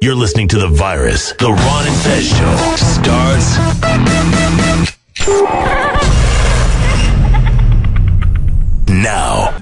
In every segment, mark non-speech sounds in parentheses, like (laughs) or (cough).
You're listening to The Virus. The Ron and Fez Show starts (laughs) now.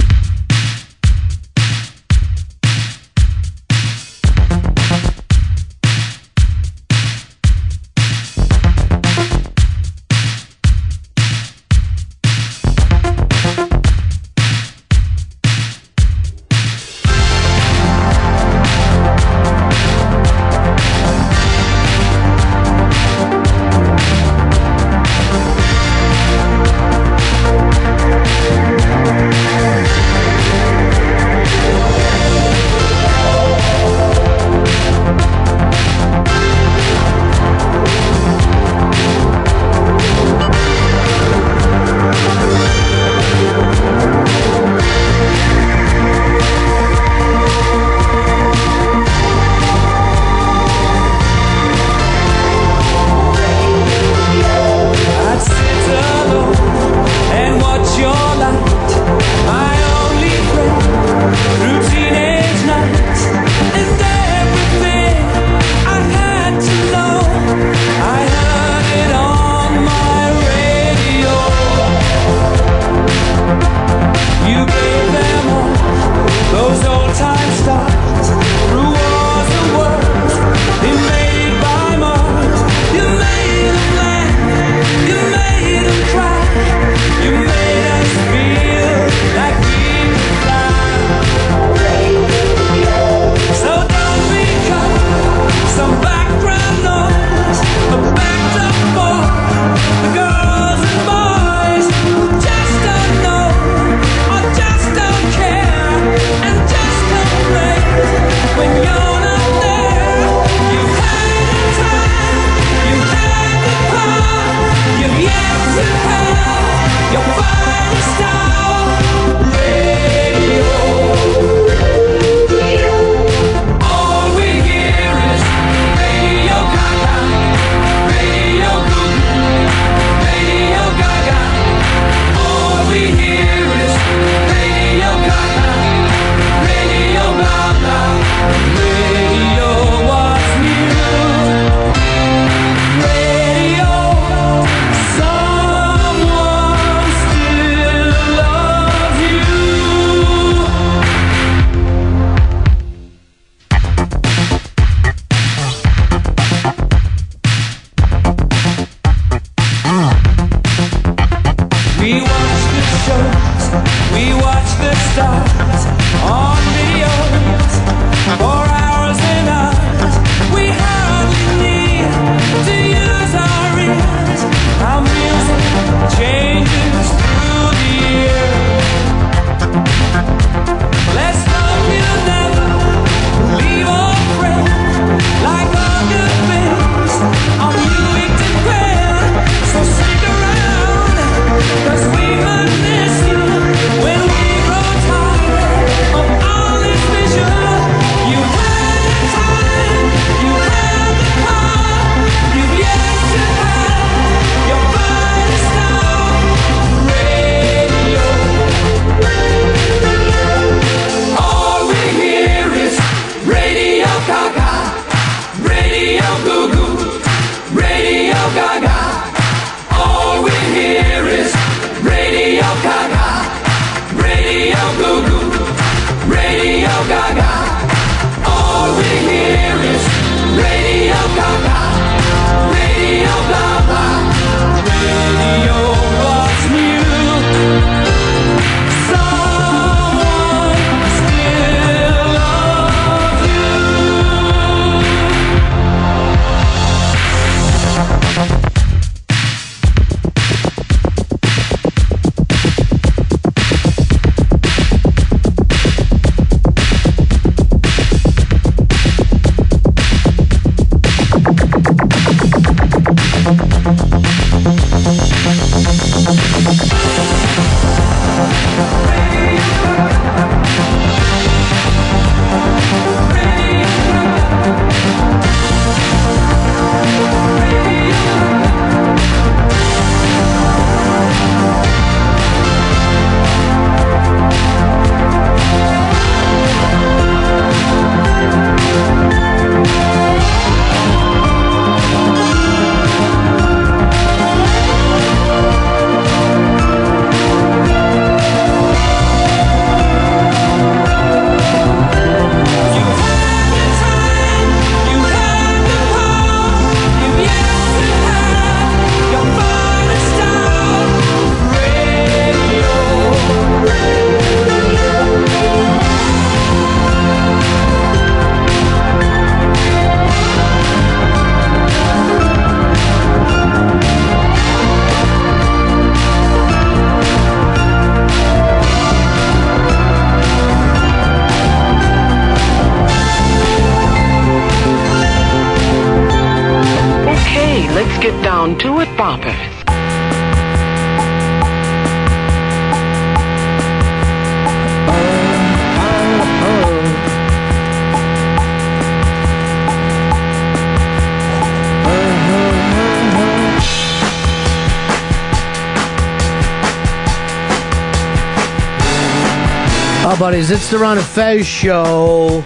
Buddies, it's the Ron and Fez show.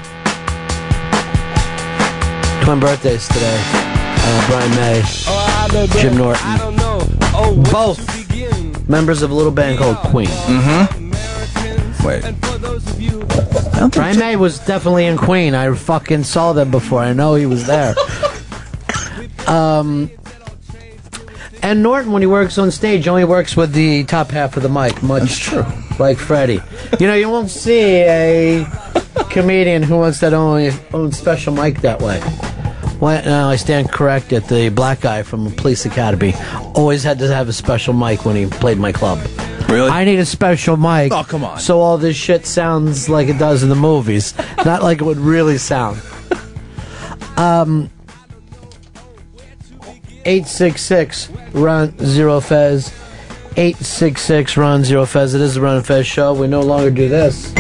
Twin birthdays today. Uh, Brian May, Jim Norton. Both members of a little band called Queen. Mm-hmm. Wait. Brian May was definitely in Queen. I fucking saw them before. I know he was there. (laughs) um, and Norton, when he works on stage, only works with the top half of the mic. Much That's true. like Freddie. You know, you won't see a comedian who wants that only own special mic that way. Well, no, I stand corrected. The black guy from Police Academy always had to have a special mic when he played my club. Really? I need a special mic. Oh, come on. So all this shit sounds like it does in the movies, not like it would really sound. Um, eight six six Ron zero fez. Eight six six Ron zero fez. It is the Ron and Fez show. We no longer do this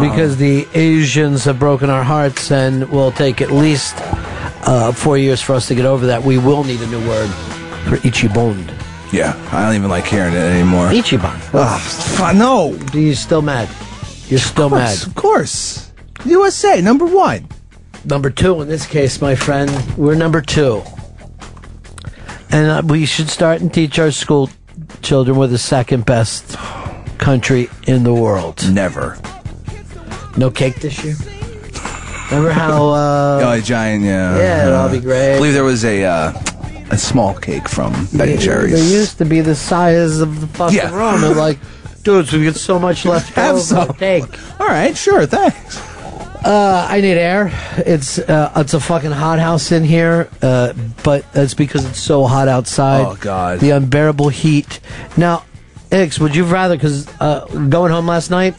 because the Asians have broken our hearts, and will take at least uh, four years for us to get over that. We will need a new word for Ichiban. Yeah, I don't even like hearing it anymore. Ichiban. Ah, fuck, no. Are you still mad? You're still Of course, mad. of course. USA, number one. Number two in this case, my friend. We're number two. And uh, we should start and teach our school children we're the second best country in the world. Never. No cake this year? Remember how. Uh, oh, a giant, yeah. yeah, it'll all be great. I believe there was a uh, a small cake from Ben and Jerry's. They used to be the size of the fucking Yeah. room. They're like, dudes, we get so much left (laughs) Have over. some. Cake. All right, sure, thanks. Uh, I need air. It's uh, it's a fucking hot house in here, uh, but that's because it's so hot outside. Oh, God. the unbearable heat. Now, Ix, would you rather? Because uh, going home last night,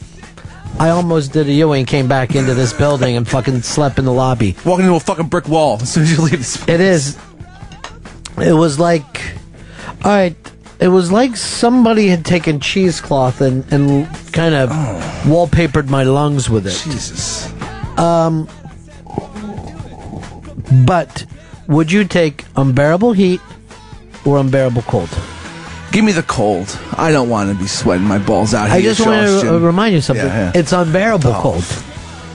I almost did a Ewing and came back into this building and fucking slept in the lobby. Walking into a fucking brick wall as soon as you leave this. It is. It was like, all right. It was like somebody had taken cheesecloth and and kind of wallpapered my lungs with it. Jesus. But would you take unbearable heat or unbearable cold? Give me the cold. I don't want to be sweating my balls out. Here. I here, just want to uh, remind you something. Yeah, yeah. It's unbearable Oh. cold.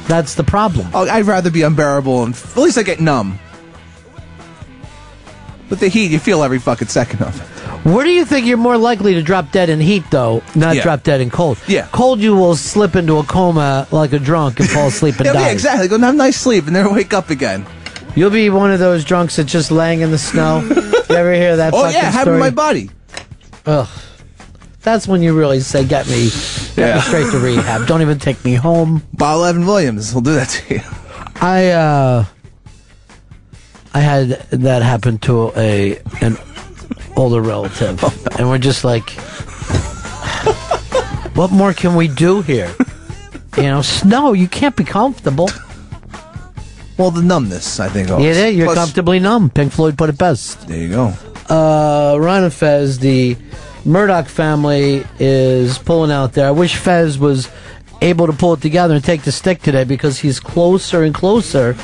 That's the problem. Oh, I'd rather be unbearable and at least I get numb. With the heat, you feel every fucking second of it. Where do you think you're more likely to drop dead in heat, though? Not Yeah. drop dead in cold. Yeah. Cold, you will slip into a coma like a drunk and fall asleep and (laughs) Yeah, die. yeah, exactly. Go and have a nice sleep and then wake up again. You'll be one of those drunks that's just laying in the snow. (laughs) you ever hear that? Oh yeah, have story? my body. Ugh. That's when you really say, "Get me, get Yeah. me straight to rehab. Don't even take me home." Bob Evan Williams will do that to you. I uh, I had that happen to a an older relative, and we're just like, what more can we do here? You know, snow. You can't be comfortable. Well, the numbness, I think. Helps. did. You're Plus- comfortably numb. Pink Floyd put it best. There you go. uh, Ron and Fez, the Murdoch family is pulling out there. I wish Fez was able to pull it together and take the stick today because he's closer and closer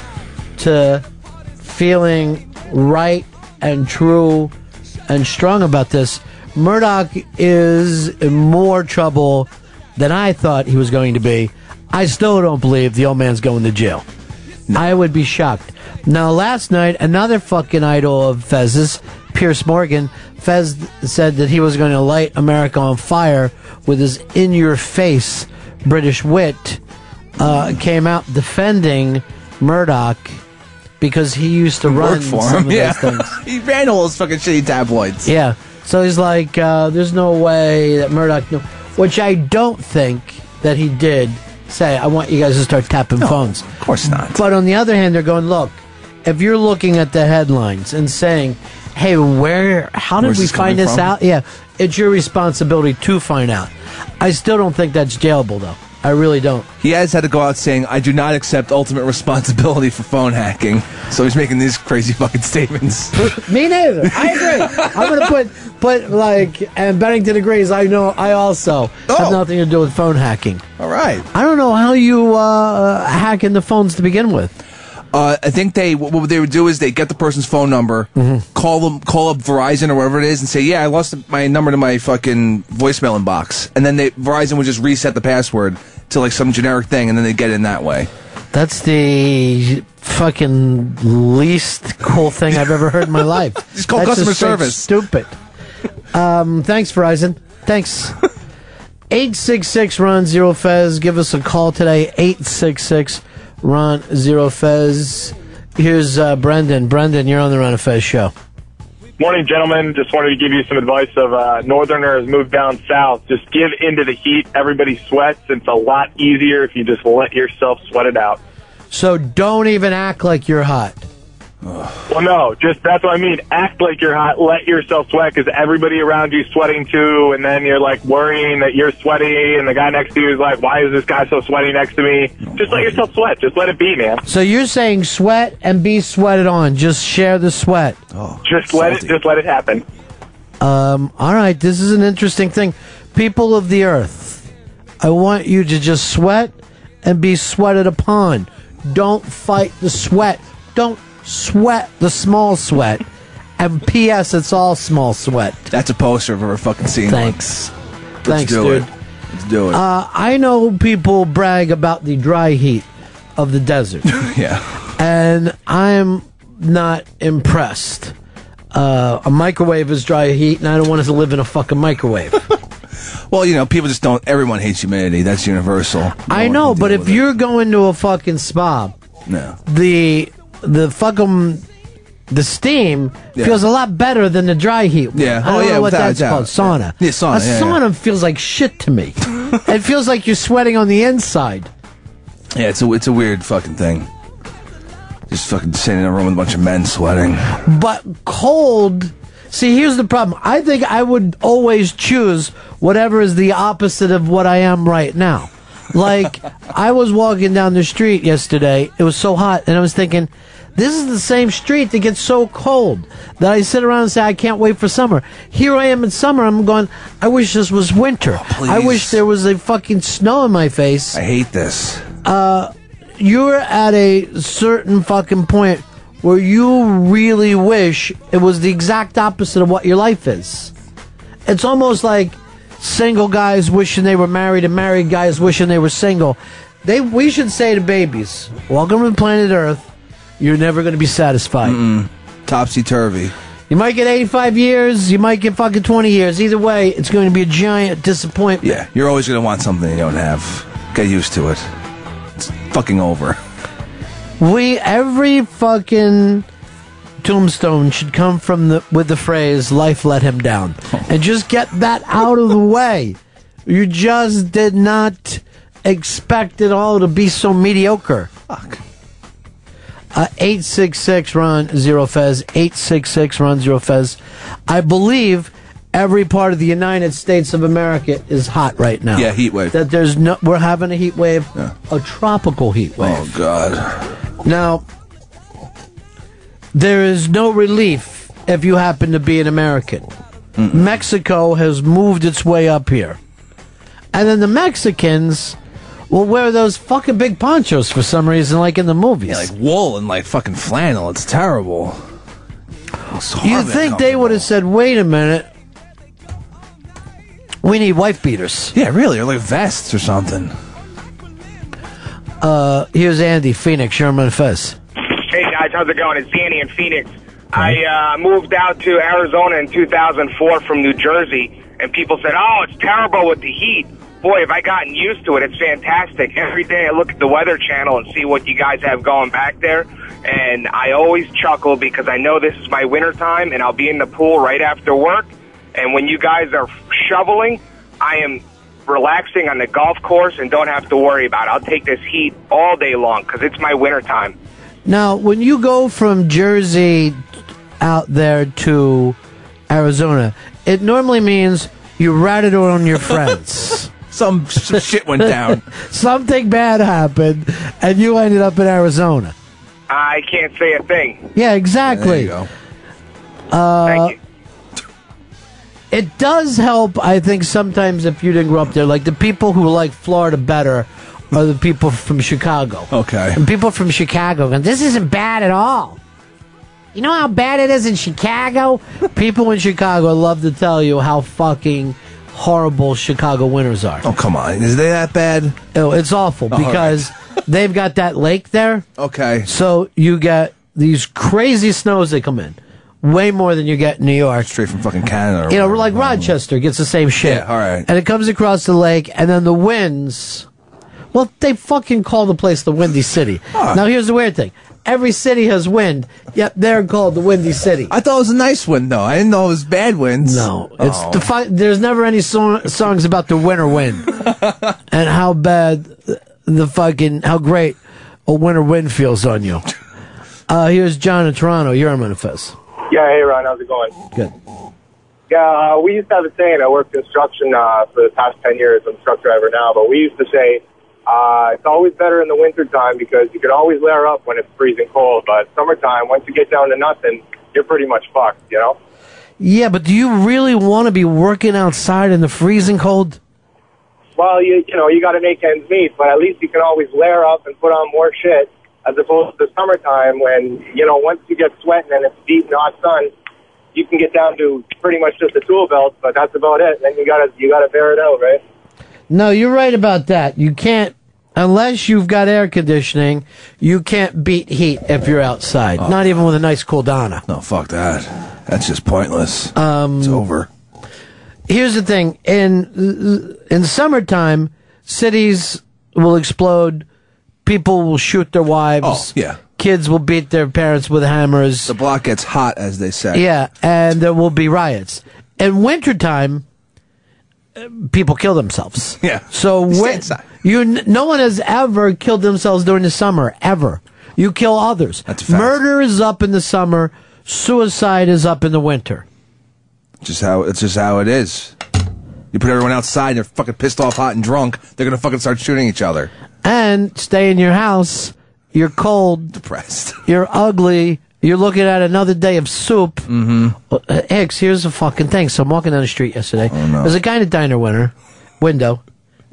to feeling right and true and strong about this. Murdoch is in more trouble than I thought he was going to be. I still don't believe the old man's going to jail. I would be shocked. Now, last night, another fucking idol of Fez's, Piers Morgan, Fez said that he was going to light America on fire with his in your face British wit, uh, came out defending Murdoch because he used to run for some him. of Yeah. those things. (laughs) he ran all those fucking shitty tabloids. Yeah. So he's like, uh, there's no way that Murdoch knew. Which I don't think that he did say, I want you guys to start tapping phones. Of course not. But on the other hand, they're going, look, if you're looking at the headlines and saying, hey, where, how did Where's we find this from? out? Yeah, it's your responsibility to find out. I still don't think that's jailable, though. I really don't. He has had to go out saying, "I do not accept ultimate responsibility for phone hacking." So he's making these crazy fucking statements. (laughs) Me neither. I agree. (laughs) I'm gonna put put like and Bennington agrees. I know. I also Oh. have nothing to do with phone hacking. All right. I don't know how you uh, hack into phones to begin with. Uh, I think they what they would do is they get the person's phone number, call them, call up Verizon or wherever it is, and say, "Yeah, I lost my number to my fucking voicemail inbox," and then they Verizon would just reset the password to like some generic thing, and then they get in that way. That's the fucking least cool thing I've ever heard in my life. (laughs) It's called That's customer just service. Stupid. Um, thanks, Verizon. Thanks. (laughs) 866 Ron Zero Fez. Give us a call today. 866 Ron Zero Fez. Here's uh, Brendan. Brendan, you're on the Ron and Fez show. Morning, gentlemen. Just wanted to give you some advice of uh, northerners move down south. Just give into the heat. Everybody sweats. It's a lot easier if you just let yourself sweat it out. So don't even act like you're hot. Well, no, just that's what I mean. Act like you're hot. Let yourself sweat because everybody around you sweating too, and then you're like worrying that you're sweaty, and the guy next to you is like, "Why is this guy so sweaty next to me?" Just let yourself sweat. Just let it be, man. So you're saying sweat and be sweated on. Just share the sweat. Just let it. Just let it happen. Um, all right, this is an interesting thing. People of the earth, I want you to just sweat and be sweated upon. Don't fight the sweat. Don't sweat the small sweat. And P.S. It's all small sweat. That's a poster I've ever fucking seen. Thanks. Let's Thanks, do dude. it. Let's do it. Uh, I know people brag about the dry heat of the desert. (laughs) yeah. and I'm not impressed. Uh, a microwave is dry heat, and I don't want to live in a fucking microwave. (laughs) Well, you know, people just don't. Everyone hates humidity. That's universal. No I know, but if it. you're going to a fucking spa, no, the the fucking the steam Yeah. feels a lot better than the dry heat. one. Yeah. I oh, don't Oh, yeah, know what that's called. Sauna. Yeah, sauna, A yeah, sauna feels like shit to me. (laughs) it feels like you're sweating on the inside. yeah, it's a it's a weird fucking thing. Just fucking sitting in a room with a bunch of men sweating. But cold. See, here's the problem. I think I would always choose whatever is the opposite of what I am right now. Like, (laughs) I was walking down the street yesterday. It was so hot, and I was thinking, this is the same street that gets so cold that I sit around and say, I can't wait for summer. Here I am in summer. I'm going, I wish this was winter. I wish there was a fucking snow in my face I hate this. Uh, you're at a certain fucking point where you really wish it was the exact opposite of what your life is. It's almost like single guys wishing they were married and married guys wishing they were single. They we should say to babies, "Welcome to planet Earth. You're never going to be satisfied. Topsy turvy. You might get 85 years, you might get fucking 20 years. Either way, it's going to be a giant disappointment." Yeah, you're always gonna want something you don't have. Get used to it. It's fucking over. We every fucking tombstone should come from the with the phrase "Life let him down," oh. and just get that out of the way. You just did not expect it all to be so mediocre. Fuck. Uh, eight six six Ron zero fez eight six six Ron zero fez. I believe every part of the United States of America is hot right now. Yeah, heat wave. That there's no, we're having a heat wave, Yeah. a tropical heat wave. Oh god. Now, there is no relief if you happen to be an American. Mexico has moved its way up here. And then the Mexicans will wear those fucking big ponchos for some reason, like in the movies. Yeah, like wool and like fucking flannel. It's terrible. It's you think they would have said, wait a minute, we need wife beaters. Yeah, really, or like vests or something. Uh, here's Andy, Phoenix, Sherman Fez. Hey guys, how's it going? It's Danny in Phoenix. I uh, moved out to Arizona in 2004 from New Jersey, and people said, "Oh, it's terrible with the heat." Boy, have I gotten used to it. It's fantastic. Every day I look at the Weather Channel and see what you guys have going back there, and I always chuckle because I know this is my winter time, and I'll be in the pool right after work. And when you guys are shoveling, I am relaxing on the golf course and don't have to worry about it. I'll take this heat all day long because it's my winter time. Now, when you go from Jersey out there to Arizona, it normally means you ratted on your friends. (laughs) some, some shit went down. (laughs) Something bad happened, and you ended up in Arizona. I can't say a thing. Yeah, There exactly. you go. Uh, Thank you. It does help, I think, sometimes if you didn't grow up there. Like the people who like Florida better are the people from Chicago. Okay. And people from Chicago go, this isn't bad at all. You know how bad it is in Chicago? (laughs) people in Chicago love to tell you how fucking horrible Chicago winters are. Oh come on, is they that bad? Oh, it's awful right. because they've got that lake there. Okay. So you get these crazy snows that come in. Way more than you get in New York. Straight from fucking Canada. You know, like Rochester gets the same shit. Yeah, all right. And it comes across the lake, and then the winds. Well, they fucking call the place the Windy City. Now, here's the weird thing: every city has wind, yet they're called the Windy City. I thought it was a nice wind though. I didn't know it was bad winds. no, it's Oh. the fi- There's never any song- songs about the winter wind (laughs) and how bad the fucking how great a winter wind feels on you. Uh, here's John in Toronto. You're on Manifest. Yeah, hey Ron, how's it going? Good. Yeah, uh, we used to have a saying. I worked construction uh, for the past ten years. I'm a truck driver now, but we used to say uh, it's always better in the wintertime because you can always layer up when it's freezing cold. But summertime, once you get down to nothing, you're pretty much fucked. You know? Yeah, but do you really want to be working outside in the freezing cold? Well, you you know you got to make ends meet, but at least you can always layer up and put on more shit as opposed to the summertime when you know once you get sweating and it's deep and hot sun, you can get down to pretty much just a tool belt, but that's about it. Then you gotta you gotta bear it out, right? No, you're right about that. You can't, unless you've got air conditioning, you can't beat heat if you're outside. Not even with a nice cool Donna. No, fuck that. That's just pointless. Um, it's over. Here's the thing: in in summertime, cities will explode. People will shoot their wives. Oh, yeah. Kids will beat their parents with hammers. The block gets hot, as they say. Yeah, and there will be riots. In wintertime, people kill themselves. Yeah. So when, you, no one has ever killed themselves during the summer ever. You kill others. That's a fact. Murder is up in the summer. Suicide is up in the winter. Just how it's just how it is. You put everyone outside, and they're fucking pissed off, hot, and drunk. They're gonna fucking start shooting each other. And stay in your house. You're cold. Depressed. (laughs) You're ugly. You're looking at another day of soup. Mm-hmm. Uh, Hicks, here's the fucking thing. So I'm walking down the street yesterday. There's a guy in a diner winner window,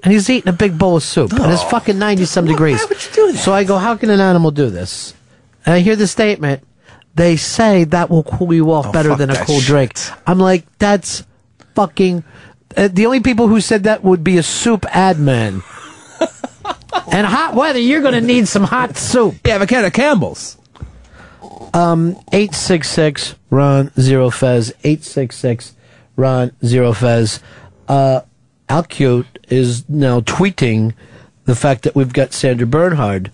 and he's eating a big bowl of soup, and it's fucking 90 some degrees. why would you do that? So I go, how can an animal do this? And I hear the statement. They say that will cool you off better than a cold shit. drink. I'm like, that's fucking. Uh, the only people who said that would be a soup ad man. (laughs) and hot weather, you're going to need some hot soup. Yeah, but can of Campbell's. 866 Ron Zero Fez. 866 Ron Zero Fez. Uh, Al Cute is now tweeting the fact that we've got Sandra Bernhard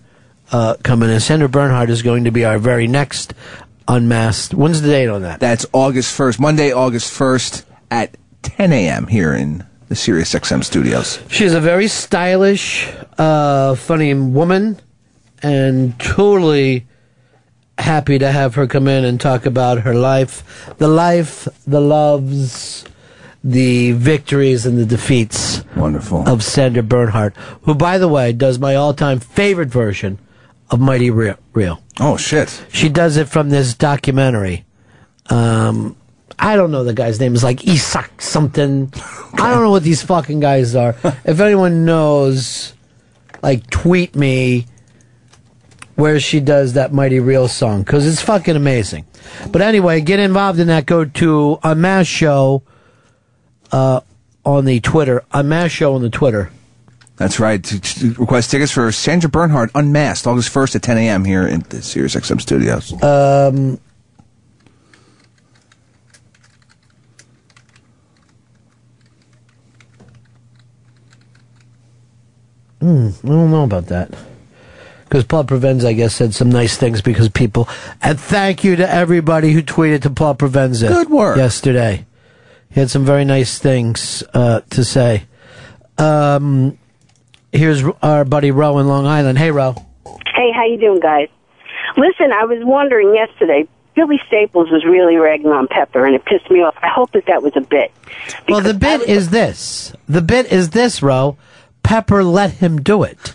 uh, coming in. Sandra Bernhard is going to be our very next unmasked. When's the date on that? That's August first, Monday, August first at 10 a.m. here in the Sirius XM studios. She's a very stylish, uh, funny woman, and totally happy to have her come in and talk about her life, the life, the loves, the victories, and the defeats Wonderful. of Sandra Bernhard, who, by the way, does my all-time favorite version of Mighty Real. Real. oh shit. She does it from this documentary. Um, I don't know the guy's name. It's like Isak something. I don't know what these fucking guys are. (laughs) if anyone knows, like tweet me where she does that Mighty Real song because it's fucking amazing. But anyway, get involved in that. Go to a mass show uh, on the Twitter. A mass show on the Twitter. That's right. To, request tickets for Sandra Bernhard Unmasked August 1st at 10 a.m. here in the Sirius XM studios. Um, Hmm, I don't know about that. Because Paul Provenza, I guess, said some nice things because people. And thank you to everybody who tweeted to Paul Provenza. Good work. Yesterday. He had some very nice things uh, to say. Um, here's our buddy Ro in Long Island. Hey, Ro. Hey, how you doing, guys? Listen, I was wondering yesterday. Billy Staples was really ragging on Pepper, and it pissed me off. I hope that that was a bit. Well, the bit is this. The bit is this, Ro. Pepper let him do it.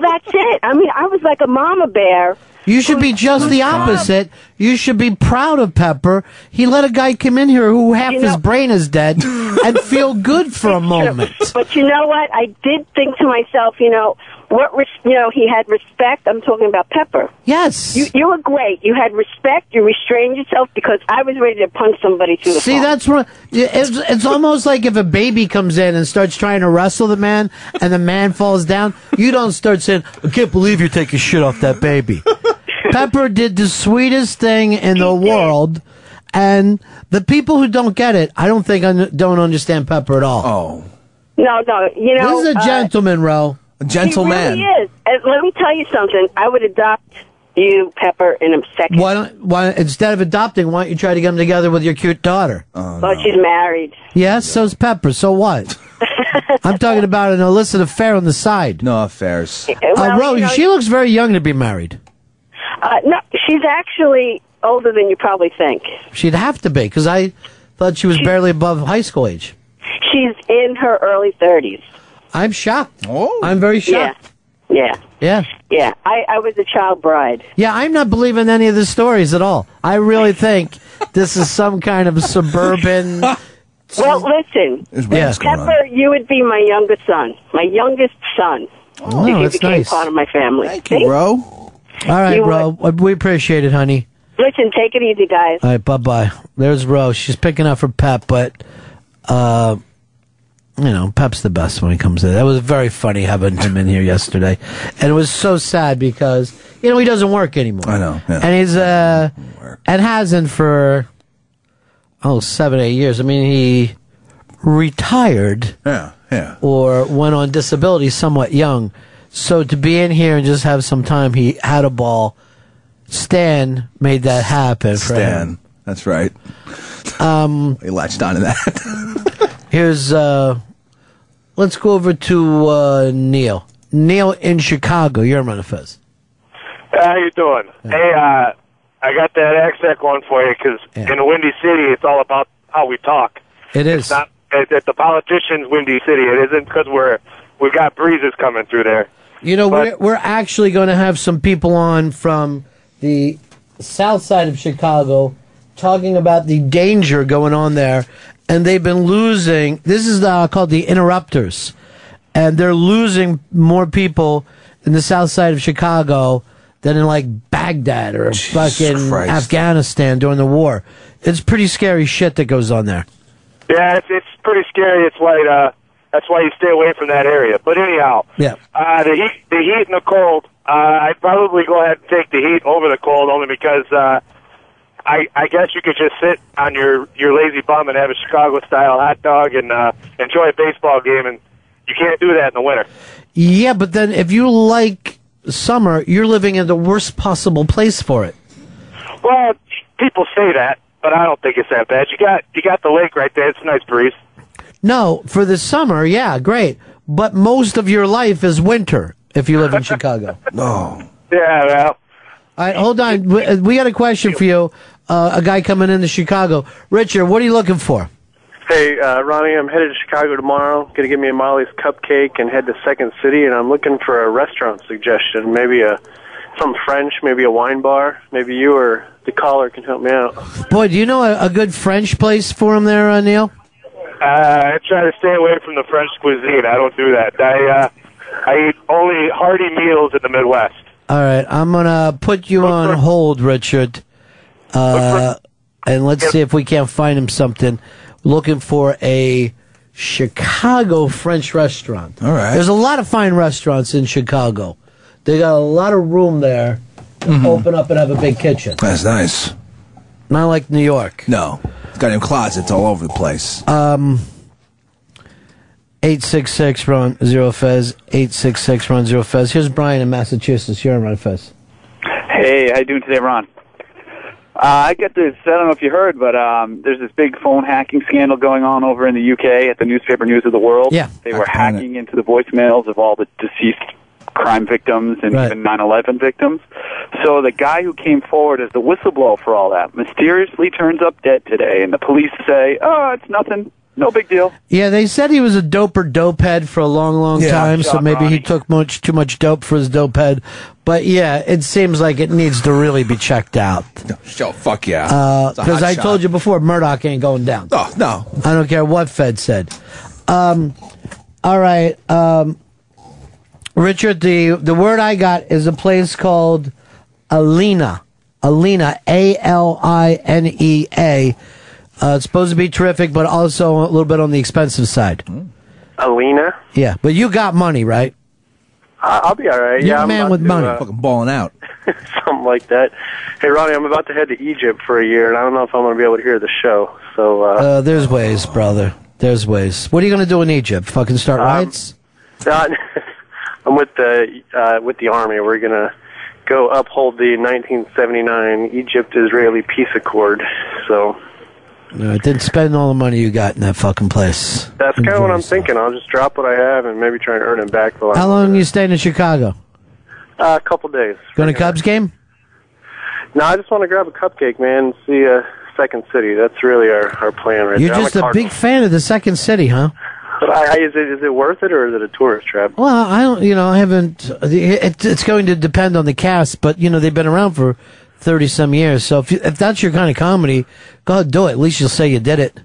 Well, that's it. I mean, I was like a mama bear. You should be just the opposite. You should be proud of Pepper. He let a guy come in here who half You his brain is dead and feel good for a (laughs) moment. But you know what? I did think to myself, you know, what res- you know, he had respect. I'm talking about Pepper. Yes. You you were great. You had respect. You restrained yourself because I was ready to punch somebody through the See, phone. that's what it's. It's almost like if a baby comes in and starts trying to wrestle the man, and the man falls down. You don't start saying, "I can't believe you're taking shit off that baby." (laughs) Pepper did the sweetest thing in the world, and the people who don't get it, I don't think un- don't understand Pepper at all. Oh, no, no. You know, this is a uh, gentleman, Ro. A He gentleman. really is. And let me tell you something. I would adopt you, Pepper, in a second. Why don't why instead of adopting, why don't you try to get them together with your cute daughter? Oh, Well, she's married. Yes, so's Pepper. So what? (laughs) I'm talking about an illicit affair on the side. No affairs. Well, uh, Ro, you know, she looks very young to be married. uh, no, she's actually older than you probably think. She'd have to be because I thought she was barely above high school age. She's in her early thirties. I'm shocked. Oh. I'm very shocked. yeah, Yeah. yeah. I, I was a child bride. yeah. I'm not believing any of the stories at all. I really think this is some kind of suburban. (laughs) Well, listen, There's Yeah. rats going on. Pepper, you would be my youngest son, my youngest son. Oh, if you that's became nice. part of my family. Thank See? you, bro. All right, You Ro. We appreciate it, honey. Listen, take it easy, guys. All right, bye bye. There's Ro. She's picking up for Pep, but uh, you know, Pep's the best when he comes in. That was very funny having him in here yesterday, and it was so sad because you know he doesn't work anymore. I know, yeah. and he's uh, and hasn't for oh seven eight years. I mean, he retired Yeah, yeah. or went on disability somewhat young. So to be in here and just have some time, he had a ball. Stan made that happen for him. Stan. That's right. Um, (laughs) he latched on to that. (laughs) Here's uh let's go over to uh Neil. Neil in Chicago. You're on the Fez. How you doing? Hey, uh, I got that accent going for you because Yeah. in Windy City, it's all about how we talk. It is. It's not at the politicians' Windy City. It isn't because we're we've got breezes coming through there. You know, but- we're we're actually going to have some people on from the south side of Chicago talking about the danger going on there, and they've been losing. This is uh, called the interrupters, and they're losing more people in the south side of Chicago than in like Baghdad or fucking Christ. Afghanistan during the war. It's pretty scary shit that goes on there. Yeah, it's it's pretty scary. It's why uh, that's why you stay away from that area. But anyhow, Yeah. uh, the heat, the heat and the cold. Uh, I'd probably go ahead and take the heat over the cold, only because uh, I I guess you could just sit on your your lazy bum and have a Chicago style hot dog and uh, enjoy a baseball game, and you can't do that in the winter. Yeah, but then if you like summer, you're living in the worst possible place for it. Well, people say that, but I don't think it's that bad. You got you got the lake right there. It's a nice breeze. No, for the summer, yeah, great. But most of your life is winter if you live in (laughs) Chicago. oh. Yeah, well. All right, hold on. We, uh, we got a question for you. Uh, a guy coming into Chicago. Richard, what are you looking for? Hey, uh, Ronnie, I'm headed to Chicago tomorrow. Going to get me a Molly's cupcake and head to Second City, and I'm looking for a restaurant suggestion. Maybe a some French, maybe a wine bar. Maybe you or the caller can help me out. Boy, do you know a, a good French place for him there, uh, Neil? Uh, I try to stay away from the French cuisine. I don't do that. I uh, I eat only hearty meals in the Midwest. All right, I'm gonna put you on hold, Richard, uh, and let's see if we can't find him something. Looking for a Chicago French restaurant. All right. There's a lot of fine restaurants in Chicago. They got a lot of room there to open up and have a big kitchen. That's nice. Not like New York. No. It's got him closets all over the place. Um, 866 Ron zero fez. 866 Ron zero fez. Here's Brian in Massachusetts. You're on Ron fez. Hey, how you doing today, Ron? Uh, I get this. I don't know if you heard, but um, there's this big phone hacking scandal going on over in the UK at the newspaper News of the World. Yeah. they were hacking into the voicemails of all the deceased crime victims and Right. even 9/11 victims. So the guy who came forward as the whistleblower for all that mysteriously turns up dead today, and the police say, "Oh, it's nothing, no big deal." Yeah, they said he was a doper dope head for a long, long Yeah, time, so John maybe he took much too much dope for his dope head. But yeah, it seems like it needs to really be checked out. Show, fuck yeah. Because hot I shot. told you before, Murdoch ain't going down. Oh no, I don't care what Fed said. Um, all right, um, Richard. The the word I got is a place called Alinea. Alinea. A L I N E A. Uh, it's supposed to be terrific, but also a little bit on the expensive side. Alinea. Yeah, but you got money, right? I- I'll be all right. You're yeah, a I'm man about with to, money. uh, fucking balling out. (laughs) something like that. Hey, Ronnie, I'm about to head to Egypt for a year, and I don't know if I'm going to be able to hear the show. So, uh, Uh, there's ways, brother. There's ways. What are you going to do in Egypt? Fucking start Um, riots? uh, (laughs) I'm with the uh, with the army. We're going to go uphold the 1979 Egypt-Israeli peace accord. So No, I didn't spend all the money you got in that fucking place. that's kind of what I'm thinking. I'll just drop what I have and maybe try and earn it back. How long you staying in Chicago? Uh, a couple days. Going to Cubs game? No, I just want to grab a cupcake, man, and see uh, Second City. That's really our, our plan right now. You're. I'm just a Cardinal. big fan of the second city, huh? But I, I, is it is it worth it or is it a tourist trap? Well, I don't. You know, I haven't. It, it's going to depend on the cast, but you know, they've been around for thirty some years. So if you, if that's your kind of comedy, go ahead do it. At least you'll say you did it.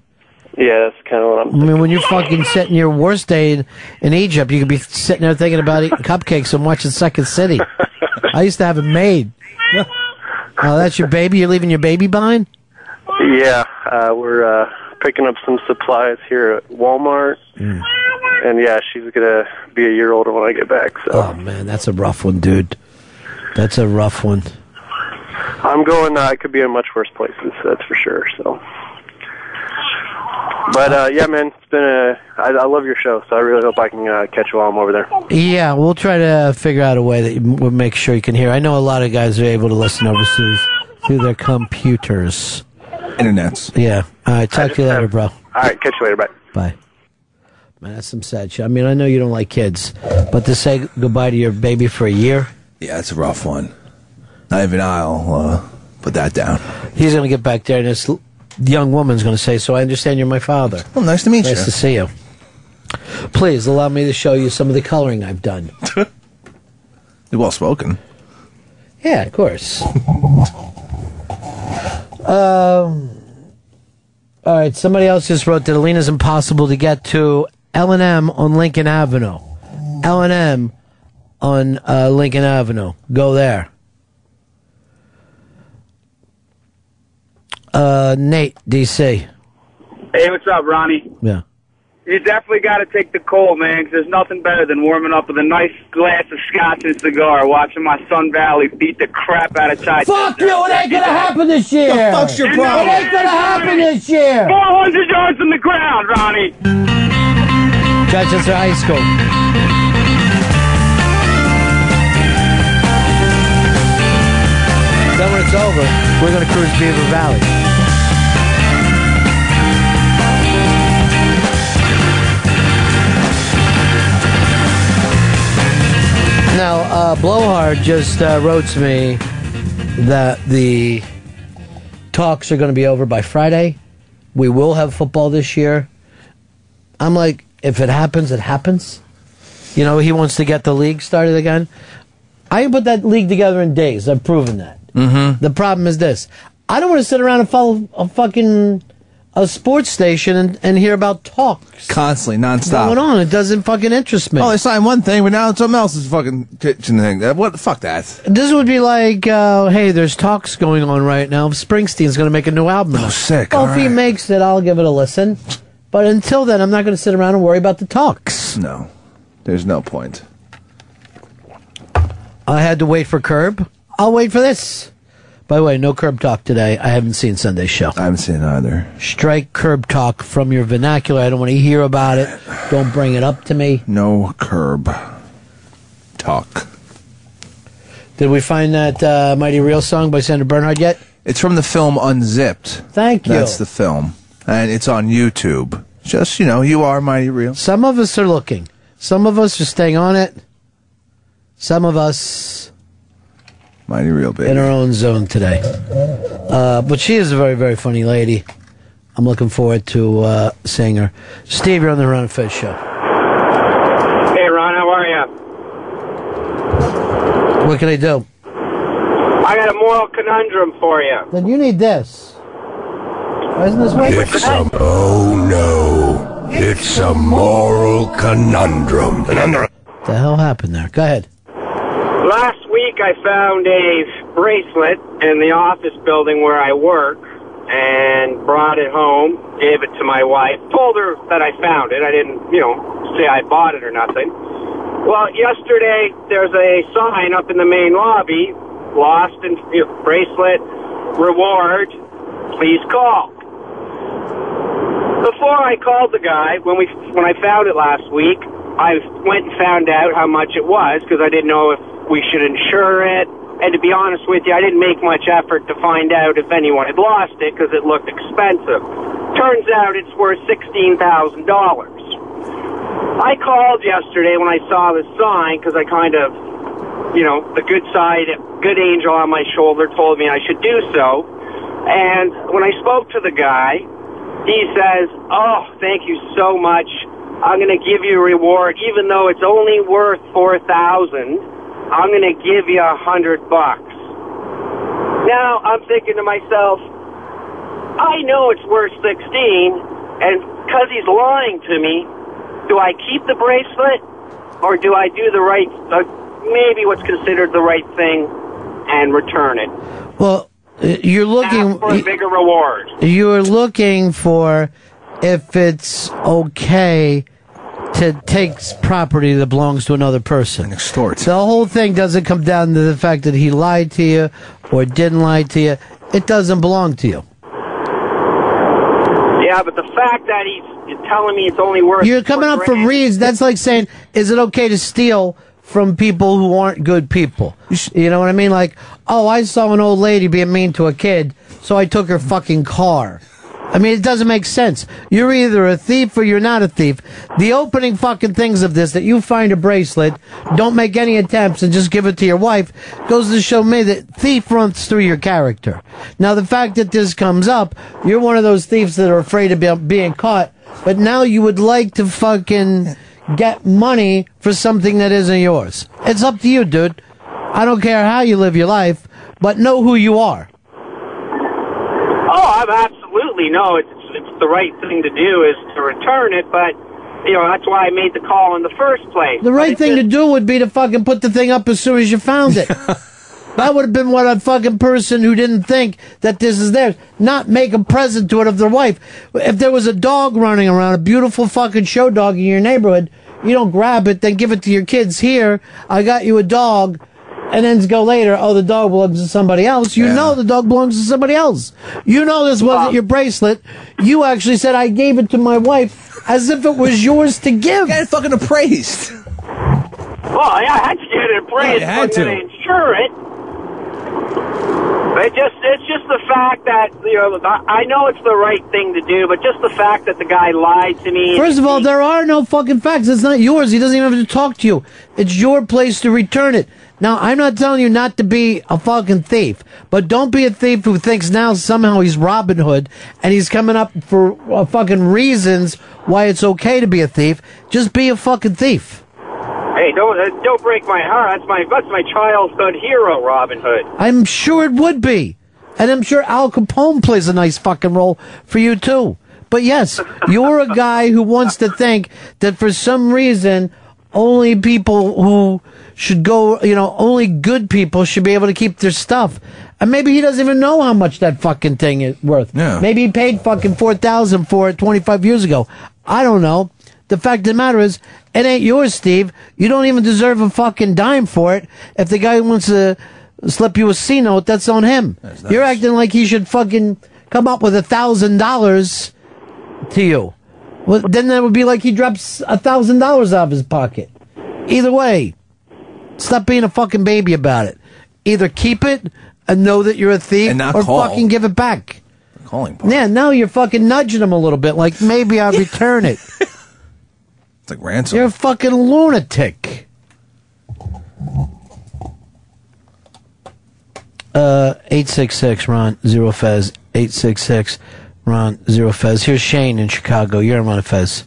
Yeah, that's kind of what I'm. I mean, when you're fucking sitting your worst day in, in Egypt, you could be sitting there thinking about eating cupcakes and watching Second City. (laughs) I used to have it made. Oh, that's your baby. You're leaving your baby behind. Yeah, uh, we're uh, picking up some supplies here at Walmart, Mm. and yeah, she's gonna be a year older when I get back. So Oh man, that's a rough one, dude. That's a rough one. I'm going. Uh, I could be in much worse places. That's for sure. So, but uh, yeah, man, it's been a. I, I love your show, so I really hope I can uh, catch you while I'm over there. Yeah, we'll try to figure out a way that you will make sure you can hear. I know a lot of guys are able to listen overseas through their computers. Internets. Yeah. All right. Talk to you later, bro. All right, catch you later. Bye. Bye. Man, that's some sad shit. I mean, I know you don't like kids, but to say goodbye to your baby for a year, Yeah, it's a rough one. Even I'll uh, put that down. he's going to get back there, and this young woman's going to say, "So I understand you're my father." Well, nice to meet nice you. Nice to see you. Please allow me to show you some of the coloring I've done. You're (laughs) well spoken. Yeah, of course. (laughs) um, all right, somebody else just wrote that Alinea's impossible to get to L&M on Lincoln Avenue. L&M on uh, Lincoln Avenue. Go there. Uh, Nate, DC. Hey, what's up, Ronnie? Yeah. You definitely got to take the cold, man, 'cause there's nothing better than warming up with a nice glass of scotch and cigar, watching my Sun Valley beat the crap out of Chai. Fuck you! It ain't gonna happen this year. The fuck's your problem? It problem? ain't gonna happen this year. 400 yards from the ground, Ronnie. Chichester High School. Then when it's over, we're gonna cruise Beaver Valley. Now, uh, Blowhard just uh, wrote to me that the talks are going to be over by Friday. We will have football this year. I'm like, if it happens, it happens. You know, he wants to get the league started again. I can put that league together in days. I've proven that. Mm-hmm. The problem is this: I don't want to sit around and follow a fucking a sports station and, and hear about talks Constantly, nonstop. going on. It doesn't fucking interest me. Oh, they signed one thing, but now something else is fucking kitchen thing. That what? Fuck that. This would be like, uh, hey, there's talks going on right now. Springsteen's going to make a new album. Oh, sick. Well, if he makes it, I'll give it a listen. But until then, I'm not going to sit around and worry about the talks. No, there's no point. I had to wait for Curb. I'll wait for this. By the way, no Curb Talk today. I haven't seen Sunday's show. I haven't seen it either. Strike Curb Talk from your vernacular. I don't want to hear about it. Don't bring it up to me. No curb talk. Did we find that uh, Mighty Real song by Sandra Bernhard yet? It's from the film Unzipped. Thank you. That's the film, and it's on YouTube. Just you know, you are mighty real. Some of us are looking. Some of us are staying on it. Some of us Mighty real big. in her own zone today. Uh, but she is a very, very funny lady. I'm looking forward to uh, seeing her. Steve, you're on the Ron and Fez show. Hey, Ron, how are you? What can I do? I got a moral conundrum for you. Then you need this. Why isn't this working? It's a oh no. It's a moral conundrum. Conundrum. the hell happened there? Go ahead. Last week, I found a bracelet in the office building where I work and brought it home, gave it to my wife, told her that I found it. I didn't, you know, say I bought it or nothing. Well, yesterday, there's a sign up in the main lobby lost in you know, bracelet, reward, please call. Before I called the guy, when we when I found it last week, I went and found out how much it was because I didn't know if we should insure it. And to be honest with you, I didn't make much effort to find out if anyone had lost it because it looked expensive. Turns out it's worth sixteen thousand dollars. I called yesterday when I saw the sign because I kind of, you know, the good side, good angel on my shoulder told me I should do so. And when I spoke to the guy, he says, "Oh, thank you so much. I'm going to give you a reward, even though it's only worth four thousand. I'm going to give you a hundred bucks." Now I'm thinking to myself, I know it's worth sixteen, and because he's lying to me, do I keep the bracelet or do I do the right, uh, maybe what's considered the right thing, and return it? Well, uh, you're looking. Ask for a bigger reward. You're looking for if it's okay to take property that belongs to another person. Extort. The whole thing doesn't come down to the fact that he lied to you or didn't lie to you. It doesn't belong to you. Yeah, but the fact that he's telling me it's only worth You're coming up for grand- reads. That's like saying, is it okay to steal from people who aren't good people? You know what I mean? Like, oh, I saw an old lady being mean to a kid, so I took her fucking car. I mean, it doesn't make sense. You're either a thief or you're not a thief. The opening fucking things of this that you find a bracelet, don't make any attempts and just give it to your wife goes to show me that thief runs through your character. Now, the fact that this comes up, you're one of those thieves that are afraid of be- being caught, but now you would like to fucking get money for something that isn't yours. It's up to you, dude. I don't care how you live your life, but know who you are. Oh, I'm absolutely no. It's it's the right thing to do is to return it, but you know that's why I made the call in the first place. The right thing to do would be to fucking put the thing up as soon as you found it. (laughs) that would have been what a fucking person who didn't think that this is theirs, not make a present to it of their wife. If there was a dog running around, a beautiful fucking show dog in your neighborhood, you don't grab it, then give it to your kids. Here, I got you a dog. And then go later, oh, the dog belongs to somebody else. You know the dog belongs to somebody else. You know this wasn't your bracelet. You actually said, I gave it to my wife as if it was yours to give. Get fucking appraised. Well, yeah, I had to get it appraised. Yeah, you had I'm gonna insure it. It just it's just the fact that you know I I know it's the right thing to do, but just the fact that the guy lied to me. First of all, there are no fucking facts. It's not yours. He doesn't even have to talk to you. It's your place to return it. Now, I'm not telling you not to be a fucking thief, but don't be a thief who thinks now somehow he's Robin Hood and he's coming up for uh, fucking reasons why it's okay to be a thief. Just be a fucking thief. Hey, don't uh, don't break my heart. That's my that's my childhood hero, Robin Hood. I'm sure it would be. And I'm sure Al Capone plays a nice fucking role for you too. But yes, you're a guy who wants to think that for some reason only people who should go, you know, only good people should be able to keep their stuff. And maybe he doesn't even know how much that fucking thing is worth. Yeah. Maybe he paid fucking 4000 for it 25 years ago. I don't know. The fact of the matter is, it ain't yours, Steve. You don't even deserve a fucking dime for it. If the guy wants to slip you a C note, that's on him. You're acting like he should fucking come up with a thousand dollars to you. Well, then that would be like he drops a thousand dollars out of his pocket. Either way, stop being a fucking baby about it. Either keep it and know that you're a thief, And not or call. fucking give it back. Calling. part. Yeah, now you're fucking nudging him a little bit, like maybe I'll return it. (laughs) It's like ransom. You're a fucking lunatic. Uh, 866 Ron Zero Fez. 866 Ron Zero Fez. Here's Shane in Chicago. You're on Ron Fez.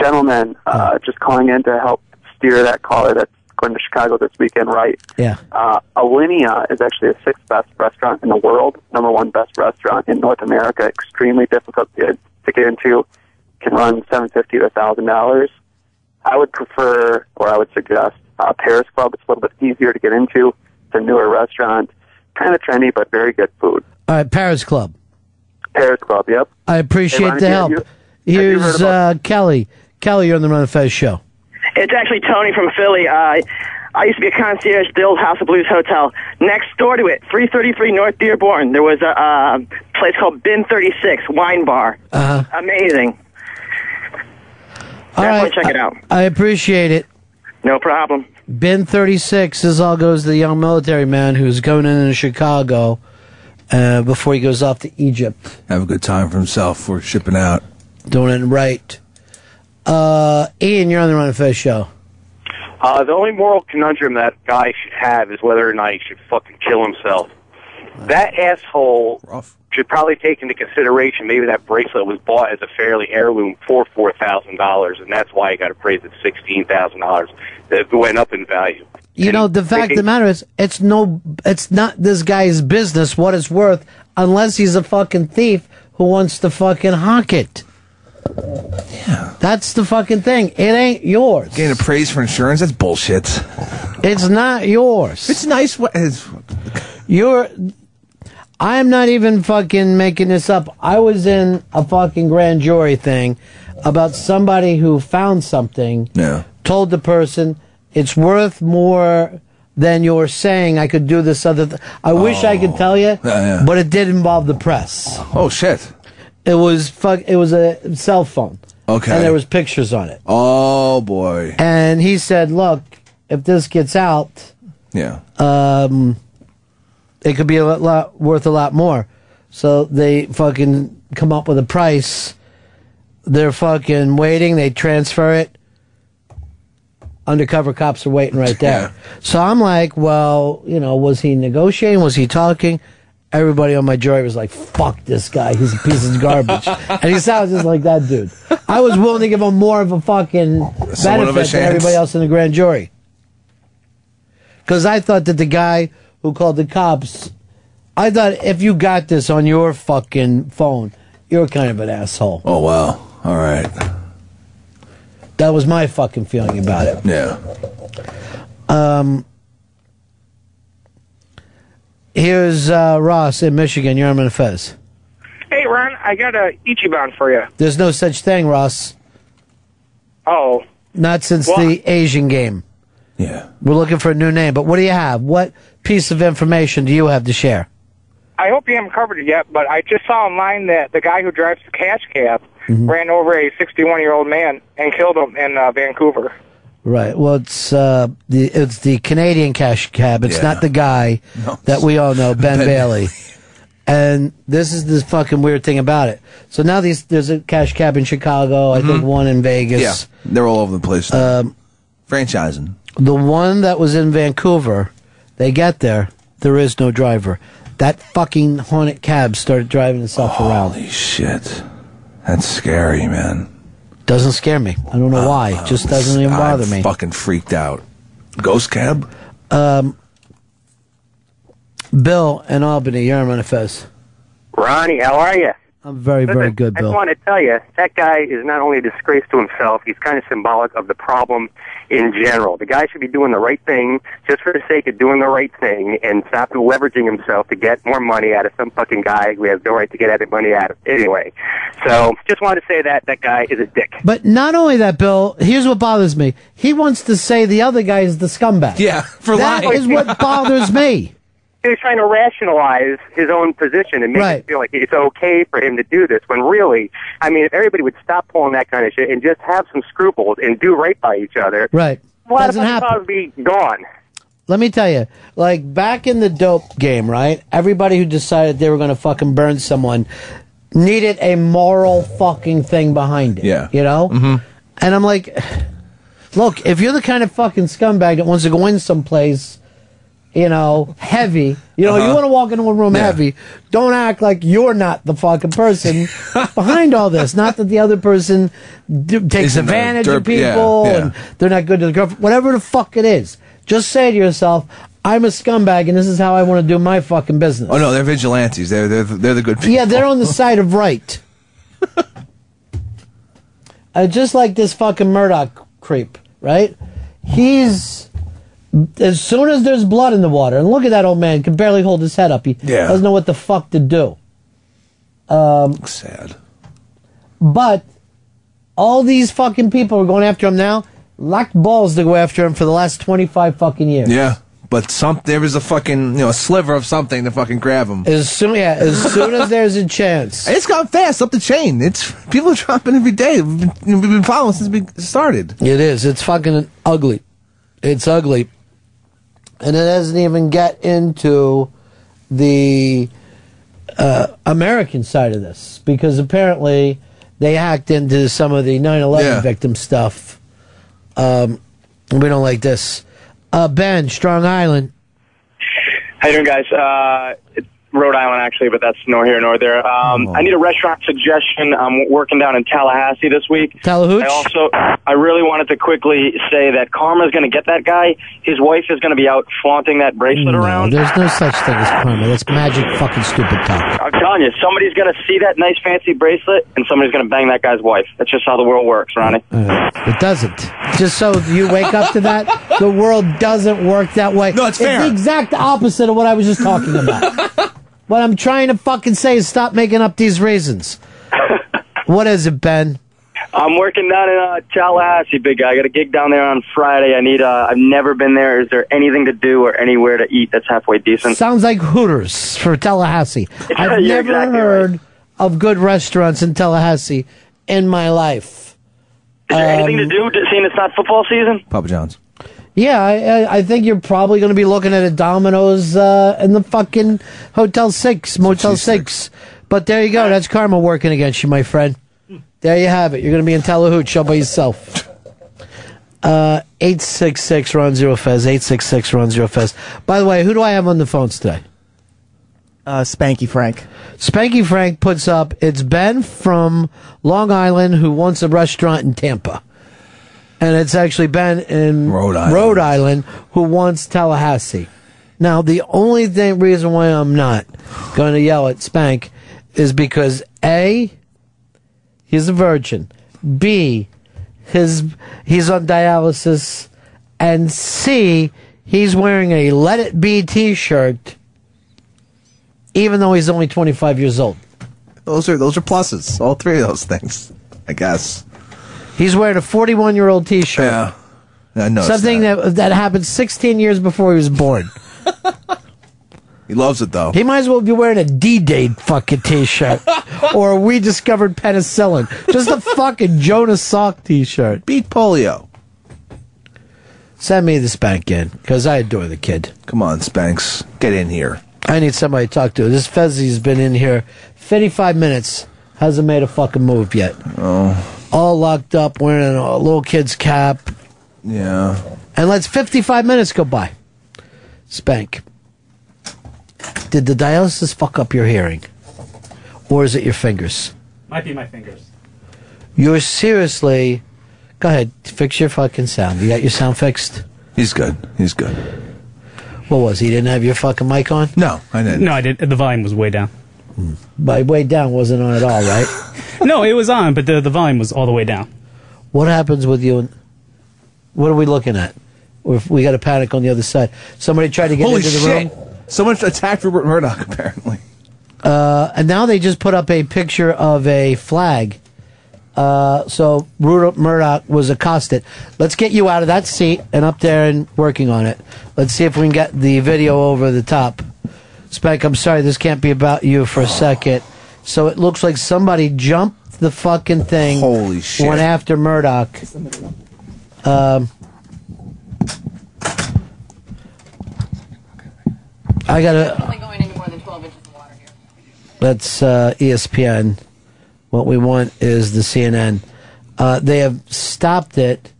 Gentlemen, uh, just calling in to help steer that caller that's going to Chicago this weekend right. Yeah. Uh, Alinea is actually the sixth best restaurant in the world, number one best restaurant in North America. Extremely difficult to, to get into. Can run seven fifty to thousand dollars. I would prefer, or I would suggest, uh, Paris Club. It's a little bit easier to get into. It's a newer restaurant, kind of trendy, but very good food. All right, Paris Club. Paris Club. Yep. I appreciate Hey, Ronnie, the help. you- have you heard Here's uh, Kelly. Kelly, you're on the Ron and Fez show. It's actually Tony from Philly. Uh, I used to be a concierge at the old House of Blues Hotel. Next door to it, 333 North Dearborn, there was a uh, place called Bin 36 Wine Bar. Uh-huh. Amazing. All Definitely right. check it out. I appreciate it. No problem. Bin 36, this all goes to the young military man who's going in into Chicago uh, before he goes off to Egypt. Have a good time for himself. We're shipping out. Doing it right. Uh, Ian, you're on the Ron and Fez show. Uh, the only moral conundrum that guy should have is whether or not he should fucking kill himself. That asshole should probably take into consideration maybe that bracelet was bought as a fairly heirloom for four thousand dollars, and that's why he got appraised at sixteen thousand dollars. That went up in value. You know, the fact of the matter is, it's no, it's not this guy's business what it's worth unless he's a fucking thief who wants to fucking hawk it. Yeah. That's the fucking thing. It ain't yours. Getting appraised for insurance? That's bullshit. It's not yours. It's nice. What is? You're. I'm not even fucking making this up. I was in a fucking grand jury thing about somebody who found something. Yeah. Told the person it's worth more than you're saying. I could do this other. Th- I wish I could oh. tell you, Yeah, yeah. but it did involve the press. Oh shit. It was fuck. It was a cell phone. Okay. And there was pictures on it. Oh boy. And he said, "Look, if this gets out, Yeah. um, it could be a lot, lot worth a lot more." So they fucking come up with a price. They're fucking waiting. They transfer it. Undercover cops are waiting right there. So I'm like, well, you know, was he negotiating? Was he talking? Everybody on my jury was like, fuck this guy. He's a piece of garbage. and he sounds just like that dude. I was willing to give him more of a fucking a benefit than everybody else in the grand jury. Because I thought that the guy who called the cops, I thought if you got this on your fucking phone, you're kind of an asshole. Oh wow. All right. That was my fucking feeling about it. Yeah. Um, here's uh, Ross in Michigan. You're on the Fez. Hey, Ron, I got a Ichiban for you. There's no such thing, Ross. Oh, Not since Well- the Asian game. Yeah. We're looking for a new name. But what do you have? What piece of information do you have to share? I hope you haven't covered it yet, but I just saw online that the guy who drives the cash cab Mhm. ran over a 61 year old man and killed him in uh, Vancouver. Right. Well, it's uh, the it's the Canadian cash cab. It's Yeah. not the guy that we all know, (laughs) Ben, Ben- Bailey. And this is the fucking weird thing about it. So now these there's a cash cab in Chicago. I think Mhm. one in Vegas. Yeah. They're all over the place. now. Um, Franchising. The one that was in Vancouver, they get there, there is no driver. That fucking haunted cab started driving itself around. Holy shit. That's scary, man. Doesn't scare me. I don't know why. It just doesn't even bother I'm me. Fucking freaked out. Ghost cab. Um, Bill in Albany, you're on Manifest. Ronnie, how are you? I'm very, very Listen, good, I just want to tell you, that guy is not only a disgrace to himself, he's kind of symbolic of the problem in general. The guy should be doing the right thing just for the sake of doing the right thing and stop leveraging himself to get more money out of some fucking guy who has no right to get any money out of anyway. So, just wanted to say that that guy is a dick. But not only that, Bill, here's what bothers me. He wants to say the other guy is the scumbag. Yeah, for That lying. is what bothers me. (laughs) He's trying to rationalize his own position and make it feel like it's okay for him to do this when really, I mean, if everybody would stop pulling that kind of shit and just have some scruples and do right by each other, Right. a lot Doesn't of happen. us would be gone. Let me tell you, like back in the dope game, right? Everybody who decided they were going to fucking burn someone needed a moral fucking thing behind it. Yeah. You know? Mm-hmm. And I'm like, (sighs) look, if you're the kind of fucking scumbag that wants to go in someplace you know, heavy. You know, you Uh-huh. want to walk into a room heavy. Don't act like you're not the fucking person (laughs) behind all this. Not that the other person d- takes Isn't advantage of derp- yeah, people yeah. and they're not good to the girlfriend. Whatever the fuck it is, just say to yourself, "I'm a scumbag, and this is how I want to do my fucking business." Oh no, they're vigilantes. They're they're they're the good people. Yeah, they're on the (laughs) side of right. (laughs) uh, just like this fucking Murdoch creep, right? He's as soon as there's blood in the water, and look at that old man can barely hold his head up. He Yeah. doesn't know what the fuck to do. Um, Sad. But all these fucking people are going after him now. Lacked balls to go after him for the last twenty five fucking years. Yeah, but some there was a fucking you know a sliver of something to fucking grab him. As soon yeah, as soon as there's a chance. (laughs) It's gone fast up the chain. It's people are dropping every day. We've been, we've been following since we started. It is. It's fucking ugly. It's ugly. And it doesn't even get into the uh, American side of this because apparently they hacked into some of the 9 11 Yeah. victim stuff. Um, we don't like this. Uh, ben, Strong Island. How you doing, guys? Uh, it's Rhode Island, actually, but that's nor here nor there. Um, I need a restaurant suggestion. I'm working down in Tallahassee this week. Tallahassee. I also, I really wanted to quickly say that Karma's going to get that guy. His wife is going to be out flaunting that bracelet No, around. there's no such thing as karma. That's magic fucking stupid talk. I'm telling you, somebody's going to see that nice fancy bracelet, and somebody's going to bang that guy's wife. That's just how the world works, Ronnie. Uh, it doesn't. Just so you wake up to that, the world doesn't work that way. No, it's fair. It's the exact opposite of what I was just talking about. (laughs) what I'm trying to fucking say is stop making up these reasons. (laughs) what is it, Ben? I'm working down in uh, Tallahassee, big guy. I got a gig down there on Friday. I need. Uh, I've never been there. Is there anything to do or anywhere to eat that's halfway decent? Sounds like Hooters for Tallahassee. (laughs) I've never exactly heard of good restaurants in Tallahassee in my life. Is there anything to Um, do, seeing it's not football season? Papa John's. Yeah, I, I, I think you're probably going to be looking at a Domino's uh, in the fucking Hotel Six, Motel Six. But there you go. That's karma working against you, my friend. There you have it. You're going to be in Tallahoot, all by yourself. (laughs) Uh, eight six six Ron Zero Fez. Eight six six Ron Zero Fez. By the way, who do I have on the phones today? Uh, Spanky Frank. Spanky Frank puts up. It's Ben from Long Island who wants a restaurant in Tampa, and it's actually Ben in Rhode Island, Rhode Island who wants Tallahassee. Now, the only thing reason why I'm not going to yell at Spank is because a he's a virgin, b his he's on dialysis, and c he's wearing a Let It Be T-shirt, even though he's only 25 years old. Those are those are pluses. All three of those things, I guess. He's wearing a 41 year old T-shirt. Yeah, I know. Something that. that happened 16 years before he was born. (laughs) He loves it though. He might as well be wearing a D-Day fucking T-shirt (laughs) or we discovered penicillin. Just a fucking Jonas Salk T-shirt. Beat polio. Send me the spank in because I adore the kid. Come on, Spanks, get in here. I need somebody to talk to. This Fezzi's been in here 55 minutes. Hasn't made a fucking move yet. Oh, All locked up, wearing a little kid's cap. yeah. And let's 55 minutes go by. Spank. Did the dialysis fuck up your hearing? Or is it your fingers? Might be my fingers. You're seriously. Go ahead, fix your fucking sound. You got your sound fixed? He's good. He's good. What was he? Didn't have your fucking mic on? No, I didn't. No, I didn't. The volume was way down. By way down wasn't on at all, right? (laughs) (laughs) no, it was on, but the the volume was all the way down. What happens with you? And, what are we looking at? Or if we got a panic on the other side. Somebody tried to get Holy into the shit! room. Someone attacked Rupert Murdoch. Apparently. Uh, and now they just put up a picture of a flag. Uh, so Rupert Murdoch was accosted. Let's get you out of that seat and up there and working on it. Let's see if we can get the video over the top. Spank, I'm sorry, this can't be about you for a second. So it looks like somebody jumped the fucking thing. Holy shit. Went after Murdoch. Um, I gotta. That's uh, ESPN. What we want is the CNN. Uh, they have stopped it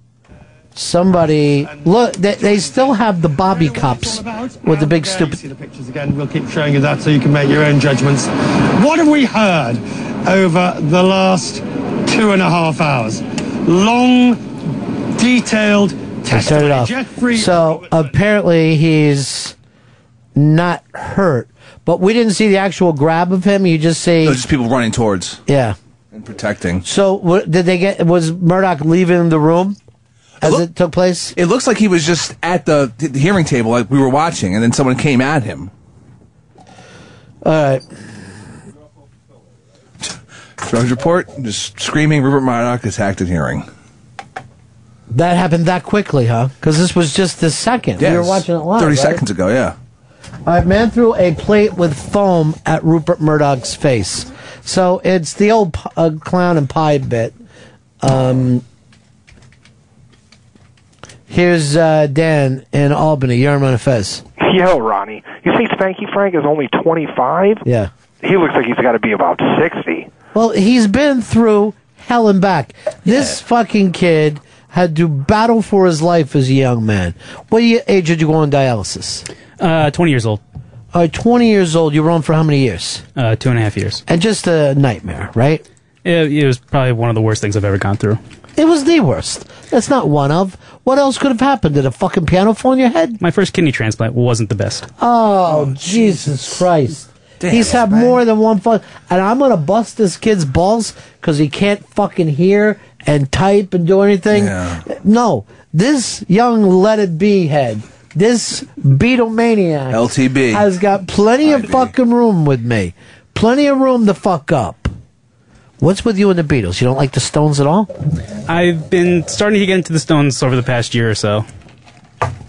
somebody look. They, they still have the Bobby cups with the big stupid. See the pictures again. We'll keep showing you that so you can make your own judgments. What have we heard over the last two and a half hours? Long, detailed I started off. Jeffrey So apparently he's not hurt, but we didn't see the actual grab of him. You just see, No, just people running towards yeah. and protecting. So what, did they get? Was Murdoch leaving the room as it took place? It looks like he was just at the, the hearing table, like we were watching, and then someone came at him. All right. Drudge Report, just screaming. Rupert Murdoch attacked at hearing. That happened that quickly, huh? Because this was just the second. we were watching it live. Thirty right? seconds ago, yeah. All right, man threw a plate with foam at Rupert Murdoch's face. So it's the old uh, clown and pie bit. Um, here's uh, Dan in Albany. You're on Fez. Yo, Ronnie, you say Spanky Frank is only 25? Yeah. He looks like he's got to be about 60. Well, he's been through hell and back. This fucking kid had to battle for his life as a young man. What ye- age did you go on dialysis? Uh, 20 years old. All right, 20 years old. You were on for how many years? Uh, two and a half years. And just a nightmare, right? It, it was probably one of the worst things I've ever gone through. It was the worst. That's not one of. What else could have happened? Did a fucking piano fall on your head? My first kidney transplant wasn't the best. Oh, Jesus Christ. He's had more than one fuck. And I'm going to bust this kid's balls because he can't fucking hear and type and do anything. No. This young let it be head, this Beatlemaniac, LTB. has got plenty of fucking room with me. Plenty of room to fuck up. What's with you and the Beatles? You don't like the Stones at all? I've been starting to get into the Stones over the past year or so.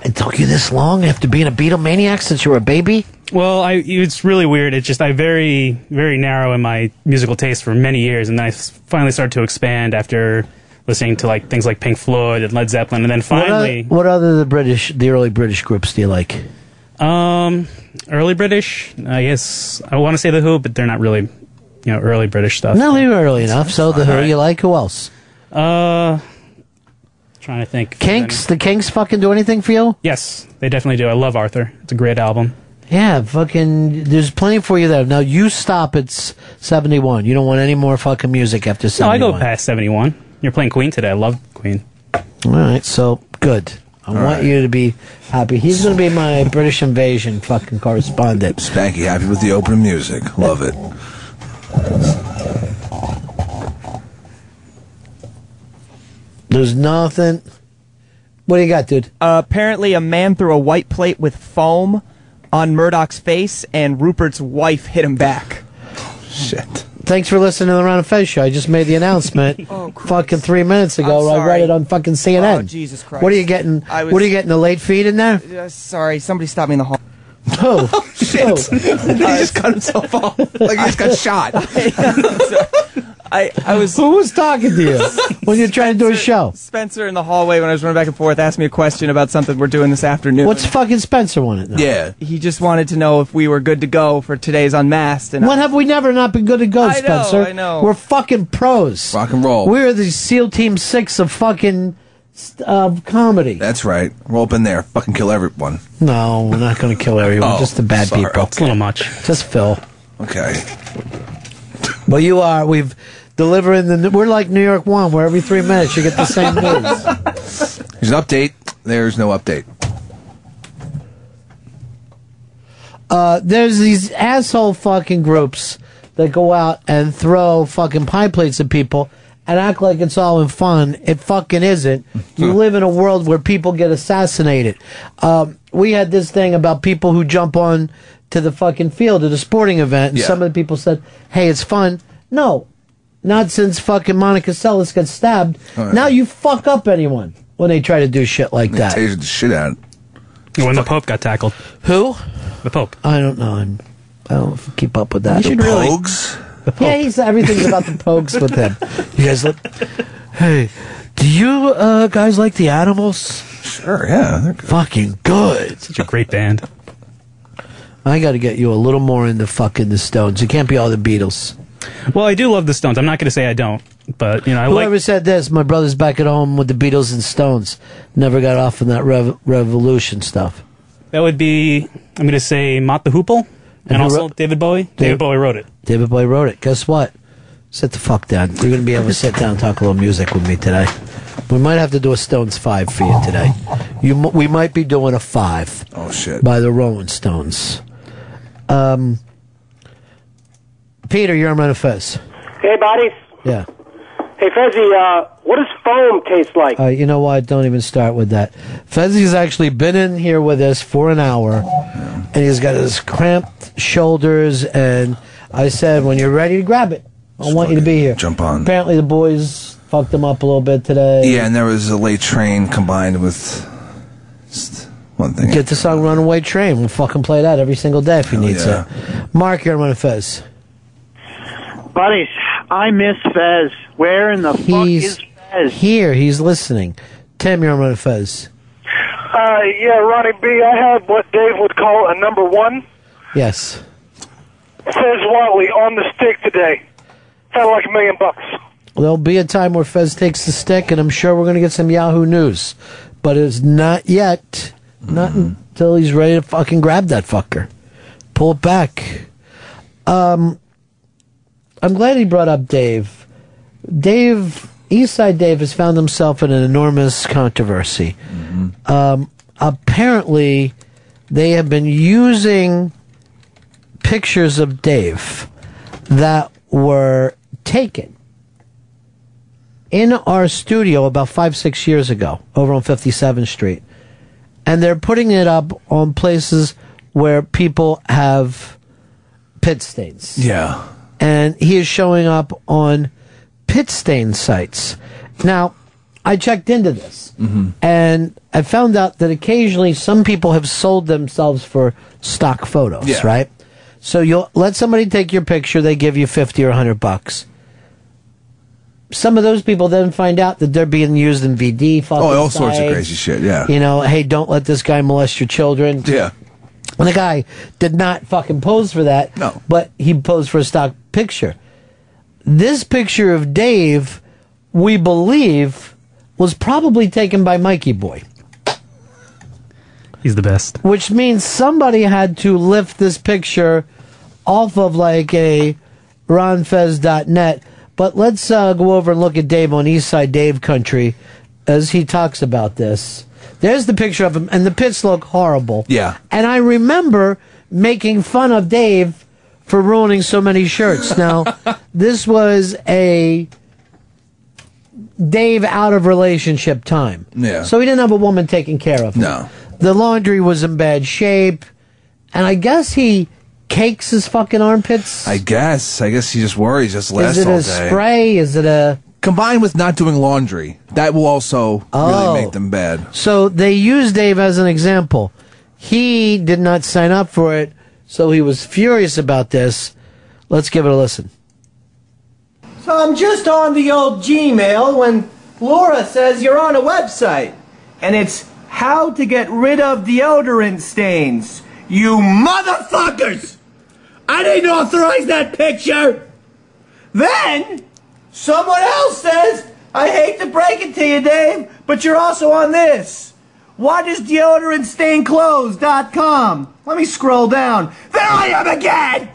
It took you this long after being a Beatlemaniac since you were a baby? Well, I it's really weird. It's just I very very narrow in my musical taste for many years, and then I finally started to expand after listening to like things like Pink Floyd and Led Zeppelin, and then finally, What, what other the British, the early British groups do you like? um, early British. I guess I want to say the Who, but they're not really, you know, early British stuff. No, you were early enough. So the Who you like? Who else? Uh, trying to think. Kinks. The Kinks fucking do anything for you? Yes, they definitely do. I love Arthur. It's a great album. Yeah, fucking. There's plenty for you there. Now you stop at 71. You don't want any more fucking music after 71. No, I go past seventy one. You're playing Queen today. I love Queen. All right, so good. I All want right. you to be happy. He's going to be my British invasion fucking correspondent. Spanky happy with the opening music. Love it. There's nothing. What do you got, dude? Uh, apparently, a man threw a white plate with foam on Murdoch's face, and Rupert's wife hit him back. Shit. Thanks for listening to the Ron and Fez show. I just made the announcement (laughs) oh, fucking three minutes ago. I'm read it on fucking CNN. Oh, Jesus Christ. What are you getting? I was- What are you getting? The late feed in there? Uh, sorry, somebody stopped me in the hall. (laughs) Oh, shit! (laughs) he just cut himself off (laughs) like he just got shot. I, I was. Who was talking to you when you're trying to do a show? Spencer in the hallway when I was running back and forth asked me a question about something we're doing this afternoon. What's fucking Spencer wanted? to? Yeah. He just wanted to know if we were good to go for today's Unmasked. And When have we never not been good to go, I know, Spencer? I know. We're fucking pros. Rock and roll. We're the SEAL Team Six of fucking uh, comedy. That's right. Roll up in there. Fucking kill everyone. No, we're not going to kill everyone. Oh, just the bad sorry. people. It's a little much. Just Phil. Okay. Well, you are. We've delivering the. We're like New York One, where every three minutes you get the same news. There's an update. There's no update. Uh, there's these asshole fucking groups that go out and throw fucking pie plates at people and act like it's all in fun. It fucking isn't. You live in a world where people get assassinated. Um, we had this thing about people who jump on to the fucking field at a sporting event, and Yeah. some of the people said, "Hey, it's fun." No, not since fucking Monica Seles got stabbed. Now you fuck up anyone when they try to do shit like They that. tasered the shit out. When the Pope got tackled. Who? The Pope. I don't know. I'm, I don't keep up with that. You should really- Pogues? Yeah, he's everything's about the pogues with him. (laughs) You guys look. Hey, do you uh, guys like the animals? Sure, yeah. They're good. Fucking good. Such a great band. I got to get you a little more into fucking the Stones. It can't be all the Beatles. Well, I do love the Stones. I'm not going to say I don't. But you know, I like Whoever said this, my brother's back at home with the Beatles and Stones. Never got off on that rev- revolution stuff. that would be. I'm going to say Mott the Hoople, and, And also wrote- David Bowie. Dave- David Bowie wrote it. David Bowie wrote it. Guess what? Sit the fuck down. You're going to be able to (laughs) sit down and talk a little music with me today. We might have to do a Stones 5 for you today. You, We might be doing a 5. Oh, shit. By the Rolling Stones. Um, Peter, you're on Ron Fez. Hey, buddies. Yeah. Hey, Fezzy, uh, what does foam taste like? Uh, you know what? Don't even start with that. Fezzi's actually been in here with us for an hour, and he's got his cramped shoulders. And I said, when you're ready to grab it, I want you to be here. Jump on. Apparently, the boys fucked him up a little bit today. Yeah, and there was a late train combined with just one thing. Get the song "Runaway Train." We'll fucking play that every single day if he need yeah. it. Mark, you're on Fez. Buddies, I miss Fez. Where in the fuck is Fez? Here, he's listening. Tim, you're on Fez. Uh, yeah, Ronnie B. I have what Dave would call a number one. Yes. Fez Whatley on the stick today. Sounded like a million bucks. There'll be a time where Fez takes the stick, and I'm sure we're going to get some Yahoo news. But it's not yet. Not until he's ready to fucking grab that fucker. Pull it back. Um, I'm glad he brought up Dave. Dave, Eastside Dave, has found himself in an enormous controversy. Um, apparently, they have been using pictures of Dave that were taken in our studio about five, six years ago over on 57th Street. And they're putting it up on places where people have pit stains. Yeah. And he is showing up on pit stain sites. Now, I checked into this Mm-hmm. and I found out that occasionally some people have sold themselves for stock photos, Yeah. right? So you'll let somebody take your picture, they give you 50 or 100 bucks. Some of those people then find out that they're being used in VD fucking Oh, all sorts of crazy shit, yeah. You know, hey, don't let this guy molest your children. Yeah. And the guy did not fucking pose for that. No. But he posed for a stock picture. This picture of Dave, we believe, was probably taken by Mikey Boy. He's the best. Which means somebody had to lift this picture off of like a ronfez.net. But let's uh, go over and look at Dave on Eastside Dave Country as he talks about this. There's the picture of him, and the pits look horrible. Yeah. And I remember making fun of Dave for ruining so many shirts. Now, (laughs) this was a Dave out of relationship time. Yeah. So he didn't have a woman taking care of him. No. The laundry was in bad shape. And I guess he cakes his fucking armpits. I guess. I guess he just worries. Just lasts Is it all a day. spray? Is it a. Combined with not doing laundry, that will also Oh. really make them bad. So they use Dave as an example. He did not sign up for it, so he was furious about this. Let's give it a listen. So I'm just on the old Gmail when Laura says you're on a website. And it's how to get rid of deodorant stains. You motherfuckers! I didn't authorize that picture! Then, someone else says, I hate to break it to you, Dave, but you're also on this. What is deodorantstain.clothes.com? Let me scroll down. There I am again!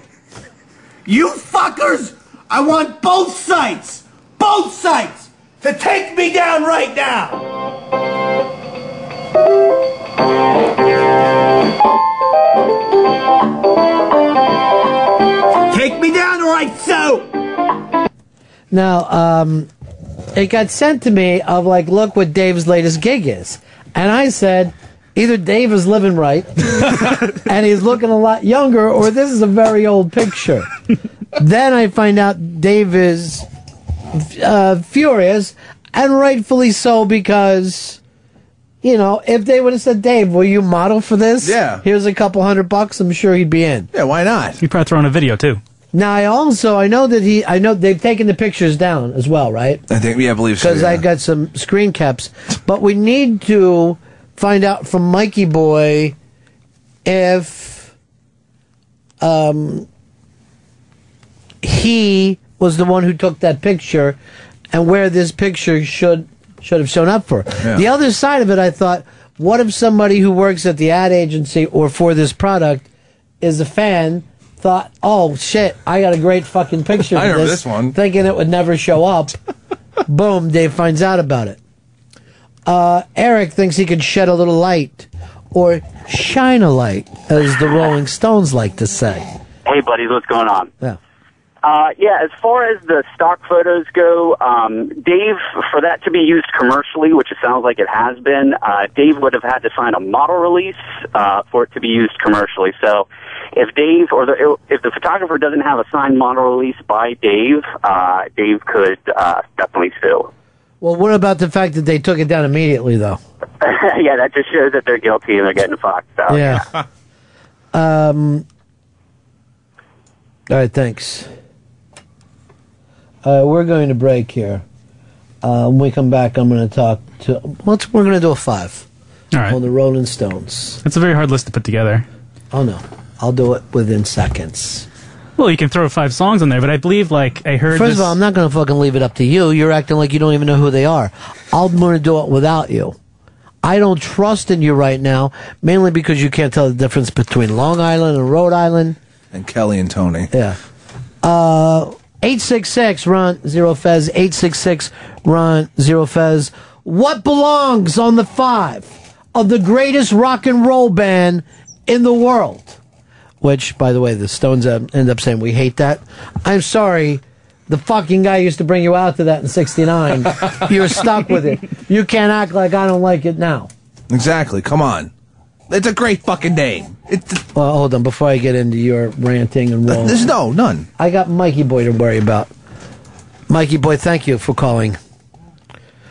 You fuckers! I want both sites! Both sites! To take me down right now! Take me down right so! Now, um, it got sent to me of like, look what Dave's latest gig is. And I said, either Dave is living right (laughs) and he's looking a lot younger, or this is a very old picture. then I find out Dave is uh, furious, and rightfully so, because, you know, if they would have said, Dave, will you model for this? Yeah. Here's a couple hundred bucks, I'm sure he'd be in. Yeah, why not? You probably throw in a video too. Now I also I know that he I know they've taken the pictures down as well, right? I think, yeah, I believe so. Because yeah. I got some screen caps, but we need to find out from Mikey Boy if um he was the one who took that picture and where this picture should should have shown up for. Yeah. The other side of it, I thought, what if somebody who works at the ad agency or for this product is a fan? Thought, oh shit, I got a great fucking picture. (laughs) I remember this, this one. thinking it would never show up. (laughs) Boom, Dave finds out about it. Uh, Eric thinks he can shed a little light, or shine a light, as the Rolling Stones like to say. Hey, buddies, what's going on? Yeah. Uh, yeah, as far as the stock photos go, um, Dave, for that to be used commercially, which it sounds like it has been, uh, Dave would have had to sign a model release uh, for it to be used commercially. So, if Dave or the if the photographer doesn't have a signed model release by Dave, uh, Dave could uh, definitely sue. Well, what about the fact that they took it down immediately, though? (laughs) yeah, that just shows that they're guilty and they're getting fucked. So, yeah. (laughs) um. All right. Thanks. Uh, we're going to break here. Uh, when we come back, I'm going to talk to. Let's. We're going to do a five. All right. On the Rolling Stones. It's a very hard list to put together. Oh no, I'll do it within seconds. Well, you can throw five songs on there, but I believe like I heard. First this, of all, I'm not going to fucking leave it up to you. You're acting like you don't even know who they are. I'm going to do it without you. I don't trust in you right now, mainly because you can't tell the difference between Long Island and Rhode Island. And Kelly and Tony. Yeah. Uh, 866 Ron Zero Fez. 866 Ron Zero Fez. What belongs on the five of the greatest rock and roll band in the world? Which, by the way, the Stones uh, end up saying we hate that. I'm sorry. The fucking guy used to bring you out to that in '69. (laughs) You're stuck with it. You can't act like I don't like it now. Exactly. Come on. It's a great fucking name. Well, hold on. Before I get into your ranting and rolling, There's no none. I got Mikey Boy to worry about. Mikey Boy, thank you for calling.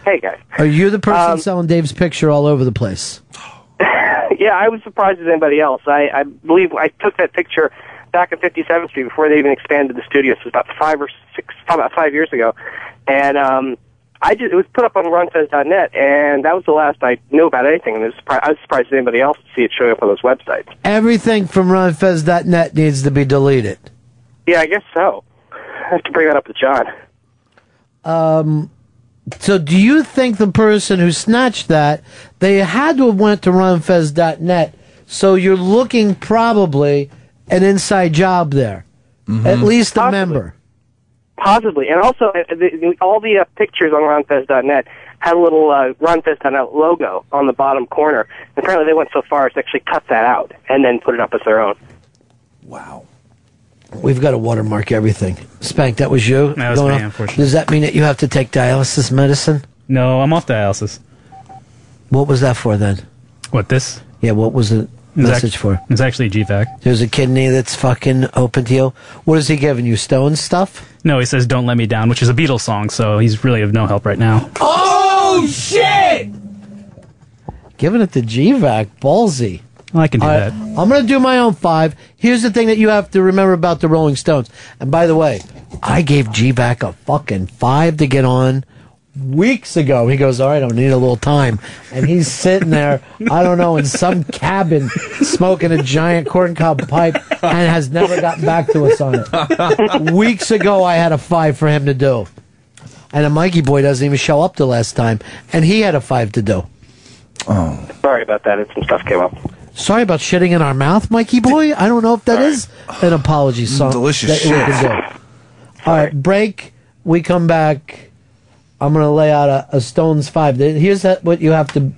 Hey guys. Are you the person Um, selling Dave's picture all over the place? Yeah, I was surprised as anybody else. I, I believe I took that picture back at 57th Street before they even expanded the studio. So it was about five or six, about five years ago, and um, I just it was put up on RonFez.net, and that was the last I knew about anything. And it was surpri- I was surprised as anybody else to see it showing up on those websites. Everything from RonFez.net needs to be deleted. Yeah, I guess so. I have to bring that up to John. Um, so do you think the person who snatched that they had to have went to RonFez.net? So you're looking probably an inside job there, at least a member. Possibly, and also uh, the, the, all the uh, pictures on RonFez.net had a little uh, RonFez.net logo on the bottom corner. And apparently, they went so far as to actually cut that out and then put it up as their own. Wow. We've got to watermark everything. Spank, that was you. That was me, unfortunately. Does that mean that you have to take dialysis medicine? No, I'm off dialysis. What was that for then? What this? Yeah, what was the It's message act- for? It's actually GVAC. There's a kidney that's fucking open to you. What is he giving you? Stone stuff? No, he says "Don't Let Me Down," which is a Beatles song, so he's really of no help right now. Oh shit! Giving it to GVAC, ballsy. I can do All right, that. I'm going to do my own five. Here's the thing that you have to remember about the Rolling Stones. And by the way, I gave GVAC a fucking five to get on weeks ago. He goes, All right, I need a little time. And he's sitting there, I don't know, in some cabin smoking a giant corncob pipe and has never gotten back to us on it. weeks ago, I had a five for him to do. And a Mikey boy doesn't even show up the last time. And he had a five to do. Oh. Sorry about that. Some stuff came up. Sorry about shitting in our mouth, Mikey boy. I don't know if that is an apology song. Delicious shit. All right, break. We come back. I'm going to lay out a, a Stones five. Here's what you have to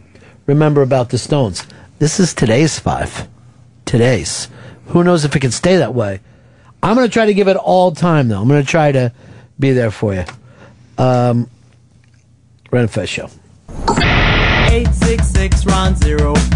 remember about the Stones. This is today's five. Today's. Who knows if it can stay that way? I'm going to try to give it all time, though. I'm going to try to be there for you. Um, Ron Fez Show. 866 Ron Zero. Just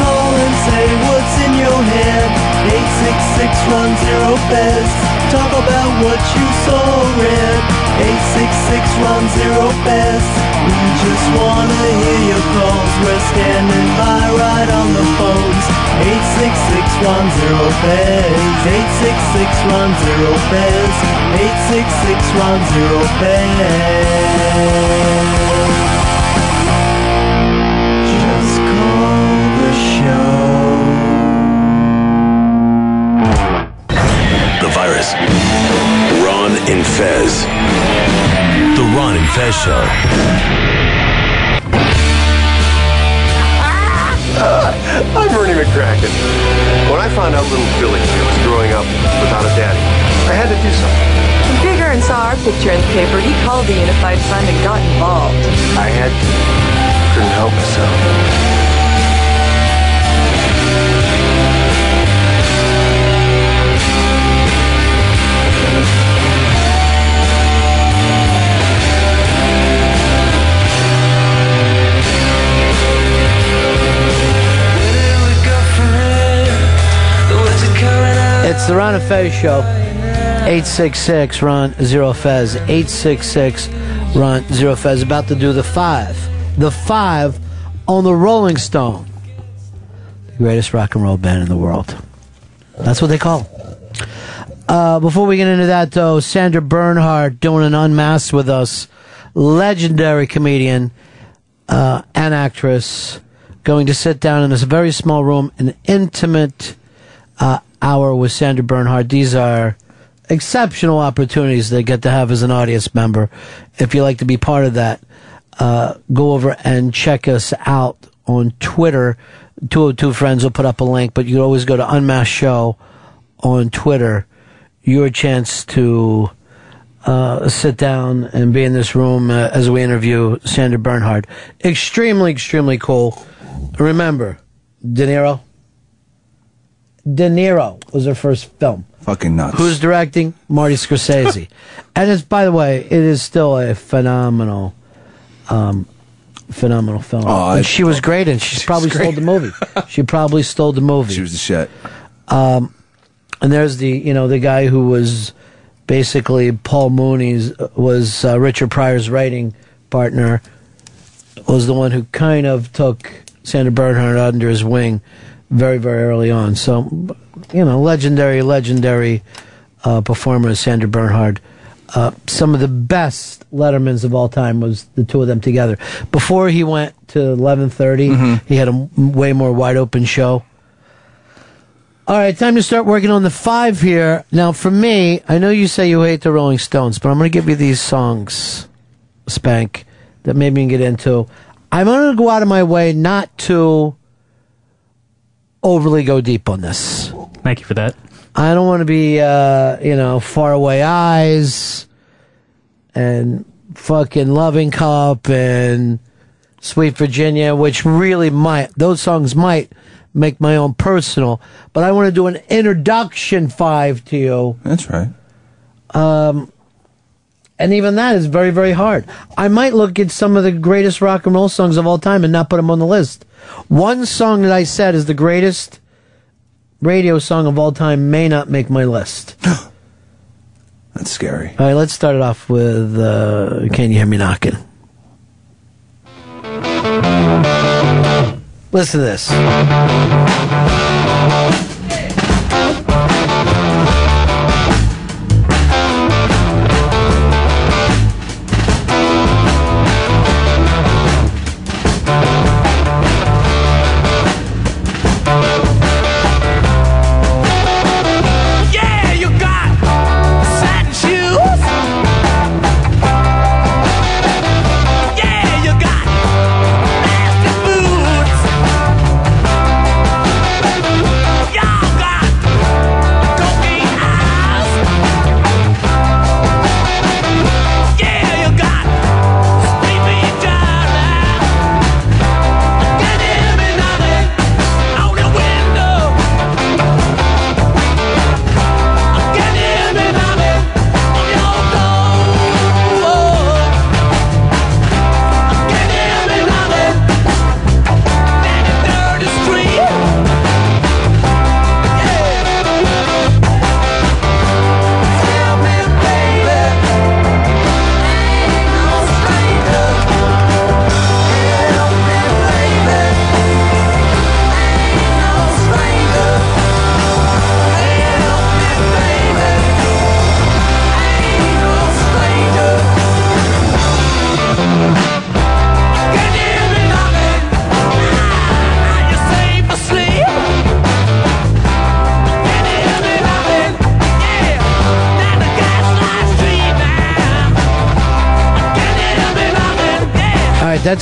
call and say what's in your head. 866 Ron Zero. Talk about what you saw or read. 866 Ron Zero Fez. We just wanna hear your calls. We're standing by right on the phones. 866 Ron Zero Fez. 866 Ron Zero Fez. 866 Ron Zero Fez. Fez. Ron and Fez. The Ron and Fez Show. Ah! I'm Bernie McCracken. When I found out little Billy was growing up without a daddy, I had to do something. When Bigger and saw our picture in the paper, he called the Unified Fund and got involved. I had to. Couldn't help myself. It's the Ron and Fez Show. 866 Ron Zero Fez. 866 Ron Zero Fez. About to do the five. The five on the Rolling Stone. The greatest rock and roll band in the world. That's what they call. Uh, before we get into that, though, Sandra Bernhard doing an unmasked with us. Legendary comedian uh, and actress going to sit down in this very small room, an intimate uh, hour with Sandra Bernhard. These are exceptional opportunities they get to have as an audience member. If you like to be part of that, uh, go over and check us out on Twitter. 202 Friends will put up a link, but you always go to Unmasked Show on Twitter. Your chance to uh, sit down and be in this room uh, as we interview Sandra Bernhard. Extremely, extremely cool. Remember, De Niro. De Niro was her first film. Fucking nuts. Who's directing? Marty Scorsese. (laughs) and it's, by the way, it is still a phenomenal, um, phenomenal film. Oh, And I- she was great, and she probably stole the movie. (laughs) She probably stole the movie. She was the shit. Um, and there's the, you know, the guy who was basically Paul Mooney's was uh, Richard Pryor's writing partner. Was the one who kind of took Sandra Bernhard under his wing very, very early on. So, you know, legendary, legendary uh, performer, Sandra Bernhard. Uh, some of the best Lettermans of all time was the two of them together. Before he went to 11:30, he had a m- way more wide open show. All right, time to start working on the five here. Now, for me, I know you say you hate the Rolling Stones, but I'm going to give you these songs, Spank, that maybe you can get into. I'm going to go out of my way not to overly go deep on this. Thank you for that. I don't want to be, uh, you know, faraway eyes and fucking loving cup and sweet Virginia, which really might, those songs might make my own personal, but I want to do an introduction five to you. That's right. Um, and even that is very, very hard. I might look at some of the greatest rock and roll songs of all time and not put them on the list. One song that I said is the greatest radio song of all time may not make my list. (gasps) That's scary. All right, let's start it off with uh, Can You Hear Me Knocking? Listen to this.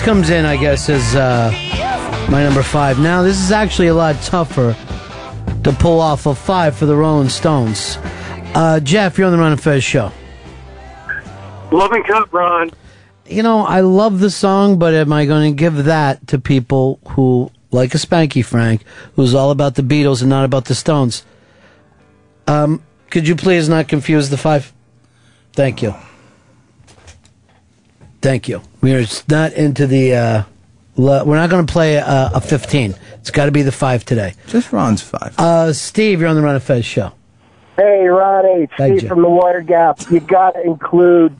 Comes in, I guess, as uh, my number five. Now, this is actually a lot tougher to pull off a five for the Rolling Stones. Uh, Jeff, you're on the Ron and Fez show. Loving Cup, Ron. You know, I love the song, but am I going to give that to people who, like a Spanky Frank, who's all about the Beatles and not about the Stones? Um, could you please not confuse the five? Thank you. Thank you. We are not into the. Uh, le- we're not going to play a, a 15. It's got to be the five today. Just Ron's five. Uh, Steve, you're on the Ron and Fez show. Hey, Ron H. Thank Steve you. from the Water Gap. You got to include,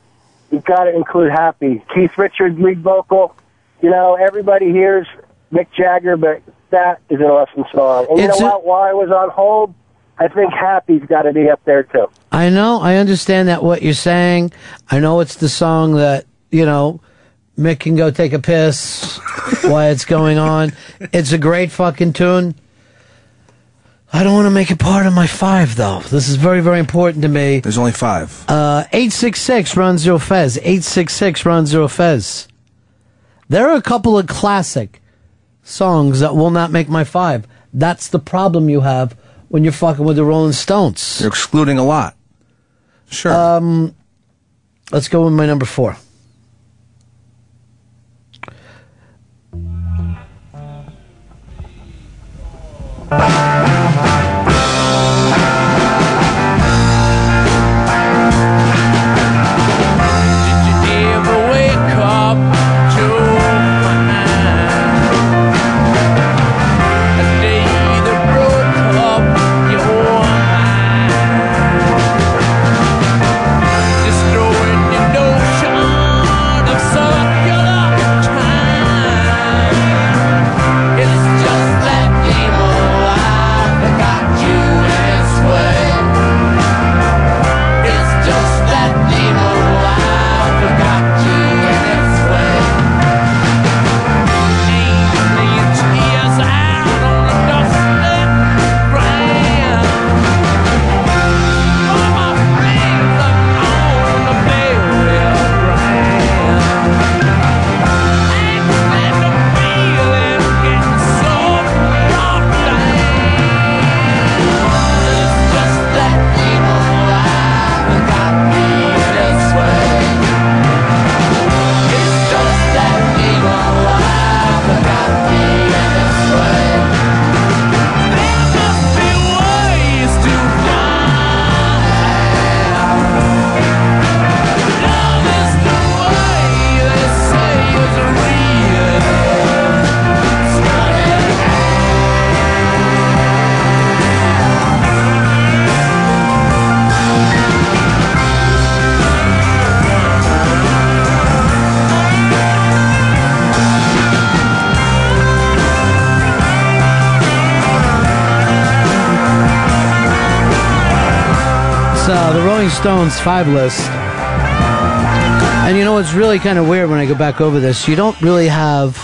you got to include Happy. Keith Richards lead vocal. You know, everybody hears Mick Jagger, but that is an awesome song. And It's you a- know what? While I was on hold, I think Happy's got to be up there too. I know, I understand that what you're saying. I know it's the song that, you know, Mick can go take a piss while it's going on. It's a great fucking tune. I don't want to make it part of my five, though. This is very, very important to me. There's only five. Uh, 866 Ron Zero Fez. 866 Ron Zero Fez. There are a couple of classic songs that will not make my five. That's the problem you have when you're fucking with the Rolling Stones. You're excluding a lot. Sure. Um, let's go with my number four. Ever Stones five list. And you know what's really kind of weird when I go back over this? You don't really have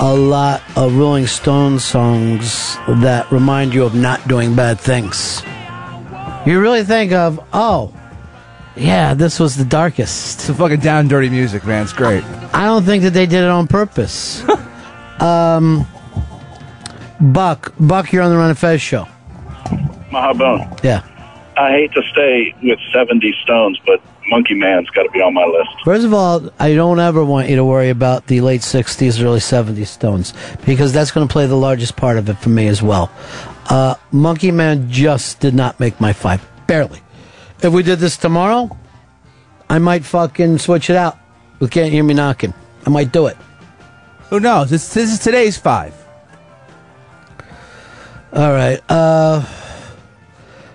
a lot of Rolling Stones songs that remind you of not doing bad things. You really think of, oh, yeah, this was the darkest. It's a fucking down dirty music, man. It's great. I don't think that they did it on purpose. (laughs) um, Buck, Buck, you're on the Ron and Fez show. Mahabone. Yeah. I hate to stay with 70 Stones, but Monkey Man's got to be on my list. First of all, I don't ever want you to worry about the late 60s, early 70s Stones, because that's going to play the largest part of it for me as well. Uh, Monkey Man just did not make my five. Barely. If we did this tomorrow, I might fucking switch it out. You can't hear me knocking. I might do it. Who knows? This, this is today's five. All right. Uh,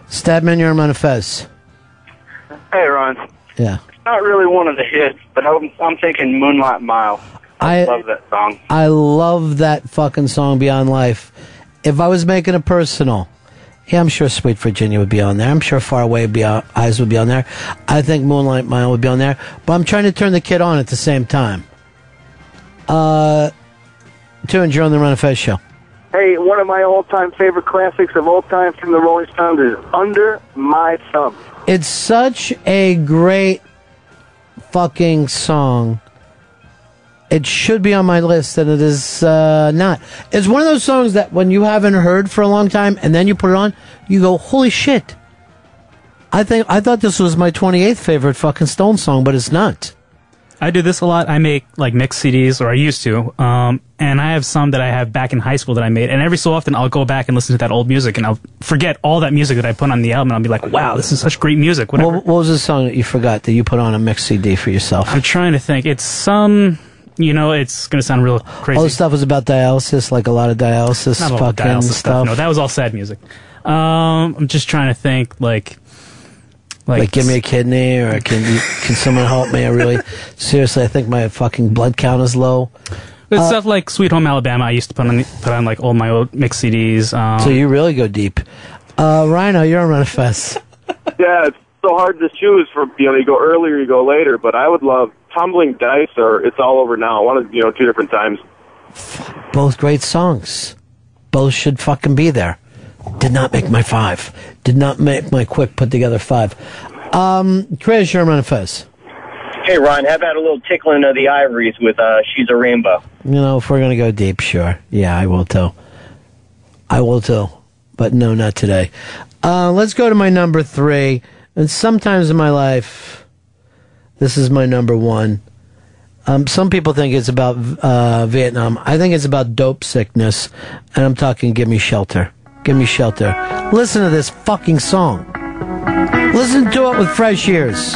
Stabman, you're on Fez. Hey, Ron. Yeah. It's not really one of the hits, but I'm, I'm thinking Moonlight Mile. I love that song. I love that fucking song Beyond Life. If I was making it personal, yeah, I'm sure Sweet Virginia would be on there. I'm sure Far Away be on, Eyes would be on there. I think Moonlight Mile would be on there. But I'm trying to turn the kid on at the same time. Uh, Tunes, you're on the Ron and Fez show. Hey, one of my all-time favorite classics of all time from the Rolling Stones is "Under My Thumb." It's such a great fucking song. it should be on my list, and it is uh, not. It's one of those songs that when you haven't heard for a long time, and then you put it on, you go, "Holy shit!" I think I thought this was my 28th favorite fucking Stone song, but it's not. I do this a lot. I make like mix CDs, or I used to, um, and I have some that I have back in high school that I made. And every so often, I'll go back and listen to that old music, and I'll forget all that music that I put on the album, and I'll be like, "Wow, this is such great music." Whatever. What, what was the song that you forgot that you put on a mix CD for yourself? I'm trying to think. It's some, you know, it's gonna sound real crazy. All the stuff was about dialysis, like a lot of dialysis Not fucking dialysis stuff. stuff. No, that was all sad music. Um, I'm just trying to think, like, like, give me a kidney, or can you, can someone help me? I really, (laughs) seriously, I think my fucking blood count is low. It's Uh, stuff like Sweet Home Alabama. I used to put on put on like all my old mix CDs. Um, so you really go deep. Uh, Rhino, you're on Ron Fez. (laughs) Yeah, it's so hard to choose from, you know, you go earlier, you go later, but I would love Tumbling Dice or It's All Over Now. One of, you know, two different times. Both great songs. Both should fucking be there. Did not make my five. Did not make my quick put together five. Um, Chris, Ron Fez. Hey, Ron, how about a little tickling of the ivories with uh, She's a Rainbow? You know, if we're gonna go deep, sure. Yeah, I will too. I will too. But no, not today. Uh, let's go to my number three. And sometimes in my life, this is my number one. Um, some people think it's about uh, Vietnam. I think it's about dope sickness. And I'm talking Give Me Shelter. Give Me Shelter. Listen to this fucking song. Listen to it with fresh ears.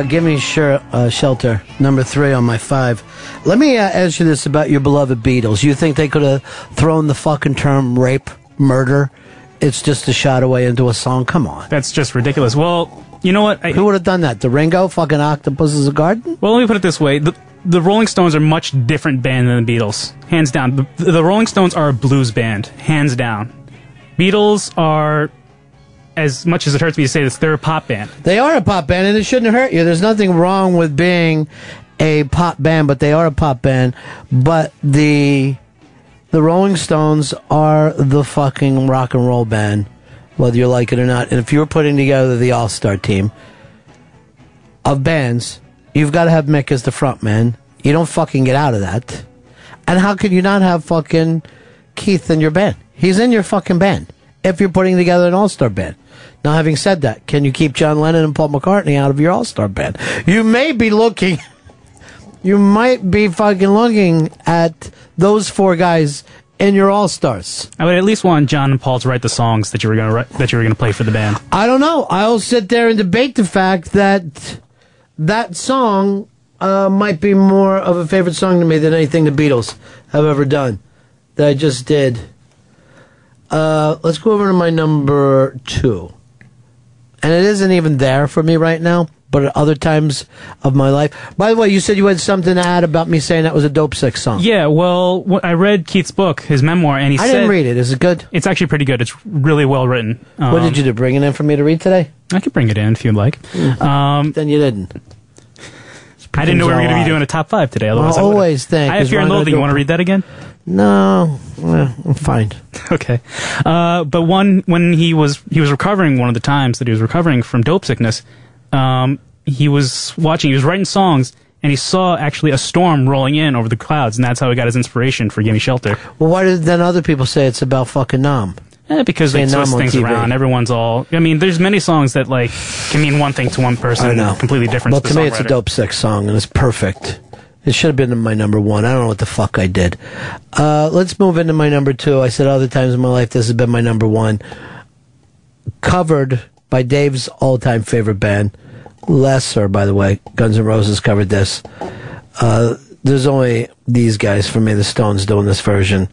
Uh, Give Me Sure, uh, Shelter, number three on my five. Let me uh, ask you this about your beloved Beatles. You think they could have thrown the fucking term rape, murder? It's just a shot away into a song. Come on. That's just ridiculous. Well, you know what? I, Who would have done that? The Ringo? Fucking Octopus is a Garden? Well, let me put it this way: the, the Rolling Stones are much different band than the Beatles, hands down. The, the Rolling Stones are a blues band, hands down. Beatles are, as much as it hurts me to say this, they're a pop band. They are a pop band, and it shouldn't hurt you. There's nothing wrong with being a pop band, but they are a pop band. But the the Rolling Stones are the fucking rock and roll band, whether you like it or not. And if you're putting together the All Star team of bands, you've got to have Mick as the front man. You don't fucking get out of that. And how could you not have fucking Keith in your band? He's in your fucking band. If you're putting together an all star band. Now, having said that, can you keep John Lennon and Paul McCartney out of your all star band? You may be looking, (laughs) you might be fucking looking at those four guys in your all stars. I would at least want John and Paul to write the songs that you were gonna write, that you were gonna play for the band. I don't know. I'll sit there and debate the fact that that song uh, might be more of a favorite song to me than anything the Beatles have ever done that I just did. Uh, let's go over to my number two. And it isn't even there for me right now, but at other times of my life. By the way, you said you had something to add about me saying that was a Dope Six song. Yeah, well, wh- I read Keith's book, his memoir, and he said I said didn't read it. Is it good? It's actually pretty good. It's really well written. what did you do? Bring it in for me to read today? I could bring it in if you'd like. Um, then you didn't. I didn't know we were going to be doing a top five today. Otherwise, I would've- always think, I have Fear and Ron Loathing. You want to read that again? No, well, I'm fine. (laughs) Okay. Uh, but one when he was he was recovering one of the times that he was recovering from dope sickness, um, he was watching. He was writing songs. And he saw actually a storm rolling in over the clouds, and that's how he got his inspiration for "Gimme Shelter." Well, why did then other people say it's about fucking Nam? Eh, because they twist things TV. around. Everyone's all. I mean, there's many songs that like can mean one thing to one person, I know. completely different. Well, to, to me, it's a dope six song, and it's perfect. It should have been my number one. I don't know what the fuck I did. Uh, let's move into my number two. I said other times in my life this has been my number one. Covered by Dave's all-time favorite band, Lesser. By the way, Guns N' Roses covered this. Uh, there's only these guys for me, the Stones, doing this version.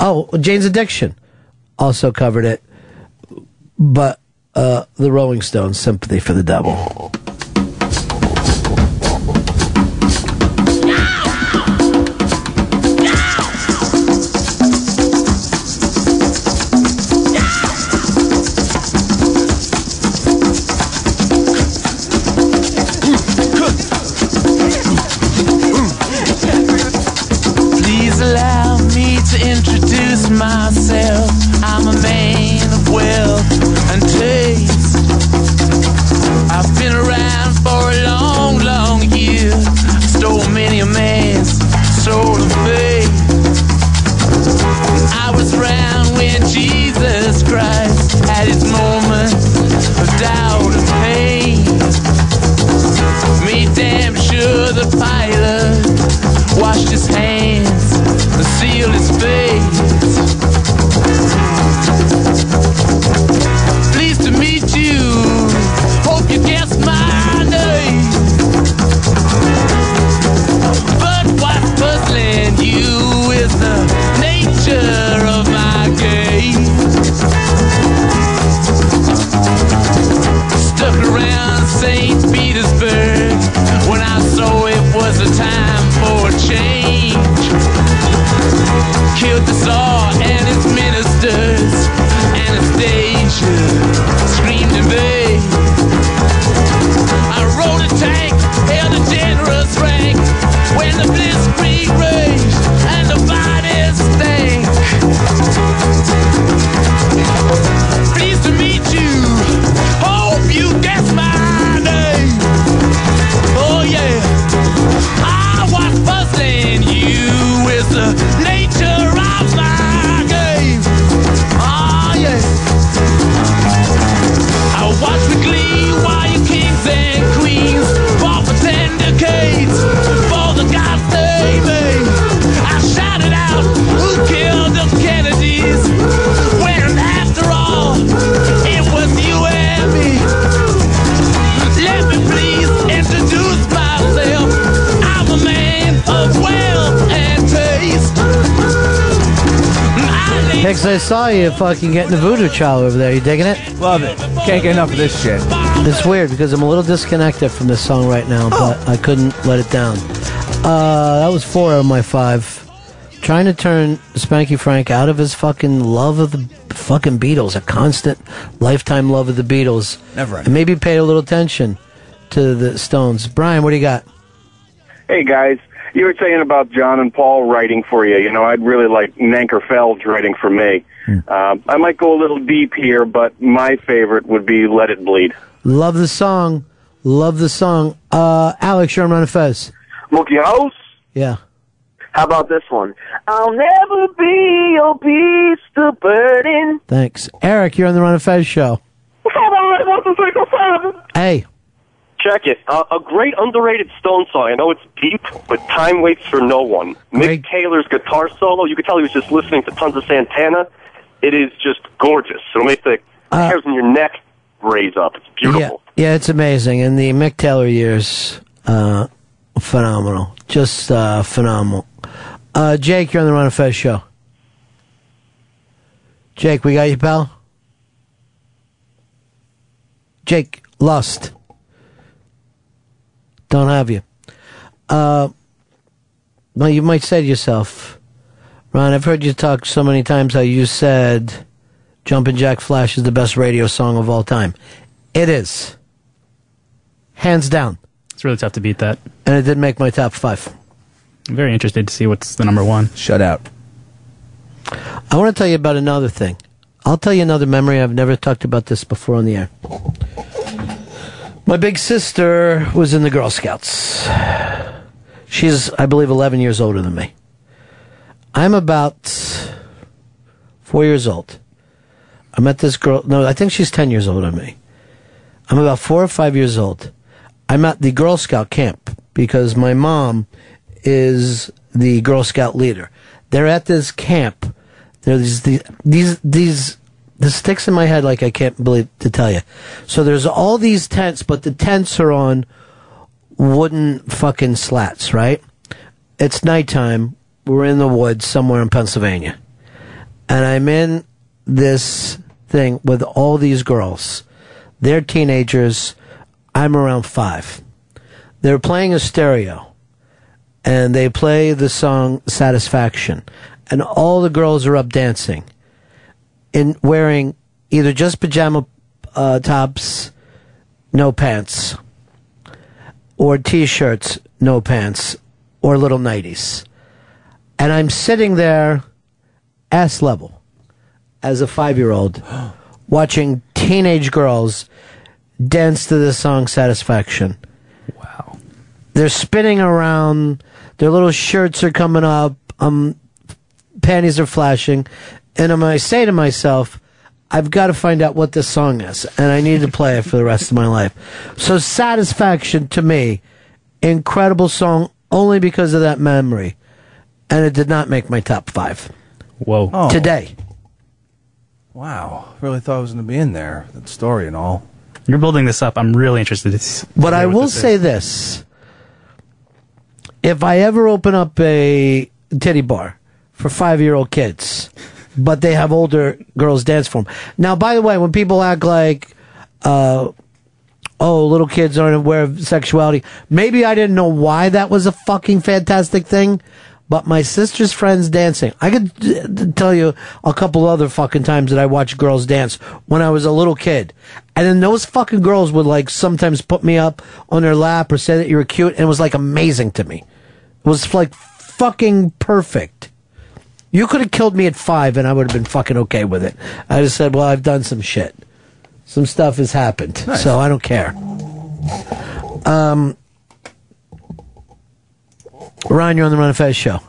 Oh, Jane's Addiction also covered it, but uh, the Rolling Stones, Sympathy for the Devil. Hicks, I saw you fucking getting the voodoo child over there. You digging it? Love it. Can't get enough of this shit. It's weird because I'm a little disconnected from this song right now, but I couldn't let it down. Uh, that was four out of my five. Trying to turn Spanky Frank out of his fucking love of the fucking Beatles, a constant lifetime love of the Beatles. Never And maybe pay a little attention to the Stones. Brian, what do you got? Hey guys, you were saying about John and Paul writing for you. You know, I'd really like Nanker Phelge's writing for me. Um, I might go a little deep here, but my favorite would be Let It Bleed. Love the song. Love the song. Uh, Alex, you're on Ron and Fez. Monkey House? Yeah. How about this one? I'll never be your beast of burden. Thanks. Eric, you're on the Ron and Fez show. Hey. Check it. Uh, a great underrated Stone song. I know it's deep, but time waits for no one. Mick Taylor's guitar solo, you could tell he was just listening to tons of Santana. It is just gorgeous. It'll make the hairs on your neck raise up. It's beautiful. Yeah, yeah, it's amazing. And the Mick Taylor years, uh, phenomenal. Just uh, phenomenal. Uh, Jake, you're on the Ron and Fez show. Jake, we got you, pal? Jake, Lust. Don't have you. Uh, well, you might say to yourself, Ron, I've heard you talk so many times how you said Jumpin' Jack Flash is the best radio song of all time. It is. Hands down. It's really tough to beat that. And it did make my top five. I'm very interested to see what's the number one. Shut out. I want to tell you about another thing. I'll tell you another memory. I've never talked about this before on the air. My big sister was in the Girl Scouts. She's, I believe, 11 years older than me. I'm about four years old. I met this girl. No, I think she's 10 years older than me. I'm about four or five years old. I'm at the Girl Scout camp because my mom is the Girl Scout leader. They're at this camp. There's these, these, these, the sticks in my head like I can't believe to tell you. So there's all these tents, but the tents are on wooden fucking slats, right? It's nighttime. We're in the woods somewhere in Pennsylvania. And I'm in this thing with all these girls. They're teenagers. I'm around five. They're playing a stereo and they play the song Satisfaction. And all the girls are up dancing in wearing either just pajama uh, tops, no pants, or t shirts, no pants, or little nighties. And I'm sitting there, ass level, as a five year old, (gasps) watching teenage girls dance to the song Satisfaction. Wow. They're spinning around, their little shirts are coming up, um, panties are flashing, and I'm, I say to myself, I've got to find out what this song is, and I need to play it for the rest of my life. So, Satisfaction to me, incredible song only because of that memory, and it did not make my top five. Whoa. Oh. Today. Wow. Really thought I was going to be in there. That story and all. You're building this up. I'm really interested. to s- But I will this say is. this. If I ever open up a titty bar for five year old kids, but they have older girls dance for them. Now, by the way, when people act like, uh, oh, little kids aren't aware of sexuality, maybe I didn't know why that was a fucking fantastic thing. But my sister's friends dancing. I could uh, tell you a couple other fucking times that I watched girls dance when I was a little kid. And then those fucking girls would like sometimes put me up on their lap or say that you were cute. And it was like amazing to me. It was like fucking perfect. You could have killed me at five and I would have been fucking okay with it. I just said, well, I've done some shit. Some stuff has happened. So I don't care. Um, Ryan, you're on the Ron and Fez show.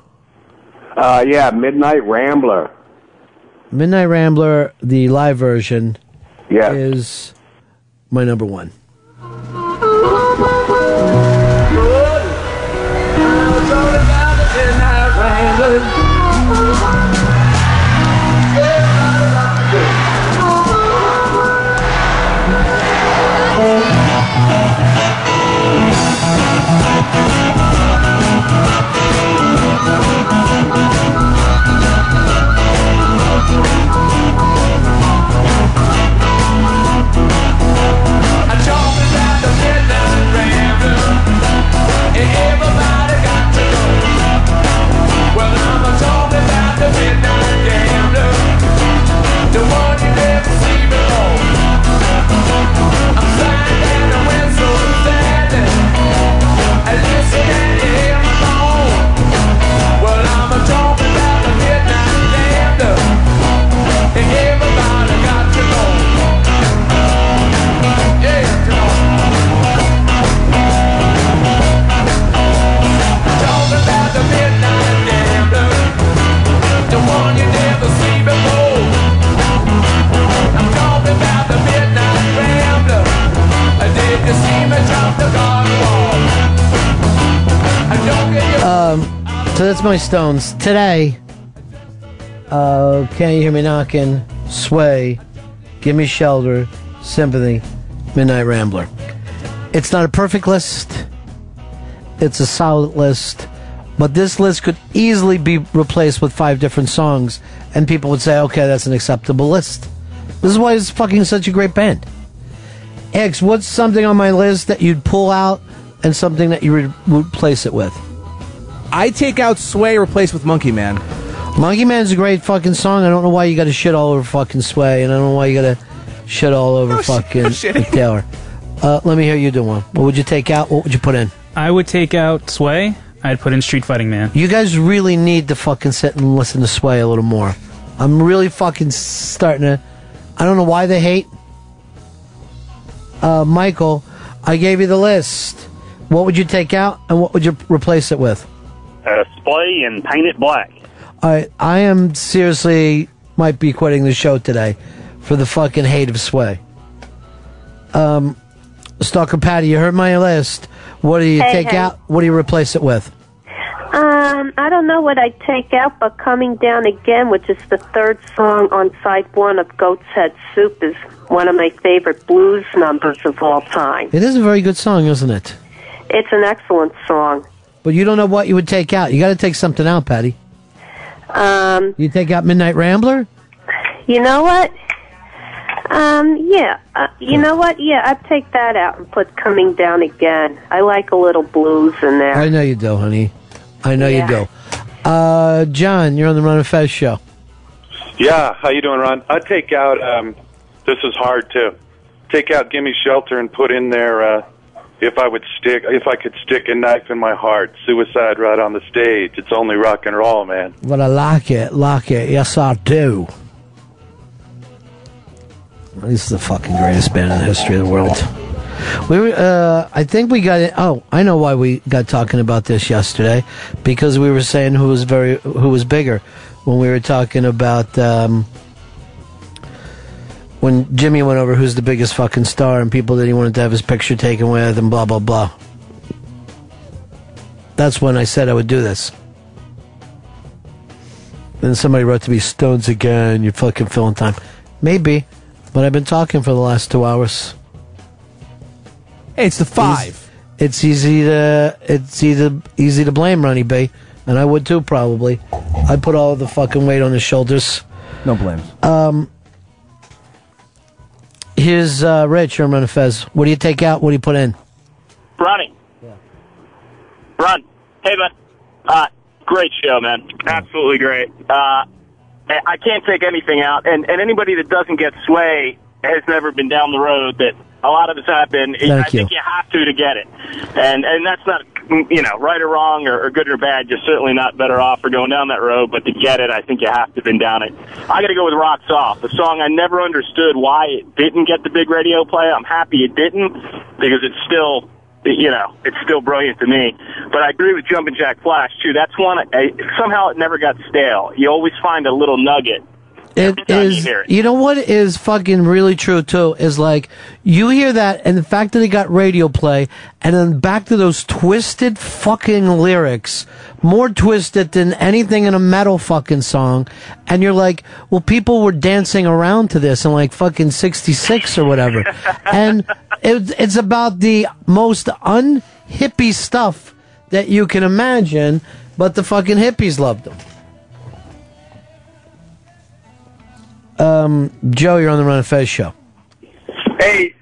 Uh, yeah, Midnight Rambler. Midnight Rambler, the live version, Yeah. is my number one. So that's my Stones. Today, uh, Can You Hear Me Knocking, Sway, Give Me Shelter, Sympathy, Midnight Rambler. It's not a perfect list. It's a solid list. But this list could easily be replaced with five different songs, and people would say, okay, that's an acceptable list. This is why it's fucking such a great band. X, what's something on my list that you'd pull out and something that you would replace it with? I take out Sway, replace with Monkey Man. Monkey Man's a great fucking song. I don't know why you got to shit all over fucking Sway, and I don't know why you got to shit all over No shit- fucking no Taylor. Uh, let me hear you do one. What would you take out? What would you put in? I would take out Sway. I'd put in Street Fighting Man. You guys really need to fucking sit and listen to Sway a little more. I'm really fucking starting to. I don't know why they hate. Uh, Michael, I gave you the list. What would you take out, and what would you replace it with? Uh, splay and paint it black. I I am seriously might be quitting the show today for the fucking hate of Sway. Um, Stalker Patty, you heard my list. What do you Hey, take hey. out? What do you replace it with? Um, I don't know what I'd take out, but Coming Down Again, which is the third song on side one of Goat's Head Soup, is one of my favorite blues numbers of all time. It is a very good song, isn't it? It's an excellent song. But you don't know what you would take out. You got to take something out, Patty. Um, You take out Midnight Rambler. you know what? Um, yeah. Uh, you know what? Yeah, I'd take that out and put Coming Down Again. I like a little blues in there. I know you do, honey. I know Yeah. you do. Uh, John, you're on the Ron and Fez show. Yeah, how you doing, Ron? I'd take out. Um, this is hard too. Take out "Gimme Shelter" and put in there. Uh, if I would stick, if I could stick a knife in my heart, suicide right on the stage. It's only rock and roll, man. But I like it, like it. Yes, I do. This is the fucking greatest band in the history of the world. We uh, I think we got it. Oh, I know why we got talking about this yesterday, because we were saying who was very, who was bigger, when we were talking about um, when Jimmy went over who's the biggest fucking star, and people that he wanted to have his picture taken with, and blah blah blah. That's when I said I would do this. Then somebody wrote to me, Stones again, you're fucking filling time. Maybe, but I've been talking for the last two hours. Hey, it's the five. It's, easy to it's easy easy to blame Ronnie B, and I would too probably. I put all the fucking weight on his shoulders. No blames. Um, here's uh, Rich from Ron Fez. What do you take out? What do you put in? Ronnie. Ron. Hey, man. Uh, great show, man. Absolutely great. Uh, I I can't take anything out, and, and anybody that doesn't get sway has never been down the road that a lot of us have been. Thank I you. think you have to to get it, and and that's not you know right or wrong or, or good or bad. You're certainly not better off for going down that road, but to get it, I think you have to have been down it. I got to go with "Rocks Off," the song I never understood why it didn't get the big radio play. I'm happy it didn't because it's still you know, it's still brilliant to me. But I agree with Jumpin' Jack Flash too. That's one. I, somehow it never got stale. You always find a little nugget. It you is. it. You know what is fucking really true too is like you hear that and the fact that they got radio play and then back to those twisted fucking lyrics, more twisted than anything in a metal fucking song, and you're like, well, people were dancing around to this in like fucking '66 or whatever, (laughs) and it, it's about the most unhippie stuff that you can imagine, but the fucking hippies loved them. Um, Joe, you're on the Ron and Fez show. Hey,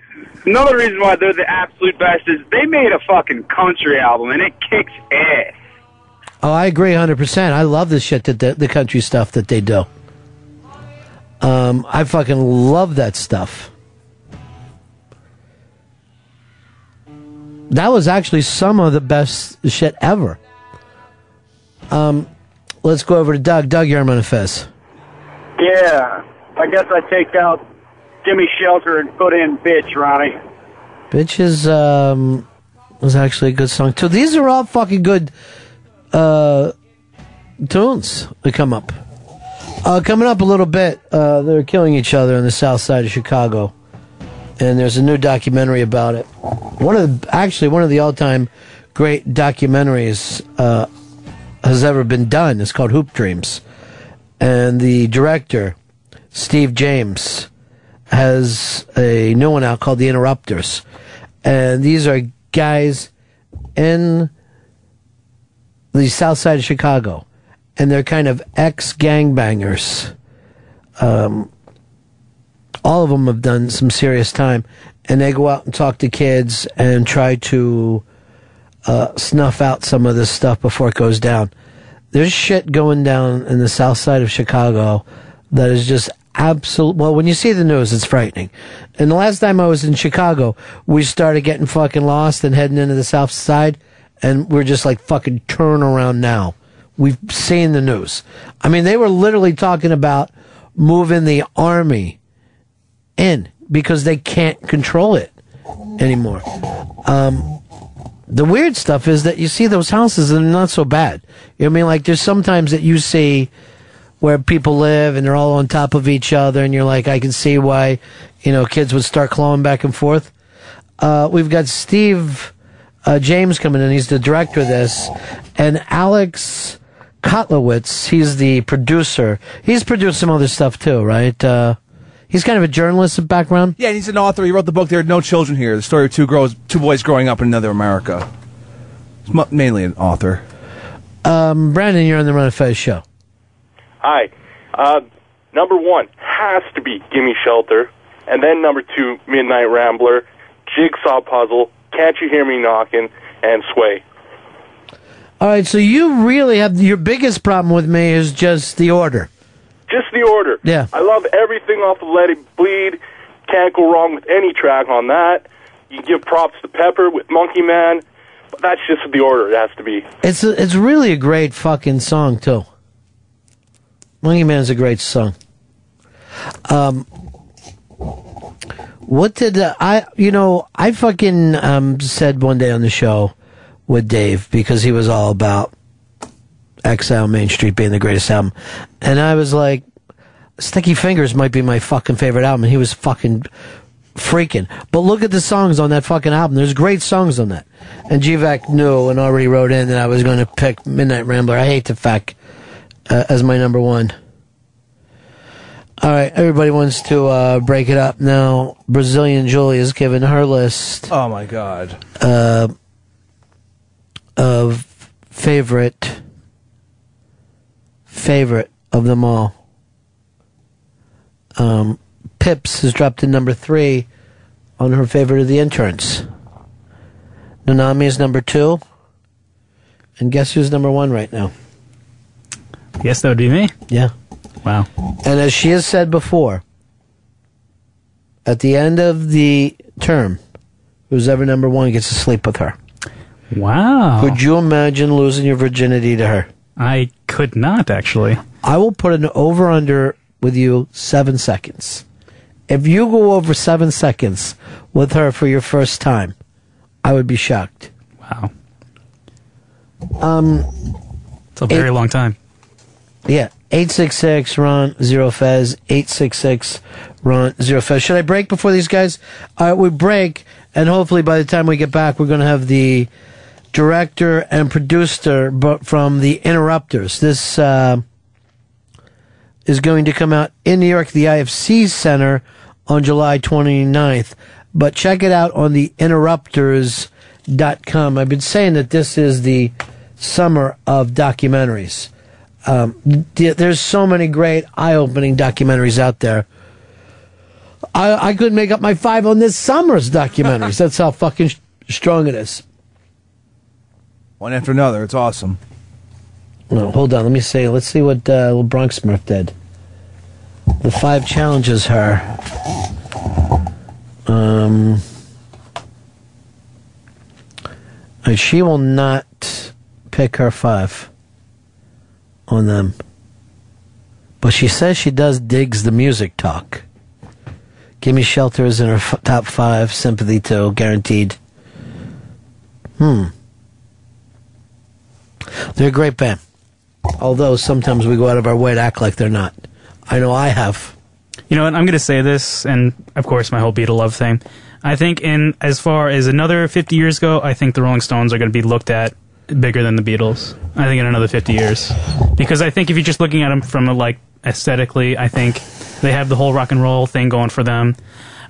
another reason why they're the absolute best is they made a fucking country album and it kicks ass. Oh, I agree 100%. I love the shit that the, the country stuff that they do. Um, I fucking love that stuff. That was actually some of the best shit ever. Um, let's go over to Doug. Doug, you're on Fez. Yeah, I guess I take out Gimme Shelter and put in Bitch, Ronnie. Bitch is, um, was actually a good song too. These are all fucking good, uh, tunes that come up. Uh, coming up a little bit, uh, they're killing each other on the south side of Chicago. and there's a new documentary about it. One of the, actually one of the all-time great documentaries uh, has ever been done. It's called Hoop Dreams, and the director Steve James has a new one out called The Interrupters, and these are guys in the south side of Chicago, and they're kind of ex gangbangers. Um, all of them have done some serious time, and they go out and talk to kids and try to uh, snuff out some of this stuff before it goes down. There's shit going down in the south side of Chicago that is just absolute. Well, when you see the news, it's frightening. And the last time I was in Chicago, we started getting fucking lost and heading into the south side, and we're just like fucking turn around now. We've seen the news. I mean, they were literally talking about moving the army in because they can't control it anymore. Um, the weird stuff is that you see those houses and they're not so bad. You know what I mean? Like there's sometimes that you see where people live and they're all on top of each other and you're like, I can see why, you know, kids would start clawing back and forth. Uh, we've got Steve uh, James coming in. He's the director of this. And Alex Kotlowitz, he's the producer. He's produced some other stuff too, right? Uh, he's kind of a journalist of background. Yeah, he's an author. He wrote the book "There Are No Children Here," the story of two girls, two boys growing up in another America. He's mainly an author. Um, Brandon, you're on the Ron and Fez show. Hi. Uh, number one has to be Gimme Shelter. And then number two, Midnight Rambler, Jigsaw Puzzle, Can't You Hear Me Knocking, and Sway. All right, so you really have your biggest problem with me is just the order. Just the order. Yeah. I love everything off of Let It Bleed. Can't go wrong with any track on that. You give props to Pepper with Monkey Man. But that's just the order it has to be. It's a, it's really a great fucking song too. Monkey Man's a great song. Um, what did uh, I? You know, I fucking um said one day on the show with Dave because he was all about Exile Main Street being the greatest album, and I was like, Sticky Fingers might be my fucking favorite album. And he was fucking freaking. But look at the songs on that fucking album. There's great songs on that. And GVAC knew and already wrote in that I was going to pick Midnight Rambler. I hate the fact uh, as my number one. All right, everybody wants to uh, break it up now. Brazilian Julie has given her list Oh my god. uh, of favorite favorite of them all. Um, Pips has dropped to number three on her favorite of the interns. Nanami is number two, and guess who's number one right now? Yes, that would be me. Yeah. Wow. And as she has said before, at the end of the term, who's ever number one gets to sleep with her. Wow. Could you imagine losing your virginity to her? I could not actually. I will put an over under with you seven seconds. If you go over seven seconds with her for your first time, I would be shocked. Wow. Um, It's a very long time. Yeah. 866 Ron Zero Fez. 866 Ron Zero Fez. Should I break before these guys? All right, we break, and hopefully by the time we get back, we're going to have the director and producer from the Interrupters. This uh, is going to come out in New York, the IFC Center on July 29th. But check it out on the interrupters.com. I've been saying that this is the summer of documentaries. Um, there's so many great eye-opening documentaries out there. I, I couldn't make up my five on this summer's documentaries. (laughs) That's how fucking sh- strong it is. One after another. It's awesome. No, hold on. Let me see. Let's see what uh, little Bronx Smurf did. The five challenges her. Um, and she will not pick her five on them. But she says she does digs the music talk. Gimme Shelter is in her f- top five. Sympathy too, guaranteed. Hmm. They're a great band. Although sometimes we go out of our way to act like they're not. I know I have. You know what? I'm going to say this, and of course, my whole Beatle love thing. I think, in as far as another 50 years ago, I think the Rolling Stones are going to be looked at bigger than the Beatles. I think in another 50 years, because I think if you're just looking at them from a, like aesthetically, I think they have the whole rock and roll thing going for them.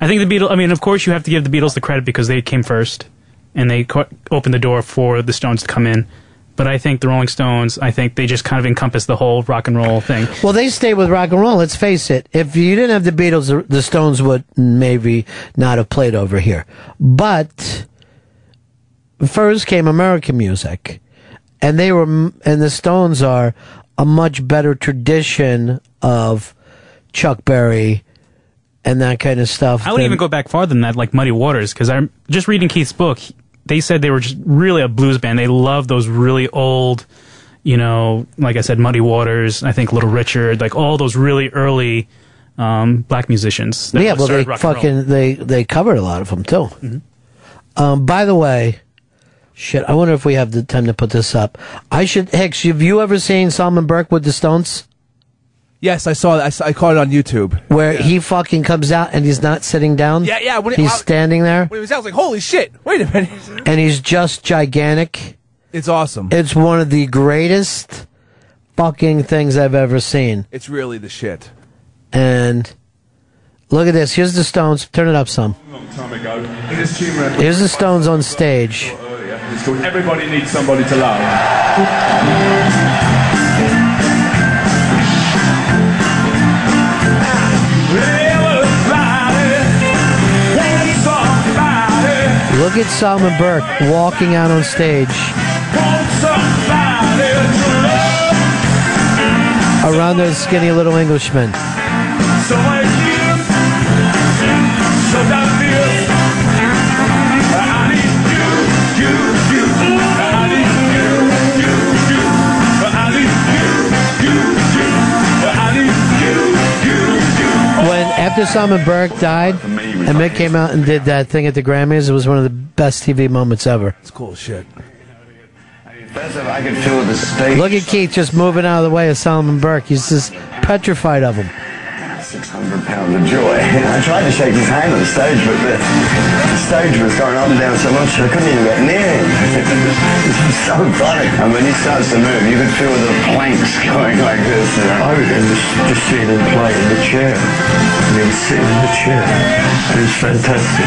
I think the Beatles. I mean, of course, you have to give the Beatles the credit because they came first, and they co- opened the door for the Stones to come in. But I think the Rolling Stones, I think they just kind of encompass the whole rock and roll thing. Well, they stayed with rock and roll. Let's face it. If you didn't have the Beatles, the- the Stones would maybe not have played over here. But first came American music, and they were, and the Stones are a much better tradition of Chuck Berry and that kind of stuff. I would than- even go back farther than that, like Muddy Waters, because I'm just reading Keith's book. They said they were just really a blues band. They love those really old, you know, like I said, Muddy Waters. I think Little Richard, like all those really early um, black musicians. yeah, well, they started rock and roll. fucking they they covered a lot of them too. Mhm. Um, by the way, shit, I wonder if we have the time to put this up. I should. Hicks, have you ever seen Solomon Burke with the Stones? Yes, I saw. I, saw, I caught it on YouTube. Where he fucking comes out and he's not sitting down. Yeah, yeah. When it- he's I- standing there When it was out, I was like, "Holy shit! Wait a minute!" and he's just gigantic. It's awesome. It's one of the greatest fucking things I've ever seen. It's really the shit. And look at this. Here's the Stones. Turn it up some. time ago. This tune record Here's the Stones on stage. It's called Everybody Needs Somebody to Love. Look at Solomon Burke walking out on stage around those skinny little Englishmen. When after Solomon Burke died, and Mick came out and did that thing at the Grammys, it was one of the best TV moments ever. It's cool shit. First of all, I could feel the stage. Look at Keith just moving out of the way of Solomon Burke. He's just petrified of him. 600 pounds of joy. (laughs) I tried to shake his hand on the stage, but the, the stage was going up and down so much I couldn't even get near him. (laughs) it was so funny. And when he starts to move, you could feel the planks (laughs) going like this. You know? I was just, just seeing him play in the chair. And he was sitting in the chair. It was fantastic.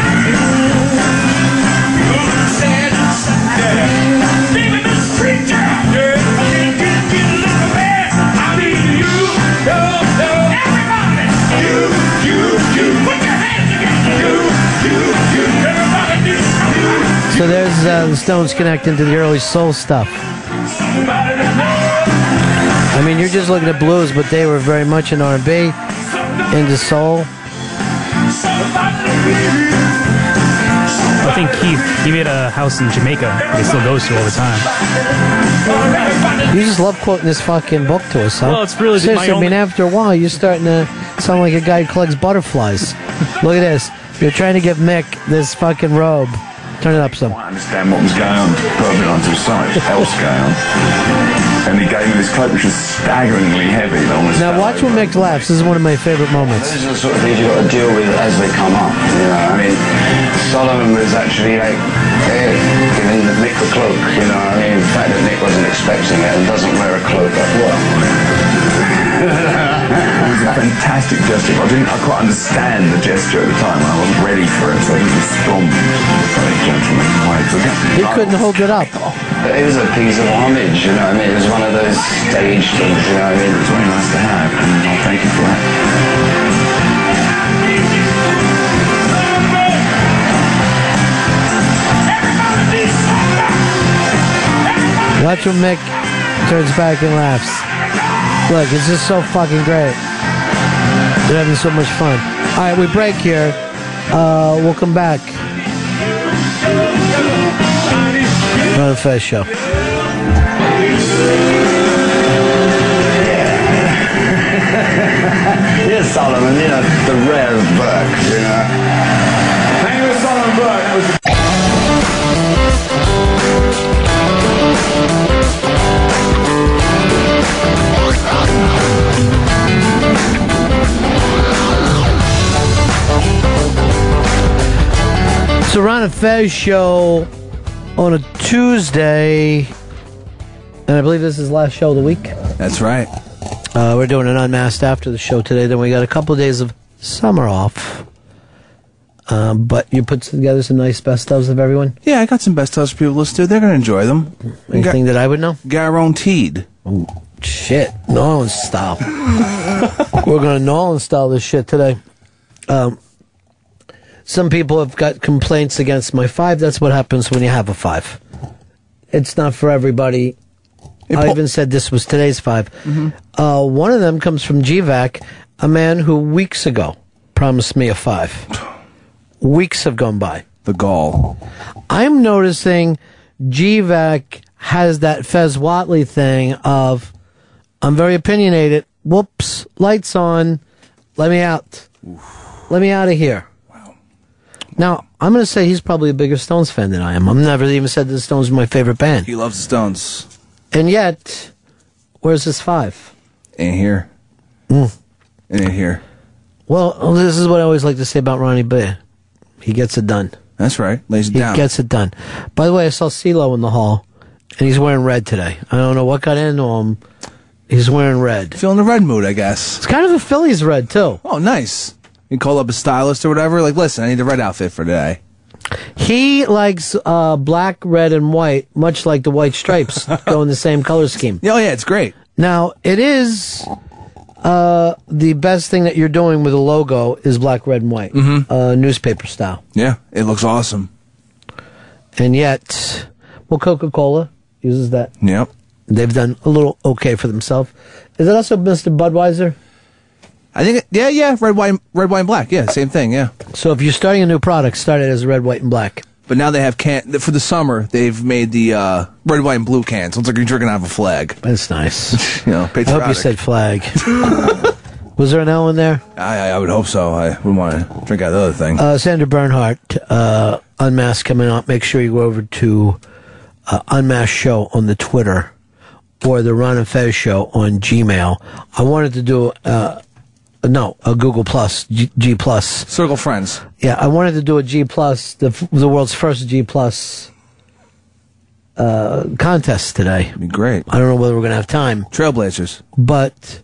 So there's uh, the Stones connecting to the early soul stuff. I mean, you're just looking at blues, but they were very much in R&B, into soul. I think Keith, he made a house in Jamaica that he still goes to all the time. You just love quoting this fucking book to us, huh? Well, it's really my Seriously, I mean, only- after a while, you're starting to sound like a guy who collects butterflies. Look at this. You're trying to give Mick this fucking robe. Turn it up some. I understand what was going on, put a bit onto the side, else going on. And he gave me this cloak which was staggeringly heavy. almost Now watch when Mick laughs. This is one of my favorite moments. These are the sort of things you've got to deal with as they come up. You know, I mean, Solomon was actually like eh, giving the Mick the cloak. You know, I mean, the fact that Mick wasn't expecting it and doesn't wear a cloak, at what? (laughs) it was a fantastic gesture. I didn't I quite understand the gesture at the time. I wasn't ready for it, so I didn't respond very gentleman way. So He couldn't hold it up. it was a piece of homage, you know what I mean? It was one of those stage things, you know what I mean? It was very nice to have, and I'll thank you for that. Watch when Mick turns back and laughs. Look, it's just so fucking great. They're having so much fun. All right, we break here. Uh, we'll come back. The first show. yes, Solomon, you know, the rare Burke, you know. Ron and Fez show on a Tuesday, and I believe this is the last show of the week. That's right. Uh, we're doing an unmasked after the show today. Then we got a couple of days of summer off. Um, but you put together some nice best ofs of everyone. Yeah, I got some best ofs for people to listen to. They're going to enjoy them. Anything that I would know? Guaranteed. Oh, shit. Nolan style. (laughs) We're going to Nolan style this shit today. Um, some people have got complaints against my five. That's what happens when you have a five. It's not for everybody. I even said this was today's 5 Uh, one of them comes from GVAC, a man who weeks ago promised me a five. Weeks have gone by. The gall. I'm noticing GVAC has that Fez Whatley thing of, I'm very opinionated. Whoops, lights on. Let me out. Let me out of here. Now, I'm going to say he's probably a bigger Stones fan than I am. I've never even said that the Stones are my favorite band. He loves the Stones. And yet, where's his five? Ain't here. Mm. Ain't here. Well, this is what I always like to say about Ronnie Bear. He gets it done. That's right. Lays it He down. gets it done. By the way, I saw CeeLo in the hall, and he's wearing red today. I don't know what got into him. He's wearing red. Feeling the red mood, I guess. It's kind of a Phillies red, too. Oh, nice. You call up a stylist or whatever. Like, listen, I need the red outfit for today. He likes uh, black, red, and white, much like the white stripes (laughs) go in the same color scheme. Oh, yeah, it's great. Now, it is uh, the best thing that you're doing with a logo is black, red, and white, Mhm. uh, newspaper style. Yeah, it looks awesome. And yet, well, Coca Cola uses that. Yep. They've done a little okay for themselves. Is it also Mr. Budweiser? I think, yeah, yeah, red, wine, red, wine, black. Yeah, same thing. Yeah. So if you're starting a new product, start it as red, white, and black. But now they have can for the summer. They've made the uh, red, white, and blue cans. Looks like you're drinking out of a flag. That's nice. (laughs) you know, I hope you said flag. (laughs) Was there an L in there? I, I, would hope so. I wouldn't want to drink out of the other thing. Uh, Sandra Bernhard, uh, Unmasked coming up. Make sure you go over to uh, Unmasked Show on the Twitter or the Ron and Fez Show on Gmail. I wanted to do, uh, no, a Google Plus, G, G Plus. Circle Friends. Yeah, I wanted to do a G Plus, the, the world's first G Plus uh, contest today. Be great. I don't know whether we're going to have time. Trailblazers. But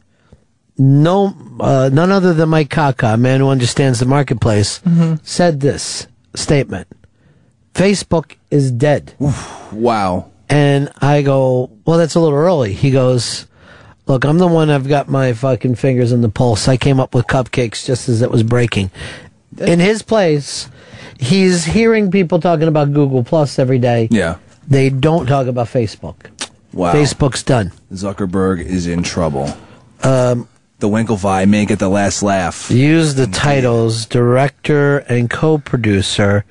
no, uh, none other than Mike Kaka, a man who understands the marketplace, Mhm. said this statement: "Facebook is dead." Wow. And I go, "Well, that's a little early." He goes, "Look, I'm the one. I've got my fucking fingers in the pulse. I came up with cupcakes just as it was breaking." In his place, he's hearing people talking about Google Plus every day. Yeah. They don't talk about Facebook. Wow. Facebook's done. Zuckerberg is in trouble. Um, the Winklevi may get the last laugh. Use the titles director and co-producer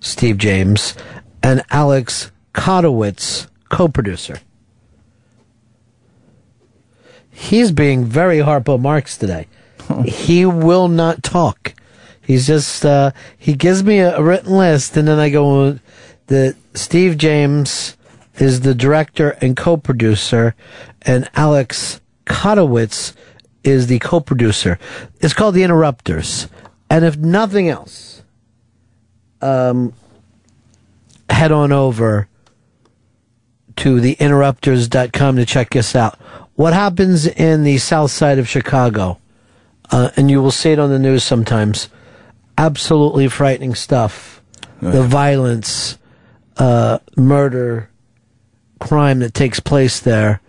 Steve James and Alex Kotlowitz co-producer. He's being very Harpo Marx today. (laughs) he will not talk. He's just uh, he gives me a, a written list, and then I go. The Steve James is the director and co-producer, and Alex Kotlowitz is the co-producer. It's called The Interrupters, and if nothing else, um, head on over to theinterrupters.com to check this out. What happens in the south side of Chicago, uh, and you will see it on the news sometimes, absolutely frightening stuff. The violence, uh, murder, crime that takes place there.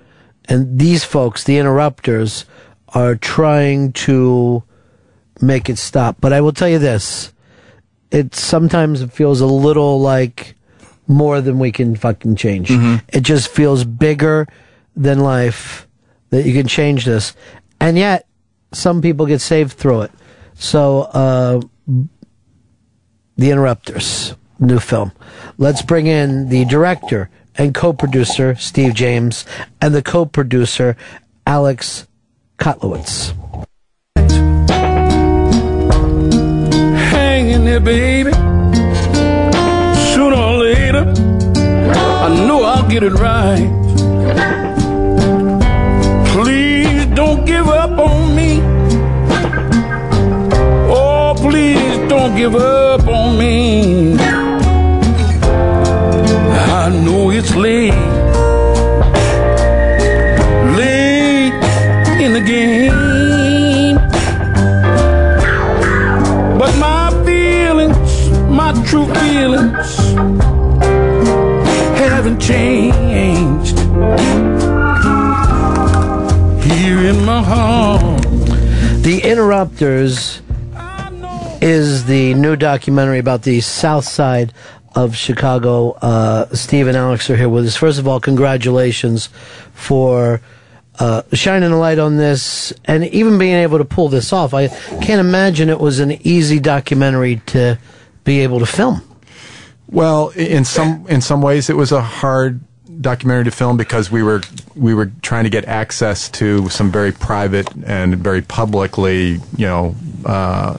And these folks, the interrupters, are trying to make it stop. But I will tell you this. It sometimes feels a little like more than we can fucking change. It just feels bigger than life that you can change this. And yet, some people get saved through it. So, uh, The Interrupters, new film. Let's bring in the director and co-producer, Steve James, and the co-producer, Alex Kotlowitz. Hang in there, baby. Sooner or later, I know I'll get it right. don't give up on me. Oh, please don't give up on me. I know it's late, late in the game, but my feelings, my true feelings, haven't changed. The Interrupters is the new documentary about the South Side of Chicago. Uh, Steve and Alex are here with us. First of all, congratulations for uh, shining a light on this and even being able to pull this off. I can't imagine it was an easy documentary to be able to film. Well, in some in some ways, it was a hard documentary to film because we were we were trying to get access to some very private and very publicly, you know, uh,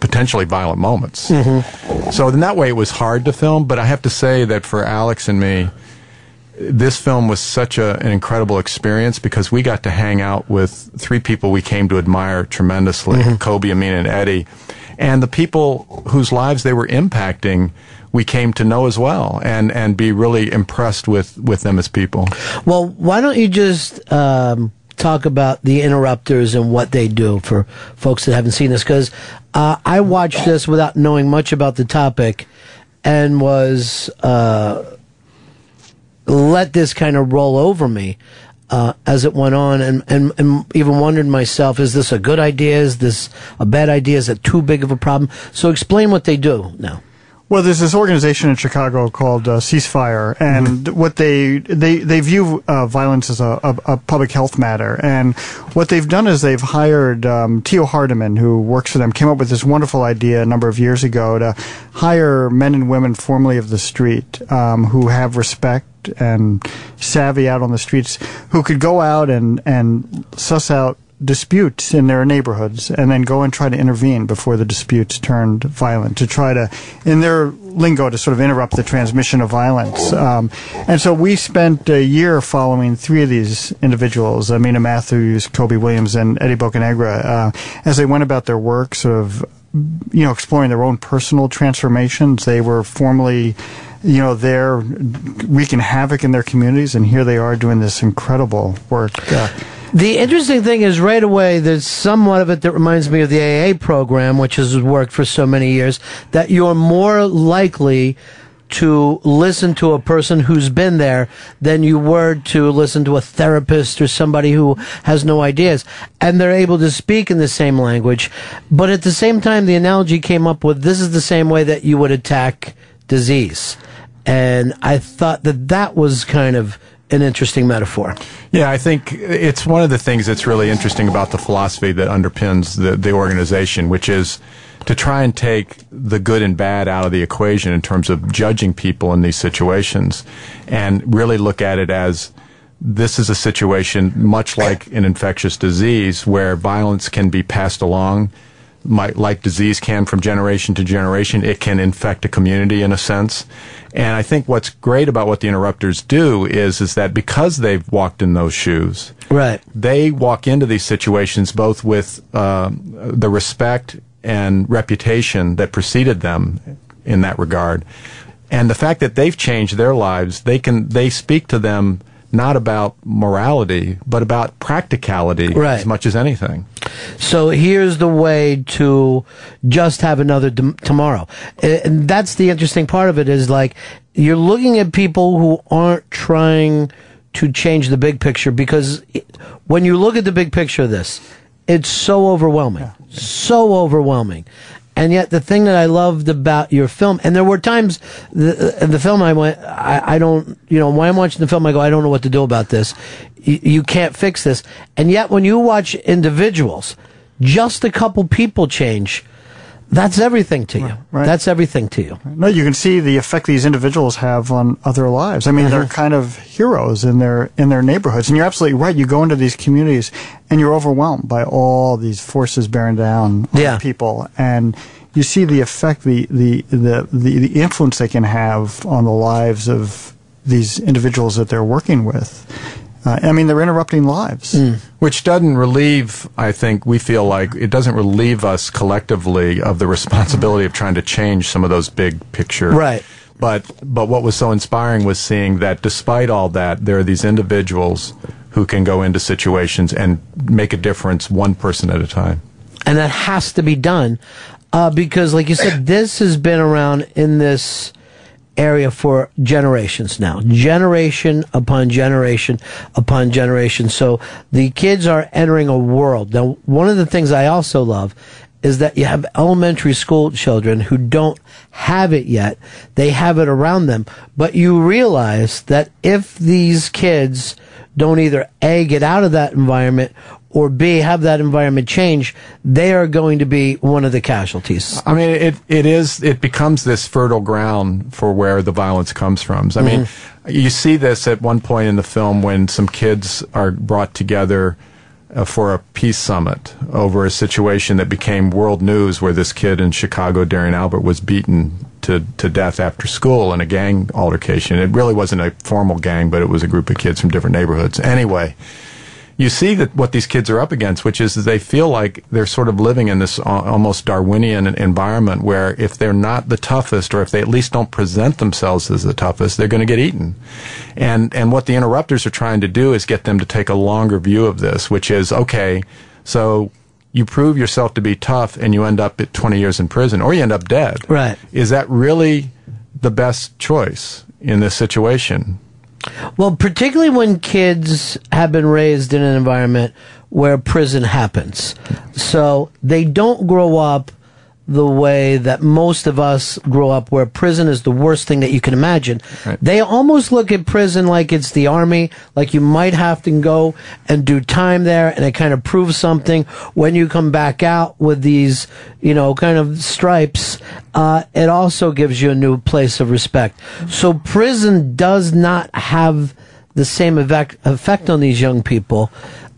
potentially violent moments. So in that way, it was hard to film. But I have to say that for Alex and me, this film was such a, an incredible experience because we got to hang out with three people we came to admire tremendously Cobe, Amin, and Eddie. And the people whose lives they were impacting, we came to know as well and, and be really impressed with, with them as people. Well, why don't you just um, talk about the interrupters and what they do for folks that haven't seen this? Because uh, I watched this without knowing much about the topic and was uh, let this kind of roll over me. Uh, as it went on, and, and, and even wondered myself, is this a good idea? Is this a bad idea? Is it too big of a problem? So explain what they do now. Well, there's this organization in Chicago called uh, Ceasefire, and what they they they view uh, violence as a, a, a public health matter. And what they've done is they've hired um, Tio Hardiman, who works for them, came up with this wonderful idea a number of years ago to hire men and women formerly of the street um, who have respect and savvy out on the streets, who could go out and and suss out disputes in their neighborhoods and then go and try to intervene before the disputes turned violent to try to in their lingo to sort of interrupt the transmission of violence. Um, and so we spent a year following three of these individuals Amina Matthews Cobe Williams and Eddie Bocanegra uh, as they went about their work sort of you know exploring their own personal transformations. They were formerly you know they're wreaking havoc in their communities and here they are doing this incredible work uh, The interesting thing is, right away, there's somewhat of it that reminds me of the AA program, which has worked for so many years, that you're more likely to listen to a person who's been there than you were to listen to a therapist or somebody who has no ideas. And they're able to speak in the same language. But at the same time, the analogy came up with this is the same way that you would attack disease. And I thought that that was kind of an interesting metaphor. Yeah, I think it's one of the things that's really interesting about the philosophy that underpins the, the organization, which is to try and take the good and bad out of the equation in terms of judging people in these situations and really look at it as this is a situation much like an infectious disease where violence can be passed along might, like disease can from generation to generation. It can infect a community in a sense. And I think what's great about what the interrupters do is, is that because they've walked in those shoes, right, they walk into these situations both with uh, the respect and reputation that preceded them in that regard, and the fact that they've changed their lives. They can they speak to them not about morality, but about practicality Right. as much as anything. So here's the way to just have another d- tomorrow. And that's the interesting part of it is like you're looking at people who aren't trying to change the big picture because when you look at the big picture of this, it's so overwhelming. So overwhelming. And yet, the thing that I loved about your film, and there were times the the film I went, I, I don't, you know, when I'm watching the film, I go, I don't know what to do about this. You, you can't fix this. And yet, when you watch individuals, just a couple people change, that's everything to you. Right. That's everything to you. No, you can see the effect these individuals have on other lives. I mean, they're mm-hmm. kind of heroes in their in their neighborhoods. And you're absolutely right. You go into these communities and you're overwhelmed by all these forces bearing down on Yeah. people, and you see the effect, the the, the the the influence they can have on the lives of these individuals that they're working with. Uh, I mean, they're interrupting lives. Which doesn't relieve, I think, we feel like it doesn't relieve us collectively of the responsibility of trying to change some of those big picture Right. But but what was so inspiring was seeing that despite all that, there are these individuals who can go into situations and make a difference one person at a time. and that has to be done uh, because, like you said, this has been around in this area for generations now, generation upon generation upon generation. So the kids are entering a world. Now, one of the things I also love is that you have elementary school children who don't have it yet. They have it around them, but you realize that if these kids don't either A, get out of that environment or B, have that environment change, they are going to be one of the casualties. I mean, it it is it becomes this fertile ground for where the violence comes from. I mean, you see this at one point in the film when some kids are brought together uh, for a peace summit over a situation that became world news, where this kid in Chicago, Derrion Albert, was beaten to to death after school in a gang altercation. It really wasn't a formal gang, but it was a group of kids from different neighborhoods. Anyway you see that what these kids are up against, which is they feel like they're sort of living in this uh, almost Darwinian environment where if they're not the toughest, or if they at least don't present themselves as the toughest, they're going to get eaten. And and what the interrupters are trying to do is get them to take a longer view of this, which is okay. So you prove yourself to be tough, and you end up at 20 years in prison, or you end up dead. Right. Is that really the best choice in this situation? Well, particularly when kids have been raised in an environment where prison happens. So they don't grow up the way that most of us grow up where prison is the worst thing that you can imagine. They almost look at prison like it's the army, like you might have to go and do time there and it kind of proves something when you come back out with these, you know, kind of stripes. Uh, it also gives you a new place of respect. So prison does not have the same effect, effect on these young people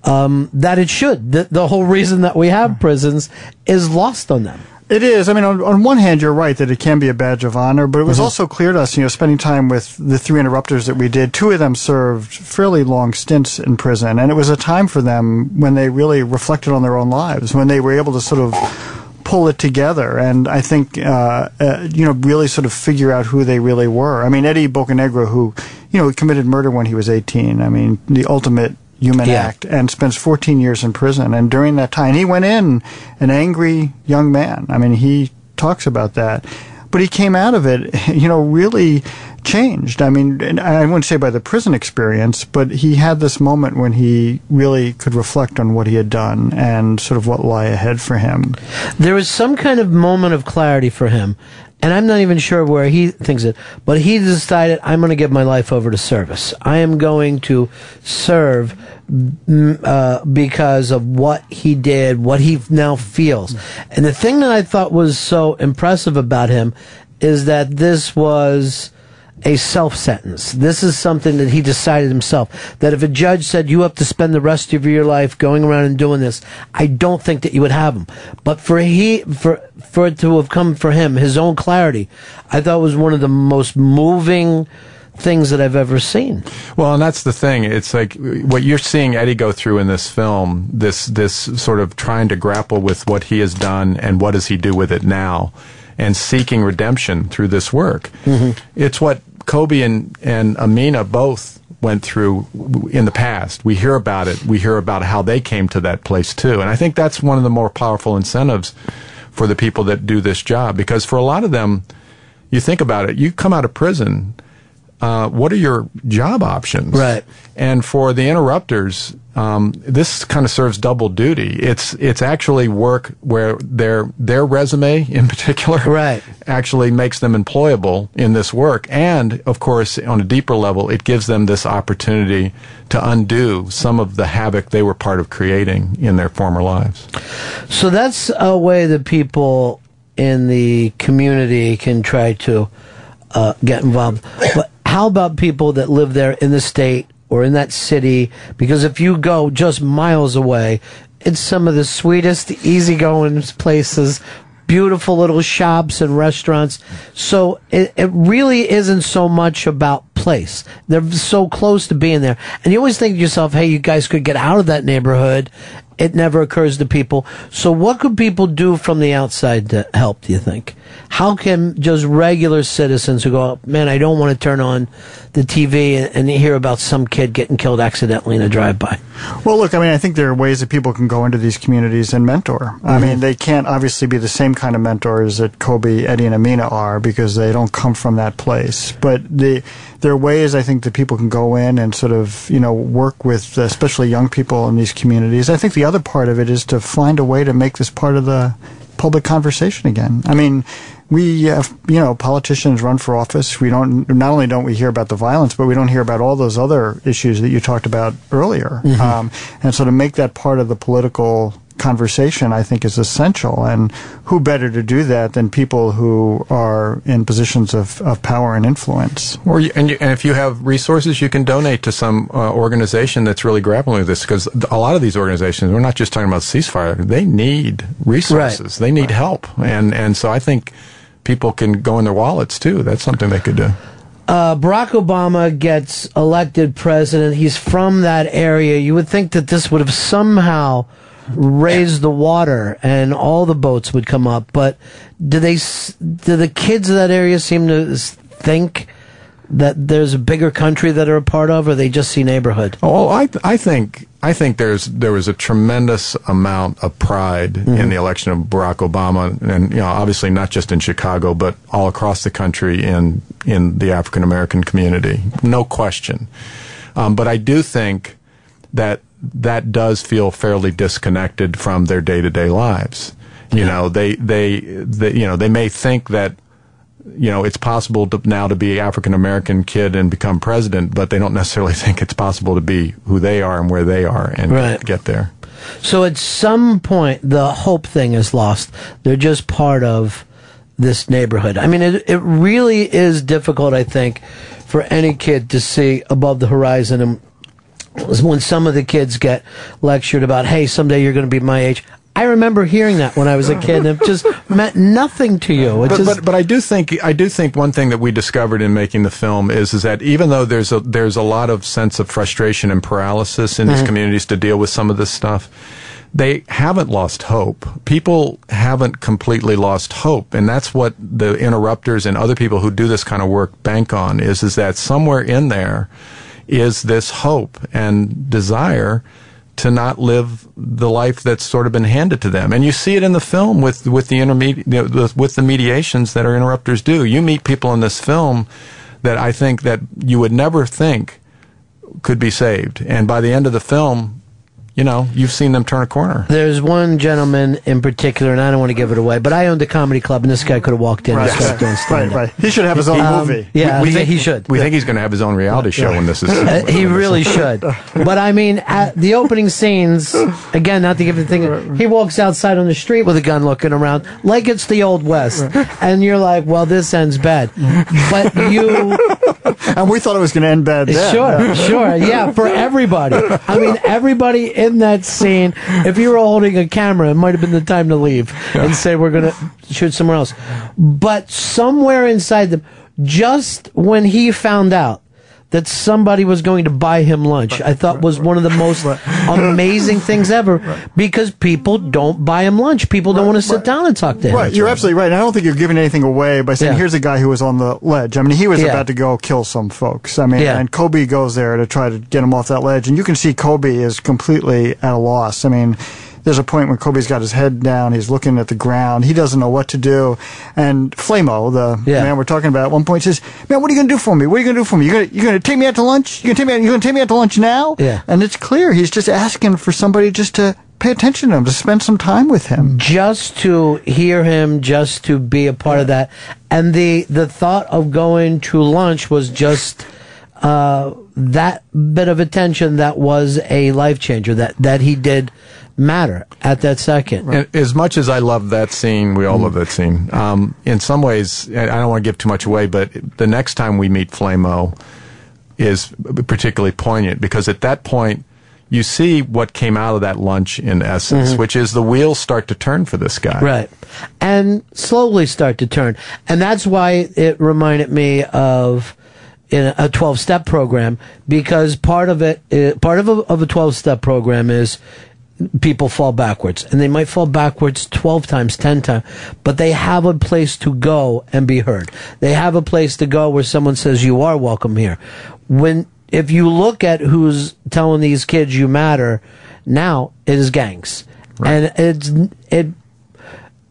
um, that it should. The, the whole reason that we have prisons is lost on them. It is. I mean, on, on one hand, you're right that it can be a badge of honor, but it was Mhm. also clear to us, you know, spending time with the three interrupters that we did, two of them served fairly long stints in prison, and it was a time for them when they really reflected on their own lives, when they were able to sort of pull it together, and I think, uh, uh, you know, really sort of figure out who they really were. I mean, Eddie Bocanegra, who, you know, committed murder when he was 18. I mean, the ultimate human Yeah. act and spends 14 years in prison. And during that time, he went in an angry young man. I mean, he talks about that. But he came out of it, (laughs) you know, really changed. I mean, I wouldn't say by the prison experience, but he had this moment when he really could reflect on what he had done and sort of what lie ahead for him. There was some kind of moment of clarity for him, and I'm not even sure where he thinks it, but he decided, I'm going to give my life over to service. I am going to serve mm, uh, because of what he did, what he now feels. And the thing that I thought was so impressive about him is that this was a self sentence. This is something that he decided himself. That if a judge said you have to spend the rest of your life going around and doing this, I don't think that you would have him. But for he for for it to have come for him, his own clarity, I thought was one of the most moving things that I've ever seen. Well, and that's the thing. It's like what you're seeing Eddie go through in this film. This this sort of trying to grapple with what he has done and what does he do with it now, and seeking redemption through this work. Mm-hmm. It's what Cobe and and Amina both went through in the past. We hear about it. We hear about how they came to that place too. And I think that's one of the more powerful incentives for the people that do this job because for a lot of them, you think about it. You come out of prison uh, what are your job options? Right. And for the interrupters, um, this kind of serves double duty. It's it's actually work where their their resume in (laughs) particular right. actually makes them employable in this work, and of course, on a deeper level, it gives them this opportunity to undo some of the havoc they were part of creating in their former lives. So that's a way that people in the community can try to uh, get involved. But how about people that live there in the state or in that city? Because if you go just miles away, it's some of the sweetest, easygoing places. Beautiful little shops and restaurants. So it, it really isn't so much about place. They're so close to being there. And you always think to yourself, hey, you guys could get out of that neighborhood it never occurs to people. So what could people do from the outside to help, do you think? How can just regular citizens who go, man, I don't want to turn on the TV and, and hear about some kid getting killed accidentally in a drive-by? Well, look, I mean, I think there are ways that people can go into these communities and mentor. I Mhm. mean, they can't obviously be the same kind of mentors that Cobe, Eddie, and Amina are because they don't come from that place. But the, there are ways I think that people can go in and sort of, you know, work with especially young people in these communities. I think the other part of it is to find a way to make this part of the public conversation again. I mean, we have, you know, politicians run for office. We don't, not only don't we hear about the violence, but we don't hear about all those other issues that you talked about earlier. Mhm. Um, and so to make that part of the political conversation, I think is essential. And who better to do that than people who are in positions of, of power and influence? Or you, and, you, and if you have resources, you can donate to some uh, organization that's really grappling with this. Because a lot of these organizations, we're not just talking about ceasefire; they need resources, they need help, and and so I think people can go in their wallets too. That's something they could do. uh, Barack Obama gets elected president. He's from that area. You would think that this would have somehow raised the water and all the boats would come up. But do they? Do the kids of that area seem to think that there's a bigger country that are a part of, or they just see neighborhood? Oh, I I think I think there's there was a tremendous amount of pride in the election of Barack Obama, and you know, obviously not just in Chicago, but all across the country in in the African American community, no question. Um, but I do think that that does feel fairly disconnected from their day to day lives. You know, they, they they you know they may think that you know, it's possible to, now to be African American kid and become president, but they don't necessarily (laughs) think it's possible to be who they are and where they are and Right. get there. So at some point, the hope thing is lost. They're just part of this neighborhood. I mean, it, it really is difficult, I think, for any kid to see above the horizon. And when some of the kids get lectured about, hey, someday you're going to be my age. I remember hearing that when I was a kid, and it just (laughs) meant nothing to you. It But, just, but but I do think I do think one thing that we discovered in making the film is is that even though there's a there's a lot of sense of frustration and paralysis in these Mhm. communities to deal with some of this stuff, they haven't lost hope. People haven't completely lost hope, and that's what the interrupters and other people who do this kind of work bank on is is that somewhere in there is this hope and desire to not live the life that's sort of been handed to them. And you see it in the film with, with the intermediate, with the mediations that our interrupters do. You meet people in this film that I think that you would never think could be saved. And by the end of the film, you know, you've seen them turn a corner. There's one gentleman in particular, and I don't want to give it away, but I owned a comedy club, and this guy could have walked in Right, and started right, doing right, stand-up. right. He should have his own Um, movie. Yeah, we he, think, he should. We think he's going to have his own reality show when this is. Uh, (laughs) he really should. But I mean, at the opening scenes, again, not to give the thing, he walks outside on the street with a gun looking around like it's the Old West. And you're like, well, this ends bad. But you. (laughs) And we thought it was going to end bad then. Sure, sure. Yeah, for everybody. I mean, everybody in that scene, if you were holding a camera, it might have been the time to leave and say, we're going to shoot somewhere else. But somewhere inside them, just when he found out that somebody was going to buy him lunch, I thought was one of the most amazing things ever because people don't buy him lunch. People don't want to sit down and talk to him. Right, you're absolutely right. And I don't think you're giving anything away by saying, Yeah. here's a guy who was on the ledge. I mean, he was Yeah. about to go kill some folks. I mean, Yeah. and Cobe goes there to try to get him off that ledge. And you can see Cobe is completely at a loss. I mean, there's a point when Cobe's got his head down, he's looking at the ground, he doesn't know what to do. And Flamo, the Yeah. man we're talking about, at one point says, Man, what are you gonna do for me? What are you gonna do for me? You're gonna, you're gonna take me out to lunch? You're gonna take me out, you're gonna take me out to lunch now? Yeah. And it's clear he's just asking for somebody just to pay attention to him, to spend some time with him. just to hear him, just to be a part of that, and the the thought of going to lunch was just uh, that bit of attention that was a life changer. That that he did matter at that second. And as much as I love that scene, we all love that scene. Um, in some ways, I don't want to give too much away, but the next time we meet Flamo is particularly poignant because at that point, you see what came out of that lunch in essence, Mhm. which is the wheels start to turn for this guy. Right. And slowly start to turn. And that's why it reminded me of in a 12 step program because part of it, part of a, of a 12 step program is people fall backwards. And they might fall backwards 12 times 10 times but they have a place to go and be heard. They have a place to go where someone says you are welcome here. When if you look at who's telling these kids you matter now it is gangs. And it's it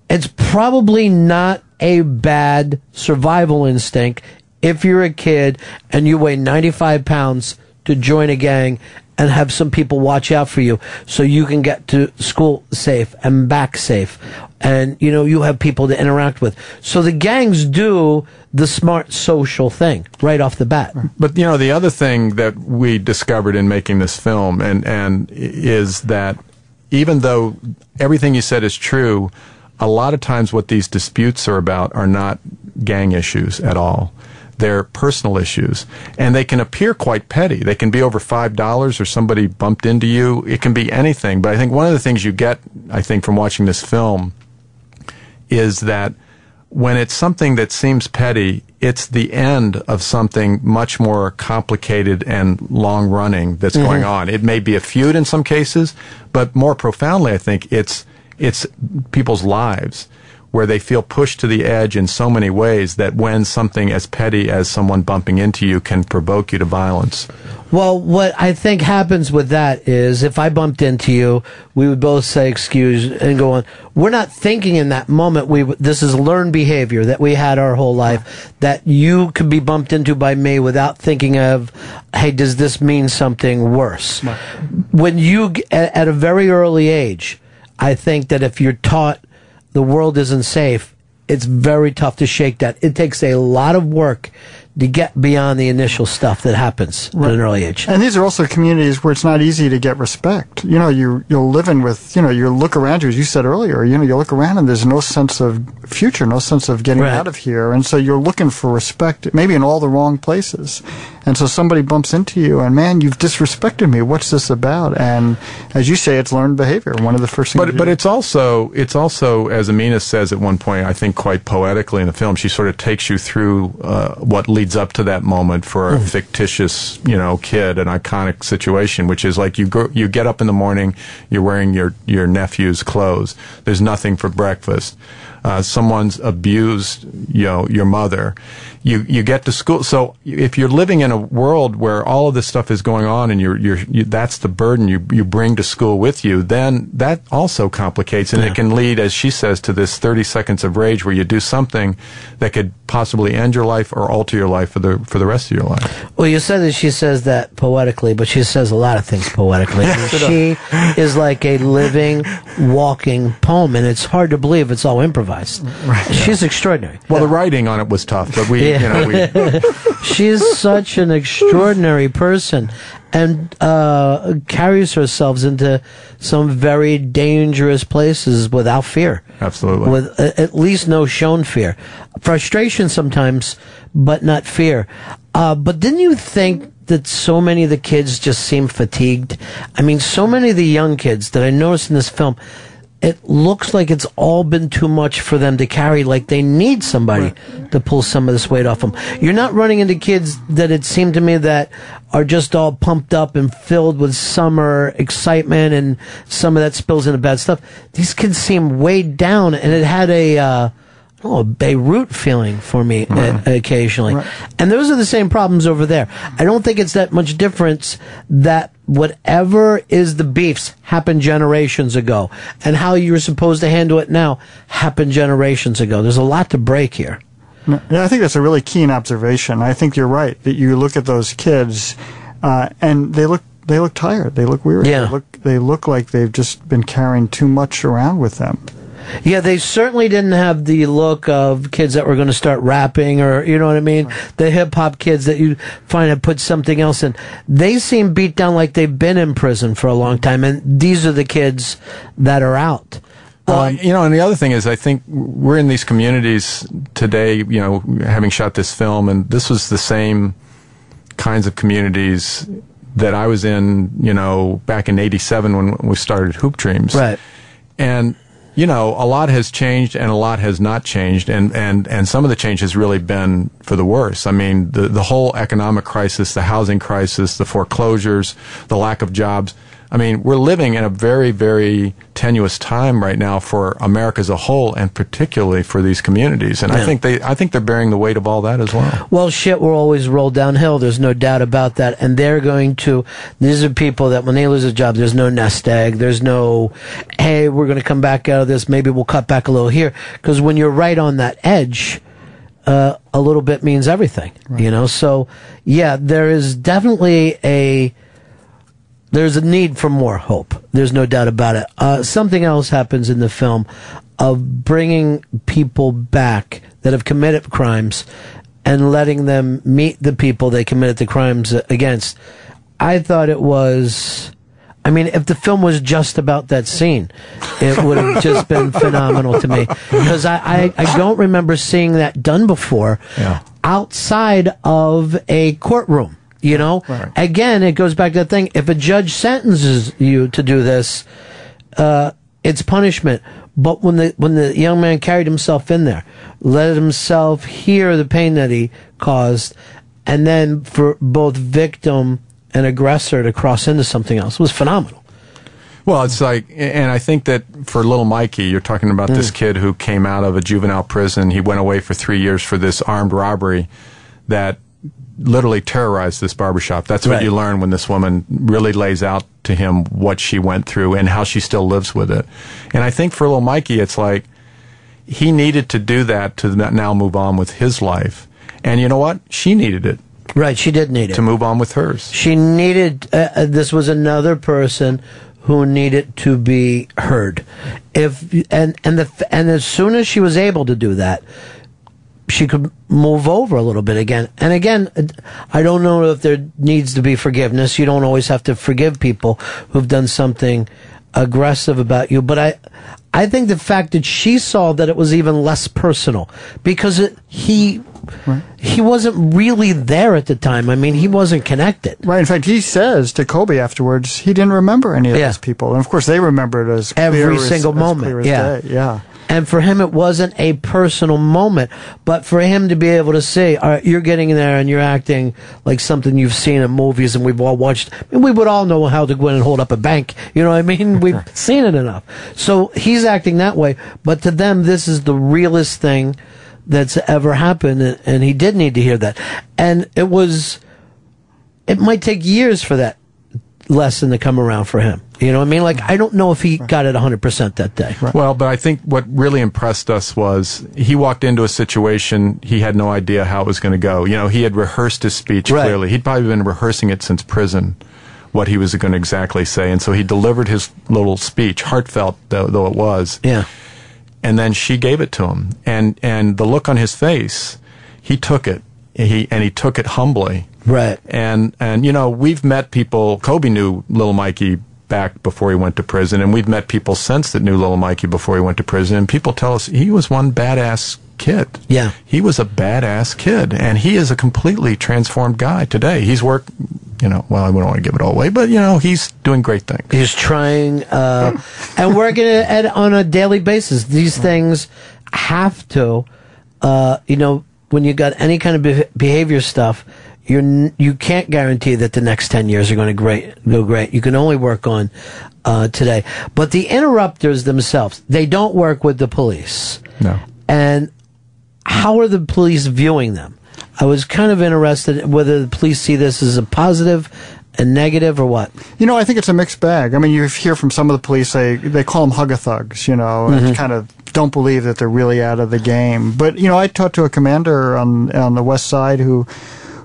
it's probably not a bad survival instinct if you're a kid and you weigh 95 pounds to join a gang and have some people watch out for you so you can get to school safe and back safe. And you know you have people to interact with. So the gangs do the smart social thing right off the bat. But you know, the other thing that we discovered in making this film, and and is that even though everything you said is true, a lot of times what these disputes are about are not gang issues at all. They're personal issues, and they can appear quite petty. They can be over five dollars, or somebody bumped into you. It can be anything. But I think one of the things you get, I think, from watching this film, is that when it's something that seems petty, it's the end of something much more complicated and long running that's Mhm. going on. It may be a feud in some cases, but more profoundly, I think it's it's people's lives where they feel pushed to the edge in so many ways that when something as petty as someone bumping into you can provoke you to violence. Well, what I think happens with that is if I bumped into you, we would both say excuse and go on. We're not thinking in that moment. We this is learned behavior that we had our whole life that you could be bumped into by me without thinking of, hey, does this mean something worse? When you at, at a very early age, I think that if you're taught the world isn't safe, it's very tough to shake that. It takes a lot of work to get beyond the initial stuff that happens at an early age. And these are also communities where it's not easy to get respect. You know, you you'll live in with you know you look around you as you said earlier. You know, you look around and there's no sense of future, no sense of getting out of here, and so you're looking for respect, maybe in all the wrong places. And so somebody bumps into you, and man, you've disrespected me. What's this about? And as you say, it's learned behavior. One of the first things. But but it's also it's also as Ameena says at one point, I think quite poetically in the film, she sort of takes you through uh, what leads up to that moment for a fictitious you know kid, an iconic situation, which is like you go, you get up in the morning, you're wearing your your nephew's clothes. There's nothing for breakfast. Uh, someone's abused you know your mother. You you get to school. So if you're living in a world where all of this stuff is going on and you're you're you, that's the burden you you bring to school with you, then that also complicates and it can lead, as she says, to this 30 seconds of rage where you do something that could possibly end your life or alter your life for the for the rest of your life. Well, you said that she says that poetically, but she says a lot of things poetically. (laughs) Yes, she is like a living, walking poem, and it's hard to believe it's all improvised. She's extraordinary. Well, the writing on it was tough, but we you know we (laughs) She's such an extraordinary person and uh, carries herself into some very dangerous places without fear. Absolutely. With a- at least no shown fear. Frustration sometimes, but not fear. Uh, but didn't you think that so many of the kids just seem fatigued? I mean, so many of the young kids that I noticed in this film, it looks like it's all been too much for them to carry. Like they need somebody to pull some of this weight off them. You're not running into kids that it seemed to me that are just all pumped up and filled with summer excitement, and some of that spills into bad stuff. These kids seem weighed down, and it had a. Uh, Oh, a Beirut feeling for me uh, occasionally. And those are the same problems over there. I don't think it's that much difference that whatever is the beefs happened generations ago and how you're supposed to handle it now happened generations ago. There's a lot to break here. Yeah, I think that's a really keen observation. I think you're right that you look at those kids, uh, and they look they look tired. They look weary. Yeah. They look they look like they've just been carrying too much around with them. Yeah, they certainly didn't have the look of kids that were going to start rapping or, you know what I mean? The hip hop kids that you find have put something else in. They seem beat down like they've been in prison for a long time. And these are the kids that are out. Well, um, you know, and the other thing is, I think we're in these communities today. You know, having shot this film, and this was the same kinds of communities that I was in. You know, back in '87 when we started Hoop Dreams, right? And you know, a lot has changed, and a lot has not changed, and and and some of the change has really been for the worse. I mean, the the whole economic crisis, the housing crisis, the foreclosures, the lack of jobs I mean, we're living in a very, very tenuous time right now for America as a whole, and particularly for these communities. And I think they, I think they're bearing the weight of all that as well. Well, shit will always roll downhill. There's no doubt about that. And they're going to, these are people that when they lose a job, there's no nest egg. There's no, hey, we're going to come back out of this. Maybe we'll cut back a little here. Because when you're right on that edge, uh, a little bit means everything, you know? So, yeah, there is definitely a, there's a need for more hope. There's no doubt about it. Uh, something else happens in the film of bringing people back that have committed crimes and letting them meet the people they committed the crimes against. I thought it was. I mean, if the film was just about that scene, it would have just been phenomenal to me because I, I, I don't remember seeing that done before outside of a courtroom. You know, again, it goes back to that thing. If a judge sentences you to do this, uh, it's punishment. But when the when the young man carried himself in there, let himself hear the pain that he caused, and then for both victim and aggressor to cross into something else was phenomenal. Well, it's like, and I think that for little Mikey, you're talking about this kid who came out of a juvenile prison. He went away for three years for this armed robbery that literally terrorized this barbershop. That's what Right. you learn when this woman really lays out to him what she went through and how she still lives with it. And I think for little Mikey, it's like he needed to do that to now move on with his life. And you know what? She needed it. Right, she did need it. To move on with hers. She needed. Uh, uh, this was another person who needed to be heard. If and and the and as soon as she was able to do that, she could move over a little bit again. And again, I don't know if there needs to be forgiveness. You don't always have to forgive people who've done something aggressive about you, but I I think the fact that she saw that it was even less personal because it, he he wasn't really there at the time. I mean, he wasn't connected. Right. In fact, he says to Cobe afterwards he didn't remember any of those people, and of course they remember it as every single as moment. as yeah, day. yeah. And for him, it wasn't a personal moment, but for him to be able to say, all right, "You're getting there and you're acting like something you've seen in movies, and we've all watched. I mean, we would all know how to go in and hold up a bank. You know what I mean? (laughs) We've seen it enough. So he's acting that way, but to them, this is the realest thing that's ever happened, and, and he did need to hear that. And it was, it might take years for that lesson to come around for him. You know what I mean? Like, I don't know if he got it 100% that day. Well, but I think what really impressed us was he walked into a situation he had no idea how it was going to go. You know, he had rehearsed his speech Right. clearly. He'd probably been rehearsing it since prison, what he was going to exactly say. And so he delivered his little speech, heartfelt though, though it was. Yeah. And then she gave it to him. And, and the look on his face, he took it. He, and he took it humbly. Right. And and you know, we've met people Cobe knew little Mikey back before he went to prison and we've met people since that knew little Mikey before he went to prison and people tell us he was one badass kid. Yeah. He was a badass kid and he is a completely transformed guy today. He's worked you know, well, I wouldn't want to give it all away, but you know, he's doing great things. He's trying uh, and working at, on a daily basis. These things have to, uh, you know, when you got any kind of beh behavior stuff, you're you can't guarantee that the next ten years are going to great go great. You can only work on uh, today. But the interrupters themselves, they don't work with the police. No. And how are the police viewing them? I was kind of interested whether the police see this as a positive, a negative, or what. You know, I think it's a mixed bag. I mean, you hear from some of the police, they, they call them hug-a-thugs, you know, Mhm. and kind of don't believe that they're really out of the game. But, you know, I talked to a commander on, on the west side who,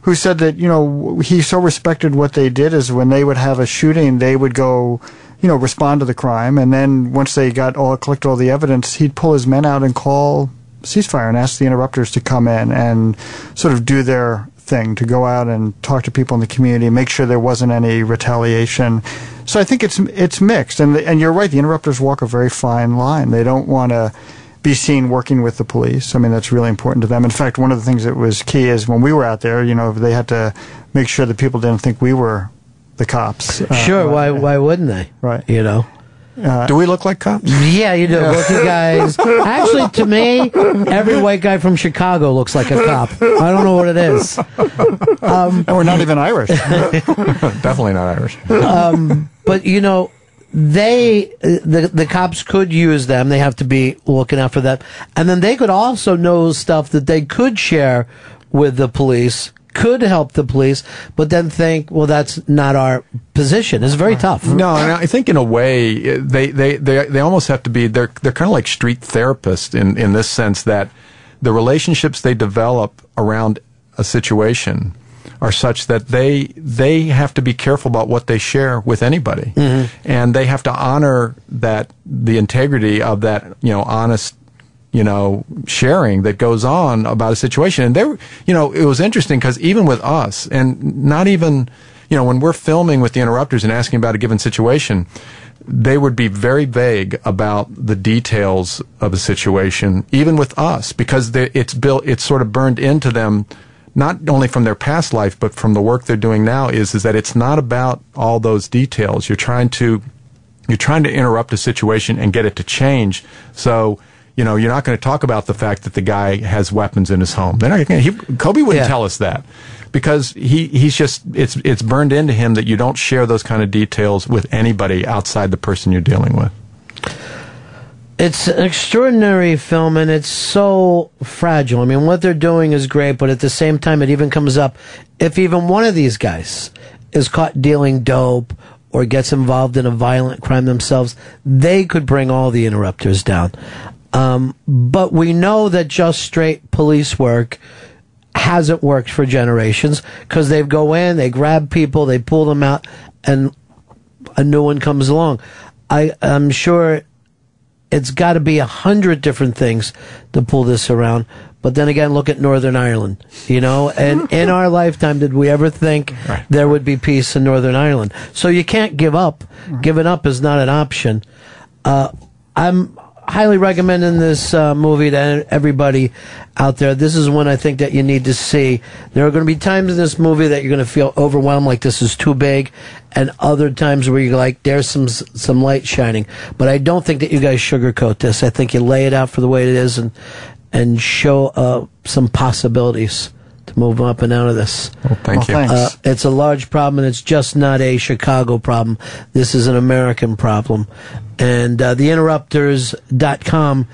who said that, you know, he so respected what they did is when they would have a shooting, they would go, you know, respond to the crime. And then once they got all, collected all the evidence, he'd pull his men out and call ceasefire and ask the interrupters to come in and sort of do their thing to go out and talk to people in the community, make sure there wasn't any retaliation. So I think it's it's mixed, and and you're right. The interrupters walk a very fine line. They don't want to be seen working with the police. I mean, that's really important to them. In fact, one of the things that was key is when we were out there, you know, they had to make sure that people didn't think we were the cops. Uh, sure, why why wouldn't they? Right. You know. Do we look like cops? Yeah, you do. Both you guys. Actually, to me, every white guy from Chicago looks like a cop. I don't know what it is. Um, and we're not even Irish. (laughs) Definitely not Irish. um, but you know, they the the cops could use them. They have to be looking out for that, and then they could also know stuff that they could share with the police. Could help the police, but then think, well, that's not our position. It's very tough. No, and I think in a way they, they, they, they almost have to be they're they're kind of like street therapists in in this sense that the relationships they develop around a situation are such that they they have to be careful about what they share with anybody, mm-hmm. and they have to honor that the integrity of that you know honest you know, sharing that goes on about a situation. And there, you know, it was interesting because even with us, and not even, you know, when we're filming with the interrupters and asking about a given situation, they would be very vague about the details of a situation, even with us, because they, it's built, it's sort of burned into them, not only from their past life, but from the work they're doing now. Is is that it's not about all those details. You're trying to, you're trying to interrupt a situation and get it to change. So you know, you're not going to talk about the fact that the guy has weapons in his home. They're not going he, Cobe wouldn't Yeah. tell us that because he, he's just, it's, it's burned into him that you don't share those kind of details with anybody outside the person you're dealing with. It's an extraordinary film and it's so fragile. I mean, what they're doing is great, but at the same time, it even comes up if even one of these guys is caught dealing dope or gets involved in a violent crime themselves, they could bring all the interrupters down. Um, but we know that just straight police work hasn't worked for generations because they go in, they grab people, they pull them out, and a new one comes along. I, I'm sure it's got to be a hundred different things to pull this around. But then again, look at Northern Ireland, you know, and (laughs) in our lifetime, did we ever think there would be peace in Northern Ireland? So you can't give up. Giving up is not an option. Uh, I'm highly recommending this uh, movie to everybody out there. This is one I think that you need to see. There are going to be times in this movie that you're going to feel overwhelmed, like this is too big, and other times where you're like, there's some some light shining. But I don't think that you guys sugarcoat this. I think you lay it out for the way it is and and show uh, some possibilities to move up and out of this. Well, thank Well, you. Uh, it's a large problem, and it's just not a Chicago problem. This is an American problem. And uh, theinterrupters.com,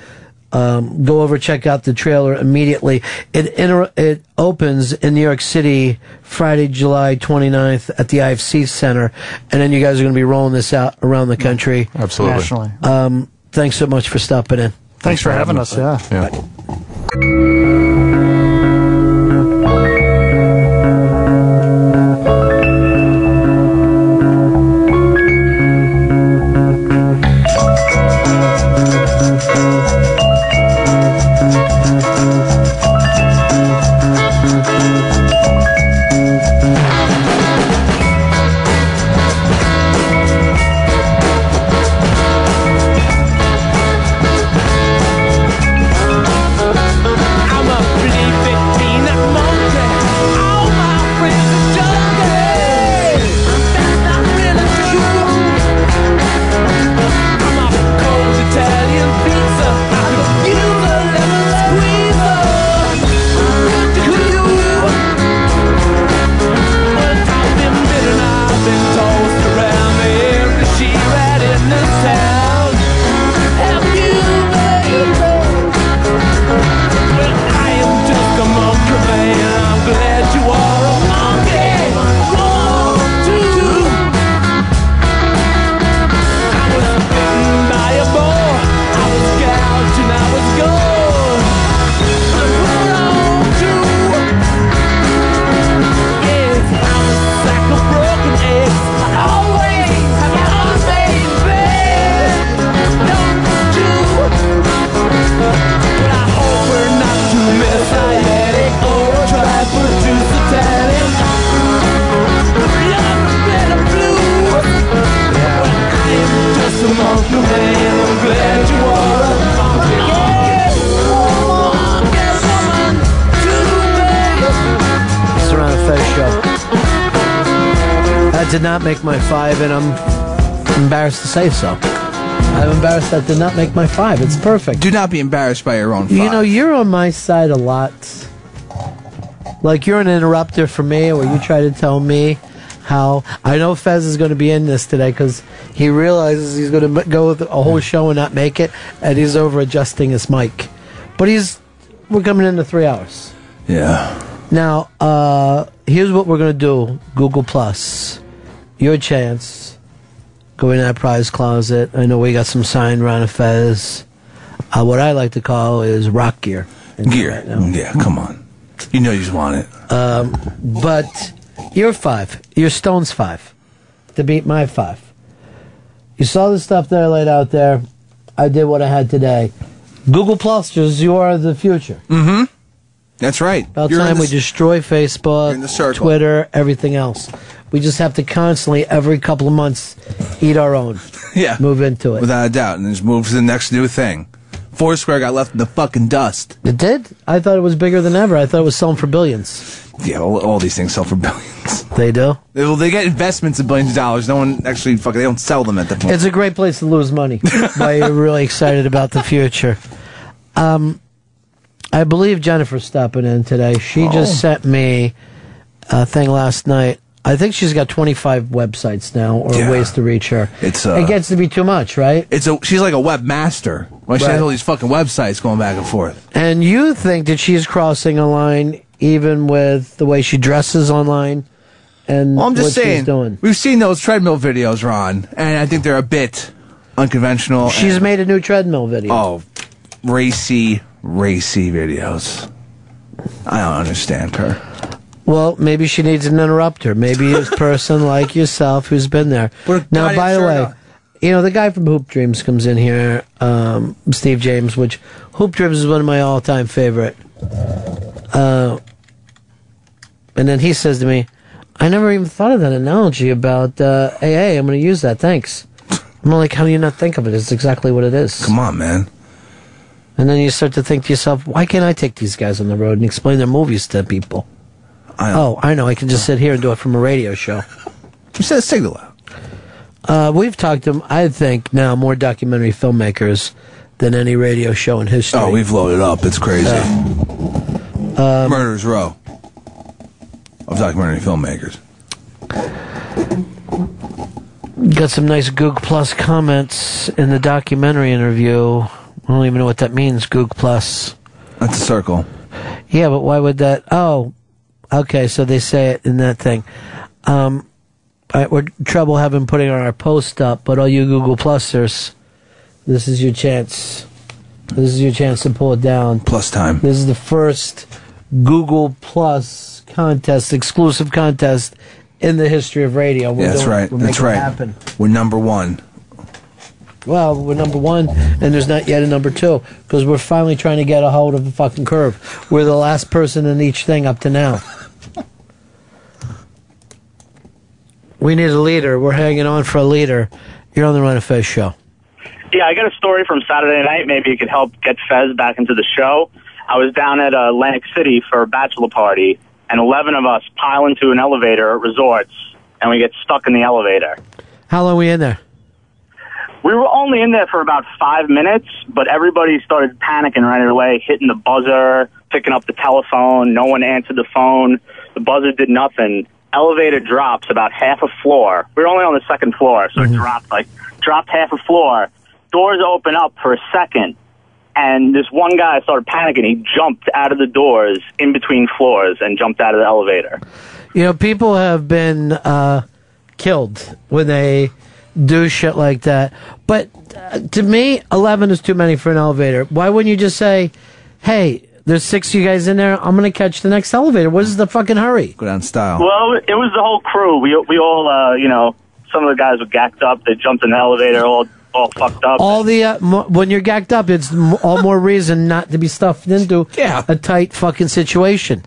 um, go over, check out the trailer immediately. It, inter- it opens in New York City Friday, July 29th at the IFC Center. And then you guys are going to be rolling this out around the country. Absolutely. Nationally. Um, thanks so much for stopping in. Thanks, for having us. Yeah. Yeah. Make my five, and I'm embarrassed to say so. I'm embarrassed that did not make my five. It's perfect. Do not be embarrassed by your own. Five. You know, you're on my side a lot. Like you're an interrupter for me, where you try to tell me how I know Fez is going to be in this today because he realizes he's going to go with a whole show and not make it, and he's over adjusting his mic. But he's we're coming into three hours. Yeah. Now, uh, here's what we're going to do Google Plus. Your chance. Go in that prize closet. I know we got some signed Ron Fez. Uh, what I like to call is rock gear. Gear. Yeah, come on. You know you just want it. Um, but you're five. You're Stone's five to beat my five. You saw the stuff that I laid out there. I did what I had today. Google Plus is you are the future. Mm-hmm. That's right. About You're time we destroy Facebook. Twitter, everything else. We just have to constantly, every couple of months, eat our own. (laughs) Yeah. Move into it. Without a doubt, and just move to the next new thing. Foursquare got left in the fucking dust. It did? I thought it was bigger than ever. I thought it was selling for billions. Yeah, all, all these things sell for (laughs) billions. They do? They, well, they get investments of billions of dollars. No one actually fucking. They don't sell them at the point. It's a great place to lose money. (laughs) Why you're really excited about the future. Um, I believe Jennifer's stopping in today. She Oh. just sent me a thing last night. I think she's got 25 websites now, or Yeah. ways to reach her. It's, uh, it gets to be too much, right? It's a. She's like a webmaster. Why she has all these fucking websites going back and forth? And you think that she's crossing a line, even with the way she dresses online, and Well, I'm just what saying. she's doing. We've seen those treadmill videos, Ron, and I think they're a bit unconventional. She's and- made a new treadmill video. oh, racy, racy videos. I don't understand her. Well, maybe she needs an interrupter. Maybe a (laughs) person like yourself who's been there. Now, by the way, you know the guy from Hoop Dreams comes in here, um, Steve James, which Hoop Dreams is one of my all-time favorite. Uh, and then he says to me, "I never even thought of that analogy about uh, AA. I'm going to use that. Thanks." I'm like, "How do you not think of it? It's exactly what it is." Come on, man. And then you start to think to yourself, "Why can't I take these guys on the road and explain their movies to people?" Oh, I know. I can just sit here and do it from a radio show. Said signal out. Uh, we've talked to, I think, now more documentary filmmakers than any radio show in history. Oh, we've loaded up. It's crazy. Um, Murder's Row of documentary filmmakers. Got some nice Goog Plus comments in the documentary interview. I don't even know what that means, Goog Plus. That's a circle. Yeah, but why would that? Oh, okay. So they say it in that thing. Um, all right, we're trouble having putting on our post up, but all you Google Plusers, this is your chance. This is your chance to pull it down. Plus time. This is the first Google Plus contest, exclusive contest in the history of radio. We're Yeah, that's doing- right. We're That's right. happen. We're number one. Well, we're number one, and there's not yet a number two because we're finally trying to get a hold of the fucking curve. We're the last person in each thing up to now. We need a leader. We're hanging on for a leader. You're on the Ron and Fez show. Yeah, I got a story from Saturday night. Maybe it could help get Fez back into the show. I was down at uh, Atlantic City for a bachelor party, and 11 of us pile into an elevator at resorts, and we get stuck in the elevator. How long are we in there? We were only in there for about five minutes, but everybody started panicking right away, hitting the buzzer, picking up the telephone. No one answered the phone. The buzzer did nothing. Elevator drops about half a floor. We were only on the second floor, so it dropped like dropped half a floor. Doors open up for a second, and this one guy started panicking. He jumped out of the doors in between floors and jumped out of the elevator. You know, people have been uh, killed when they do shit like that. But uh, to me, 11 is too many for an elevator. Why wouldn't you just say, hey, there's six of you guys in there. I'm going to catch the next elevator. What is the fucking hurry? Go down style. Well, it was the whole crew. We we all, uh, you know, some of the guys were gacked up. They jumped in the elevator, all all fucked up. All the uh, mo- when you're gacked up, it's m- all more reason not to be stuffed into Yeah. a tight fucking situation.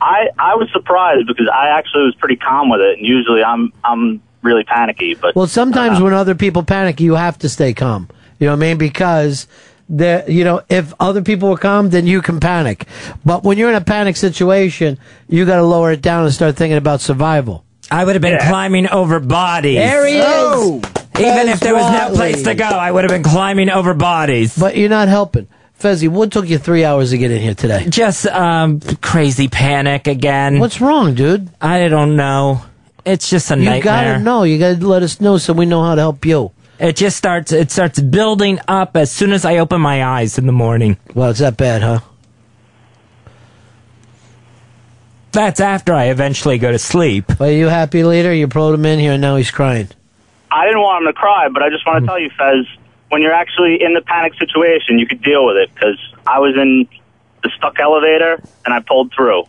I I was surprised because I actually was pretty calm with it, and usually I'm I'm really panicky. But Well, sometimes when other people panic, you have to stay calm. You know what I mean? Because there, you know, if other people will come then you can panic. But when you're in a panic situation, you got to lower it down and start thinking about survival. I would have been climbing over bodies. There he Oh. is. Even if there was no place to go, I would have been climbing over bodies. But you're not helping. Fezzy, what took you three hours to get in here today? Just um, crazy panic again. What's wrong, dude? I don't know. It's just a You nightmare. You gotta know. You gotta let us know so we know how to help you. It just starts. It starts building up as soon as I open my eyes in the morning. Well, it's that bad, huh? That's after I eventually go to sleep. Are you happy, leader? You brought him in here and now he's crying. I didn't want him to cry, but I just Hmm. want to tell you, Fez, when you're actually in the panic situation, you could deal with it because I was in the stuck elevator and I pulled through.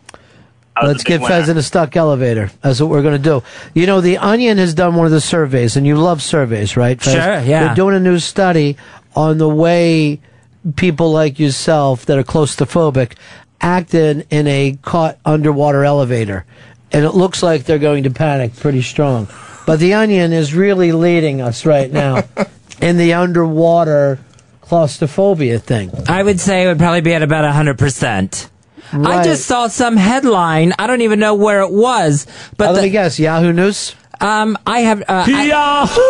Let's get winner. Fez in a stuck elevator. That's what we're going to do. You know, The Onion has done one of the surveys, and you love surveys, right? Fez? Sure, yeah. They're doing a new study on the way people like yourself that are claustrophobic act in, in a caught underwater elevator. And it looks like they're going to panic pretty strong. But The Onion is really leading us right now (laughs) in the underwater claustrophobia thing. I would say it would probably be at about 100%. Right. I just saw some headline. I don't even know where it was, but I let the, me guess. Yahoo News. Um, I have uh, Yahoo.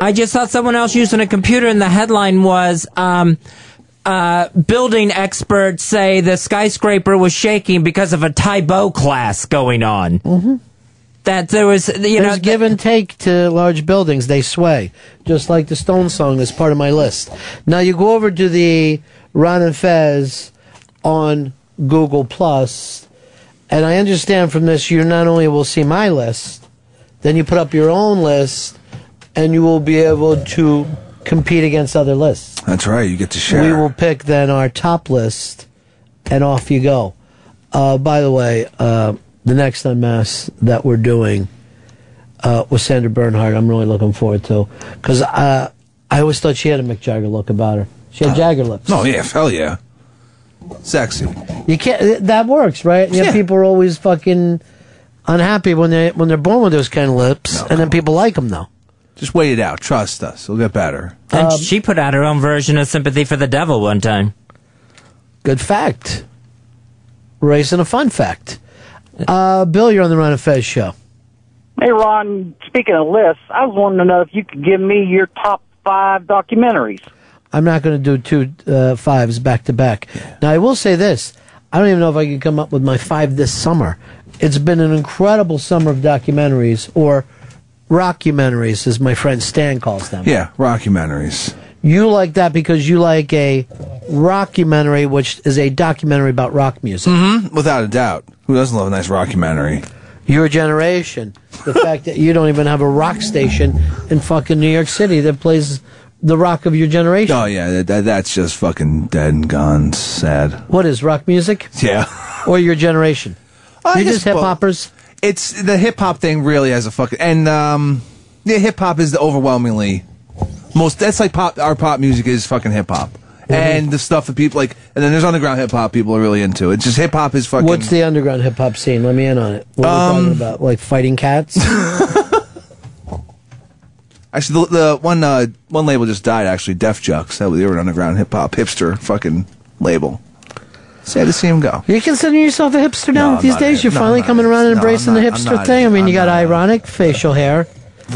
I, I, just saw someone else using a computer, and the headline was. Um, uh, building experts say the skyscraper was shaking because of a typhoon class going on. Mm-hmm that there was you There's know give and take to large buildings they sway just like the stone song is part of my list now you go over to the ron and fez on Google Plus, and I understand from this you not only will see my list, then you put up your own list, and you will be able to compete against other lists. That's right. You get to share. We will pick then our top list, and off you go. Uh, by the way, uh, the next unmask that we're doing uh, with Sandra Bernhard, I'm really looking forward to because uh, I always thought she had a Mick Jagger look about her. She had Jagger lips. Oh yeah, hell yeah. Sexy. You can't. That works, right? You know, people are always fucking unhappy when they when they're born with those kind of lips, and then people like them though. Just wait it out. Trust us. It'll get better. and Um, she put out her own version of "Sympathy for the Devil" one time. Good fact. Racing a fun fact. Uh, Bill, you're on the Ron and Fez show. Hey, Ron, speaking of lists, I was wanting to know if you could give me your top five documentaries. I'm not going to do two uh, fives back to back. Now, I will say this: I don't even know if I can come up with my five this summer. It's been an incredible summer of documentaries, or rockumentaries, as my friend Stan calls them. Yeah, rockumentaries. You like that because you like a rockumentary, which is a documentary about rock music. Mm-hmm. Without a doubt. Who doesn't love a nice rockumentary? Your generation. The (laughs) fact that you don't even have a rock station in fucking New York City that plays the rock of your generation. Oh yeah, that, that, that's just fucking dead and gone. Sad. What is rock music? Yeah. Or your generation? I You're just hip hoppers. It's the hip hop thing really has a fucking and um yeah, hip hop is the overwhelmingly most that's like pop our pop music is fucking hip hop. Mm-hmm. And the stuff that people like and then there's underground hip hop people are really into. It's just hip hop is fucking What's the underground hip hop scene? Let me in on it. What are we Um, talking about? Like fighting cats? (laughs) Actually, the, the one uh, one label just died. Actually, Def Jux. That was they were an underground hip hop hipster fucking label. Sad to see him go. you consider yourself a hipster now No, these days? You're no, finally coming around and no, embracing not- the hipster thing. I mean, you I'm got not- ironic facial hair.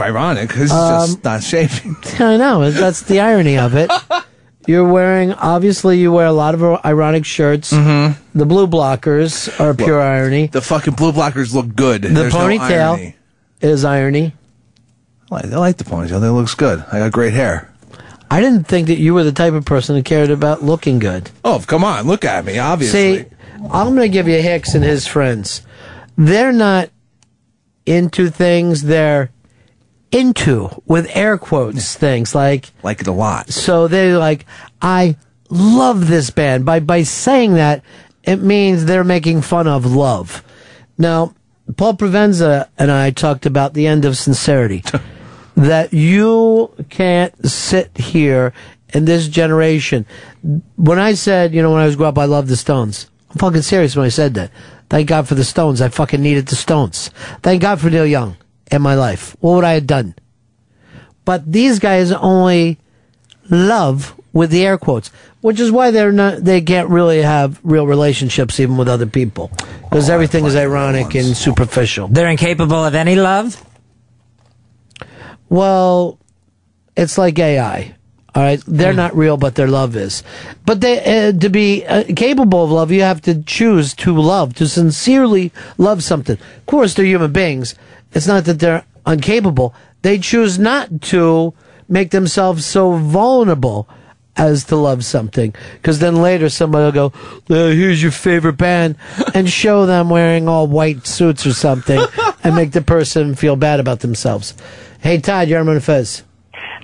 Ironic, it's Um, just not shaving. (laughs) I know. That's the irony of it. (laughs) You're wearing, obviously, you wear a lot of ironic shirts. Mm-hmm. The blue blockers are pure irony. The fucking blue blockers look good. The There's no ponytail irony. is irony. I like, I like the ponytail. It looks good. I got great hair. I didn't think that you were the type of person who cared about looking good. Oh, come on. Look at me, obviously. See, I'm going to give you Hicks and his friends. They're not into things, they're into, with air quotes, things like. Like it a lot. So they're like, I love this band. By, by saying that, it means they're making fun of love. Now, Paul Provenza and I talked about the end of sincerity. (laughs) that you can't sit here in this generation. When I said, you know, when I was growing up, I love the Stones. I'm fucking serious when I said that. Thank God for the Stones. I fucking needed the Stones. Thank God for Neil Young in my life. What would I have done? But these guys only love with the air quotes, which is why they're not, they can't really have real relationships even with other people. Because everything is ironic and superficial. They're incapable of any love. Well, it's like AI. All right, they're not real, but their love is. But they, uh, to be uh, capable of love, you have to choose to love, to sincerely love something. Of course, they're human beings. It's not that they're incapable. They choose not to make themselves so vulnerable as to love something. Because then later somebody will go, uh, here's your favorite band, and show them wearing all white suits or something, (laughs) and make the person feel bad about themselves. Hey, Todd, you're on Fez.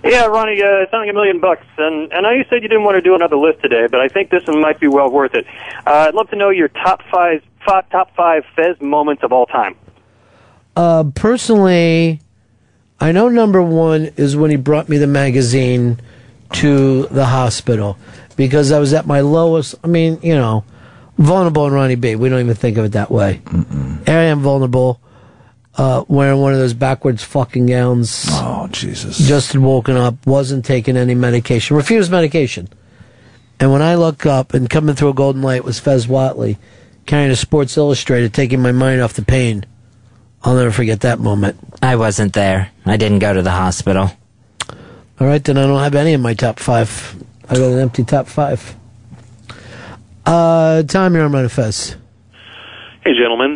Yeah, Ronnie, uh, it's only a million bucks, and and I know you said you didn't want to do another list today, but I think this one might be well worth it. Uh, I'd love to know your top five, five top five Fez moments of all time. Uh, personally, I know number one is when he brought me the magazine to the hospital because I was at my lowest. I mean, you know, vulnerable and Ronnie B. We don't even think of it that way. I am vulnerable. Uh, wearing one of those backwards fucking gowns. Oh Jesus! Just had woken up, wasn't taking any medication, refused medication. And when I look up and coming through a golden light was Fez Whatley carrying a Sports Illustrated, taking my mind off the pain. I'll never forget that moment. I wasn't there. I didn't go to the hospital. All right, then I don't have any in my top five. I got an empty top five. Uh, Tom, you're on Manifest. Hey, gentlemen.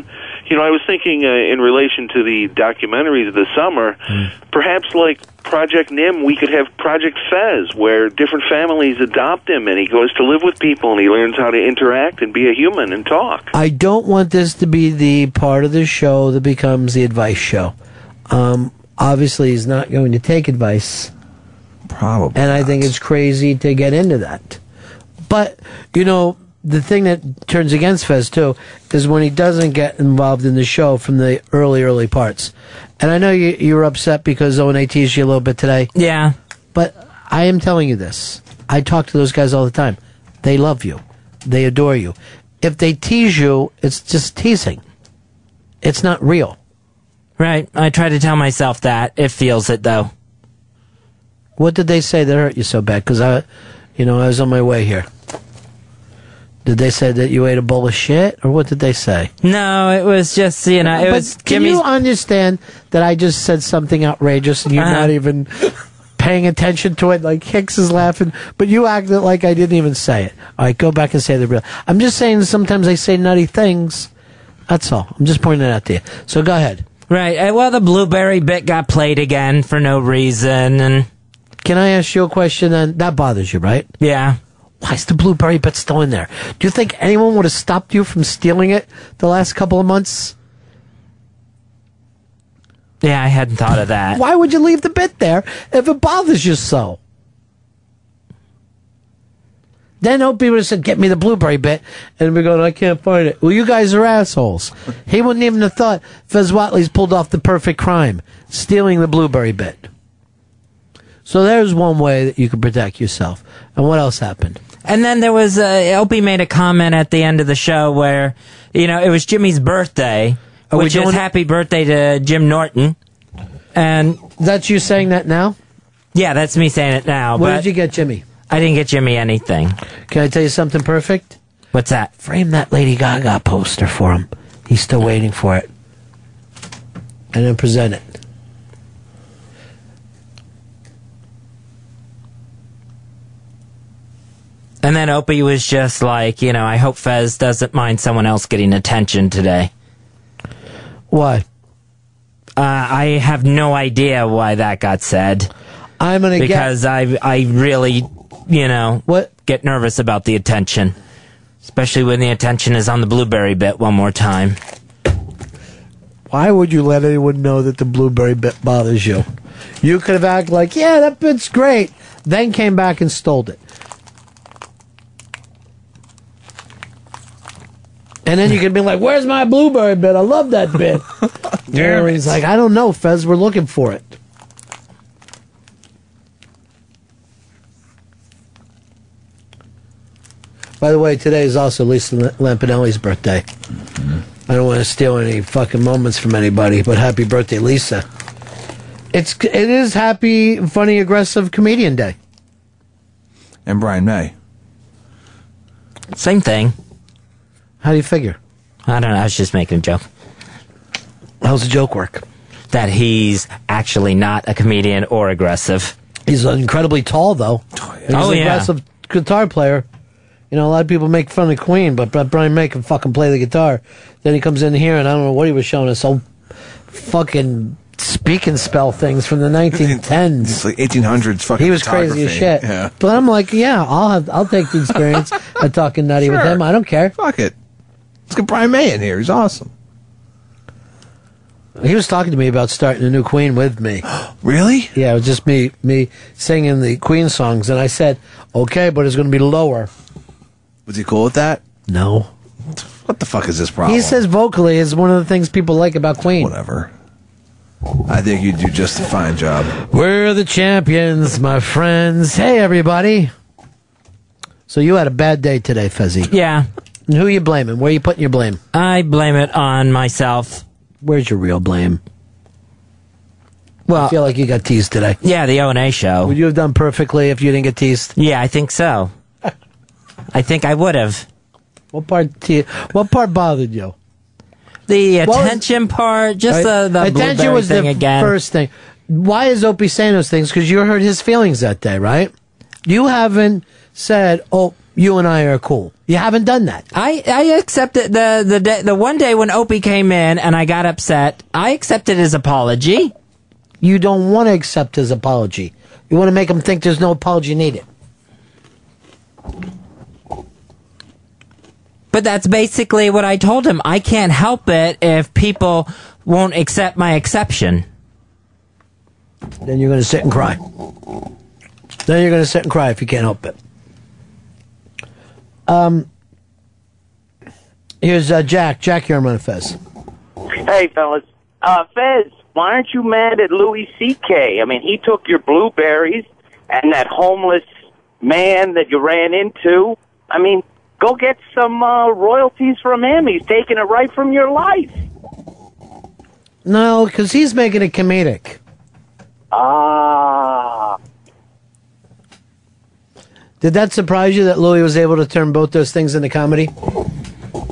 You know, I was thinking uh, in relation to the documentaries of the summer, perhaps like Project Nim, we could have Project Fez, where different families adopt him and he goes to live with people and he learns how to interact and be a human and talk. I don't want this to be the part of the show that becomes the advice show. Um, obviously, he's not going to take advice. Probably. And I think it's crazy to get into that. But, you know, the thing that turns against Fez, too, is when he doesn't get involved in the show from the early, early parts. And I know you, you were upset because O&A teased you a little bit today. Yeah. But I am telling you this. I talk to those guys all the time. They love you. They adore you. If they tease you, it's just teasing. It's not real. Right. I try to tell myself that. It feels it, though. What did they say that hurt you so bad? Because I, you know, I was on my way here. Did they say that you ate a bowl of shit, or what did they say? No, it was just, you know, it But was Can Jimmy's. you understand that I just said something outrageous and you're Uh-huh. not even paying attention to it? Like Hicks is laughing, but you acted like I didn't even say it. All right, go back and say the real. I'm just saying sometimes I say nutty things. That's all. I'm just pointing it out to you. So go ahead. Right. uh, Well, the blueberry bit got played again for no reason, and Can I ask you a question? Then that bothers you, right? yeah. Why is the blueberry bit still in there? Do you think anyone would have stopped you from stealing it the last couple of months? Yeah, I hadn't thought of that. Why would you leave the bit there if it bothers you so? Then Opie would have said, "Get me the blueberry bit," and we're going, "I can't find it." Well, you guys are assholes. (laughs) he wouldn't even have thought Fez Whatley's pulled off the perfect crime, stealing the blueberry bit. So there's one way that you can protect yourself. And what else happened? And then there was, uh, Opie made a comment at the end of the show where, you know, it was Jimmy's birthday, Are we which is doing- happy birthday to Jim Norton. And that's you saying that now? Yeah, that's me saying it now. What but did you get, Jimmy? I didn't get Jimmy anything. Can I tell you something perfect? What's that? Frame that Lady Gaga poster for him. He's still waiting for it. And then present it. And then Opie was just like, you know, I hope Fez doesn't mind someone else getting attention today. Why? Uh, I have no idea why that got said. I'm gonna because I I really, you know, what get nervous about the attention, especially when the attention is on the blueberry bit one more time. Why would you let anyone know that the blueberry bit bothers you? You could have acted like, yeah, that bit's great. Then came back and stole it. And then you could be like, where's my blueberry bit? I love that bit. (laughs) Damn He's like, I don't know, Fez. We're looking for it. By the way, today is also Lisa Lampanelli's birthday. Mm-hmm. I don't want to steal any fucking moments from anybody, but happy birthday, Lisa. It's it is happy, funny, aggressive comedian day. And Brian May. Same thing. How do you figure? I don't know. I was just making a joke. How's the joke work? that he's actually not a comedian or aggressive. He's incredibly tall, though. And He's Oh, an yeah. aggressive guitar player. You know, a lot of people make fun of Queen, but but Brian May can fucking play the guitar. Then he comes in here, and I don't know what he was showing us. So fucking speak and spell things from the 1910s. It's like 1800s fucking He was crazy as shit. Yeah. But I'm like, yeah, I'll have, I'll take the experience of talking nutty with him. I don't care. Fuck it. Let's get Brian May in here. He's awesome. He was talking to me about starting a new Queen with me. (gasps) really? Yeah, it was just me me singing the Queen songs, and I said, okay, but it's going to be lower. Was he cool with that? No. What the fuck is this problem? He says vocally is one of the things people like about Queen. Whatever. I think you do just a fine job. We're the champions, my friends. Hey, everybody. So you had a bad day today, Fezzy. Yeah. And who you blaming? Where are you putting your blame? I blame it on myself. Where's your real blame? Well, I feel like you got teased today. Yeah, the O and A show. Would you have done perfectly if you didn't get teased? Yeah, I think so. (laughs) I think I would have. What part? Te- what part bothered you? The What was- attention part, just the the attention blueberry was thing the again. first thing. Why is Opie saying those things? Because you hurt his feelings that day, right? You haven't said, "Oh, you and I are cool." You haven't done that. I I accepted the the day, the one day when Opie came in and I got upset. I accepted his apology. You don't want to accept his apology. You want to make him think there's no apology needed. But that's basically what I told him. I can't help it if people won't accept my exception. Then you're going to sit and cry. Then you're going to sit and cry if you can't help it. Um, here's uh, Jack. Jack, you're on Fez. Hey, fellas. Uh, Fez, why aren't you mad at Louis C.K.? I mean, he took your blueberries and that homeless man that you ran into. I mean, go get some uh, royalties from him. He's taking it right from your life. No, because he's making it comedic. Ah. Did that surprise you that Louis was able to turn both those things into comedy?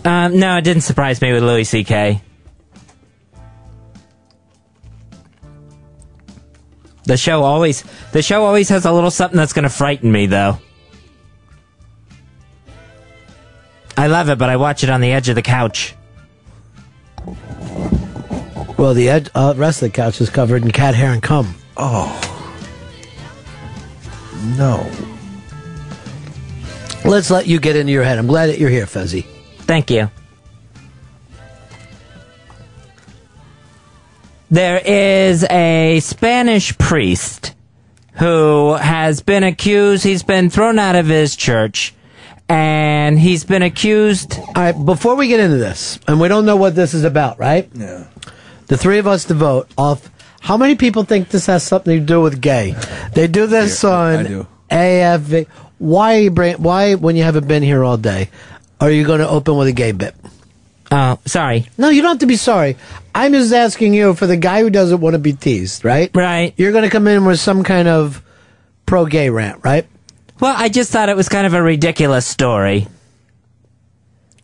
Um, no, it didn't surprise me with Louis C.K. The show always the show always has a little something that's going to frighten me though. I love it, but I watch it on the edge of the couch. Well, the ed- uh, rest of the couch is covered in cat hair and cum. Oh. No. Let's let you get into your head. I'm glad that you're here, Fezzy. Thank you. There is a Spanish priest who has been accused, he's been thrown out of his church, and he's been accused. All right, before we get into this, and we don't know what this is about, right? Yeah. The three of us to vote off. How many people think this has something to do with gay? They do this on I do. AFV. Why you bring? Why when you haven't been here all day, are you going to open with a gay bit? Oh, sorry. No, you don't have to be sorry. I'm just asking you for the guy who doesn't want to be teased, right? Right. You're going to come in with some kind of pro-gay rant, right? Well, I just thought it was kind of a ridiculous story.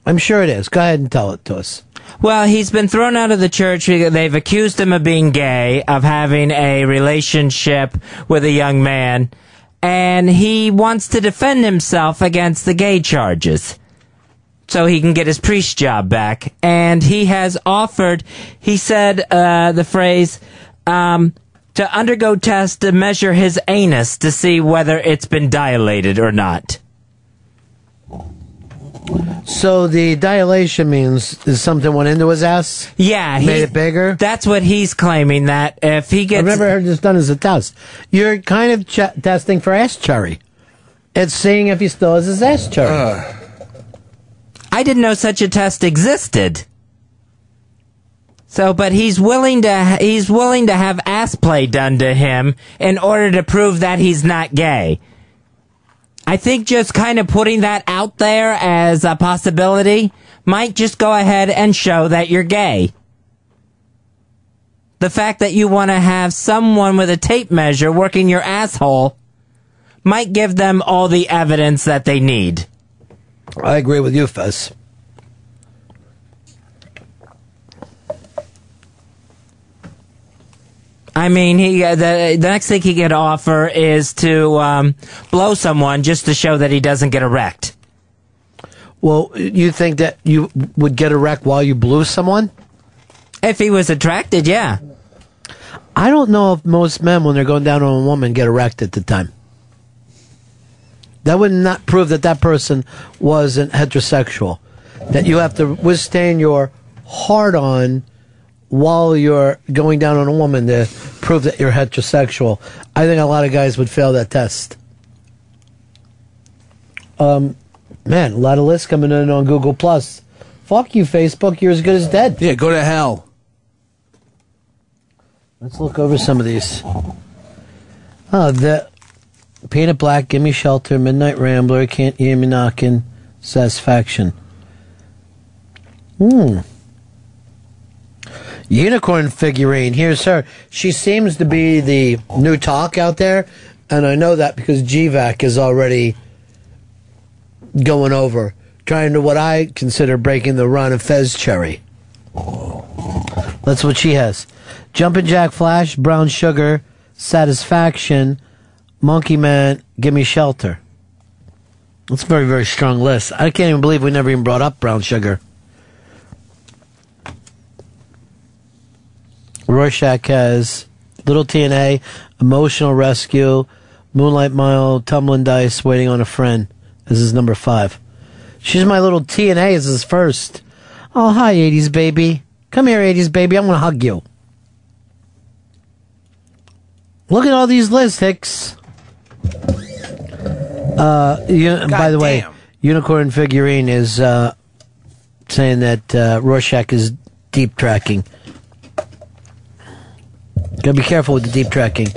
I'm sure it is. Go ahead and tell it to us. Well, he's been thrown out of the church. They've accused him of being gay, of having a relationship with a young man, and he wants to defend himself against the gay charges. So he can get his priest job back. And he has offered, he said, uh, the phrase, um, to undergo tests to measure his anus to see whether it's been dilated or not. So the dilation means is something went into his ass. Yeah, made it bigger. That's what he's claiming. That if he gets, I've never heard this done as a test. You're kind of ch- testing for ass cherry. It's seeing if he still has his ass cherry. Uh. I didn't know such a test existed. So, but he's willing to he's willing to have ass play done to him in order to prove that he's not gay. I think just kind of putting that out there as a possibility might just go ahead and show that you're gay. The fact that you want to have someone with a tape measure working your asshole might give them all the evidence that they need. I agree with you, Fez. I mean, he uh, the, the next thing he could offer is to um, blow someone just to show that he doesn't get erect. Well, you think that you would get erect while you blew someone? If he was attracted, yeah. I don't know if most men, when they're going down on a woman, get erect at the time. That would not prove that that person wasn't heterosexual. That you have to withstand your hard on while you're going down on a woman to prove that you're heterosexual. I think a lot of guys would fail that test. Um, man, a lot of lists coming in on Google Plus. Fuck you, Facebook. You're as good as dead. Yeah, go to hell. Let's look over some of these. Oh, the Painted Black, Gimme Shelter, Midnight Rambler, Can't Hear Me Knocking, Satisfaction. Hmm. Unicorn figurine. Here's her. She seems to be the new talk out there, and I know that because GVAC is already going over, trying to what I consider breaking the run of Fez Cherry. That's what she has. Jumpin' Jack Flash, Brown Sugar, Satisfaction, Monkey Man, Gimme Shelter. That's a very, very strong list. I can't even believe we never even brought up Brown Sugar. Rorschach has Little TNA, Emotional Rescue, Moonlight Mile, Tumbling Dice, Waiting on a Friend. This is number five. She's my little TNA. is his first. Oh, hi, 80s baby. Come here, 80s baby. I'm going to hug you. Look at all these lists, Hicks. Uh, you, by the way, Unicorn Figurine is uh, saying that uh, Rorschach is deep tracking. Gotta be careful with the deep tracking.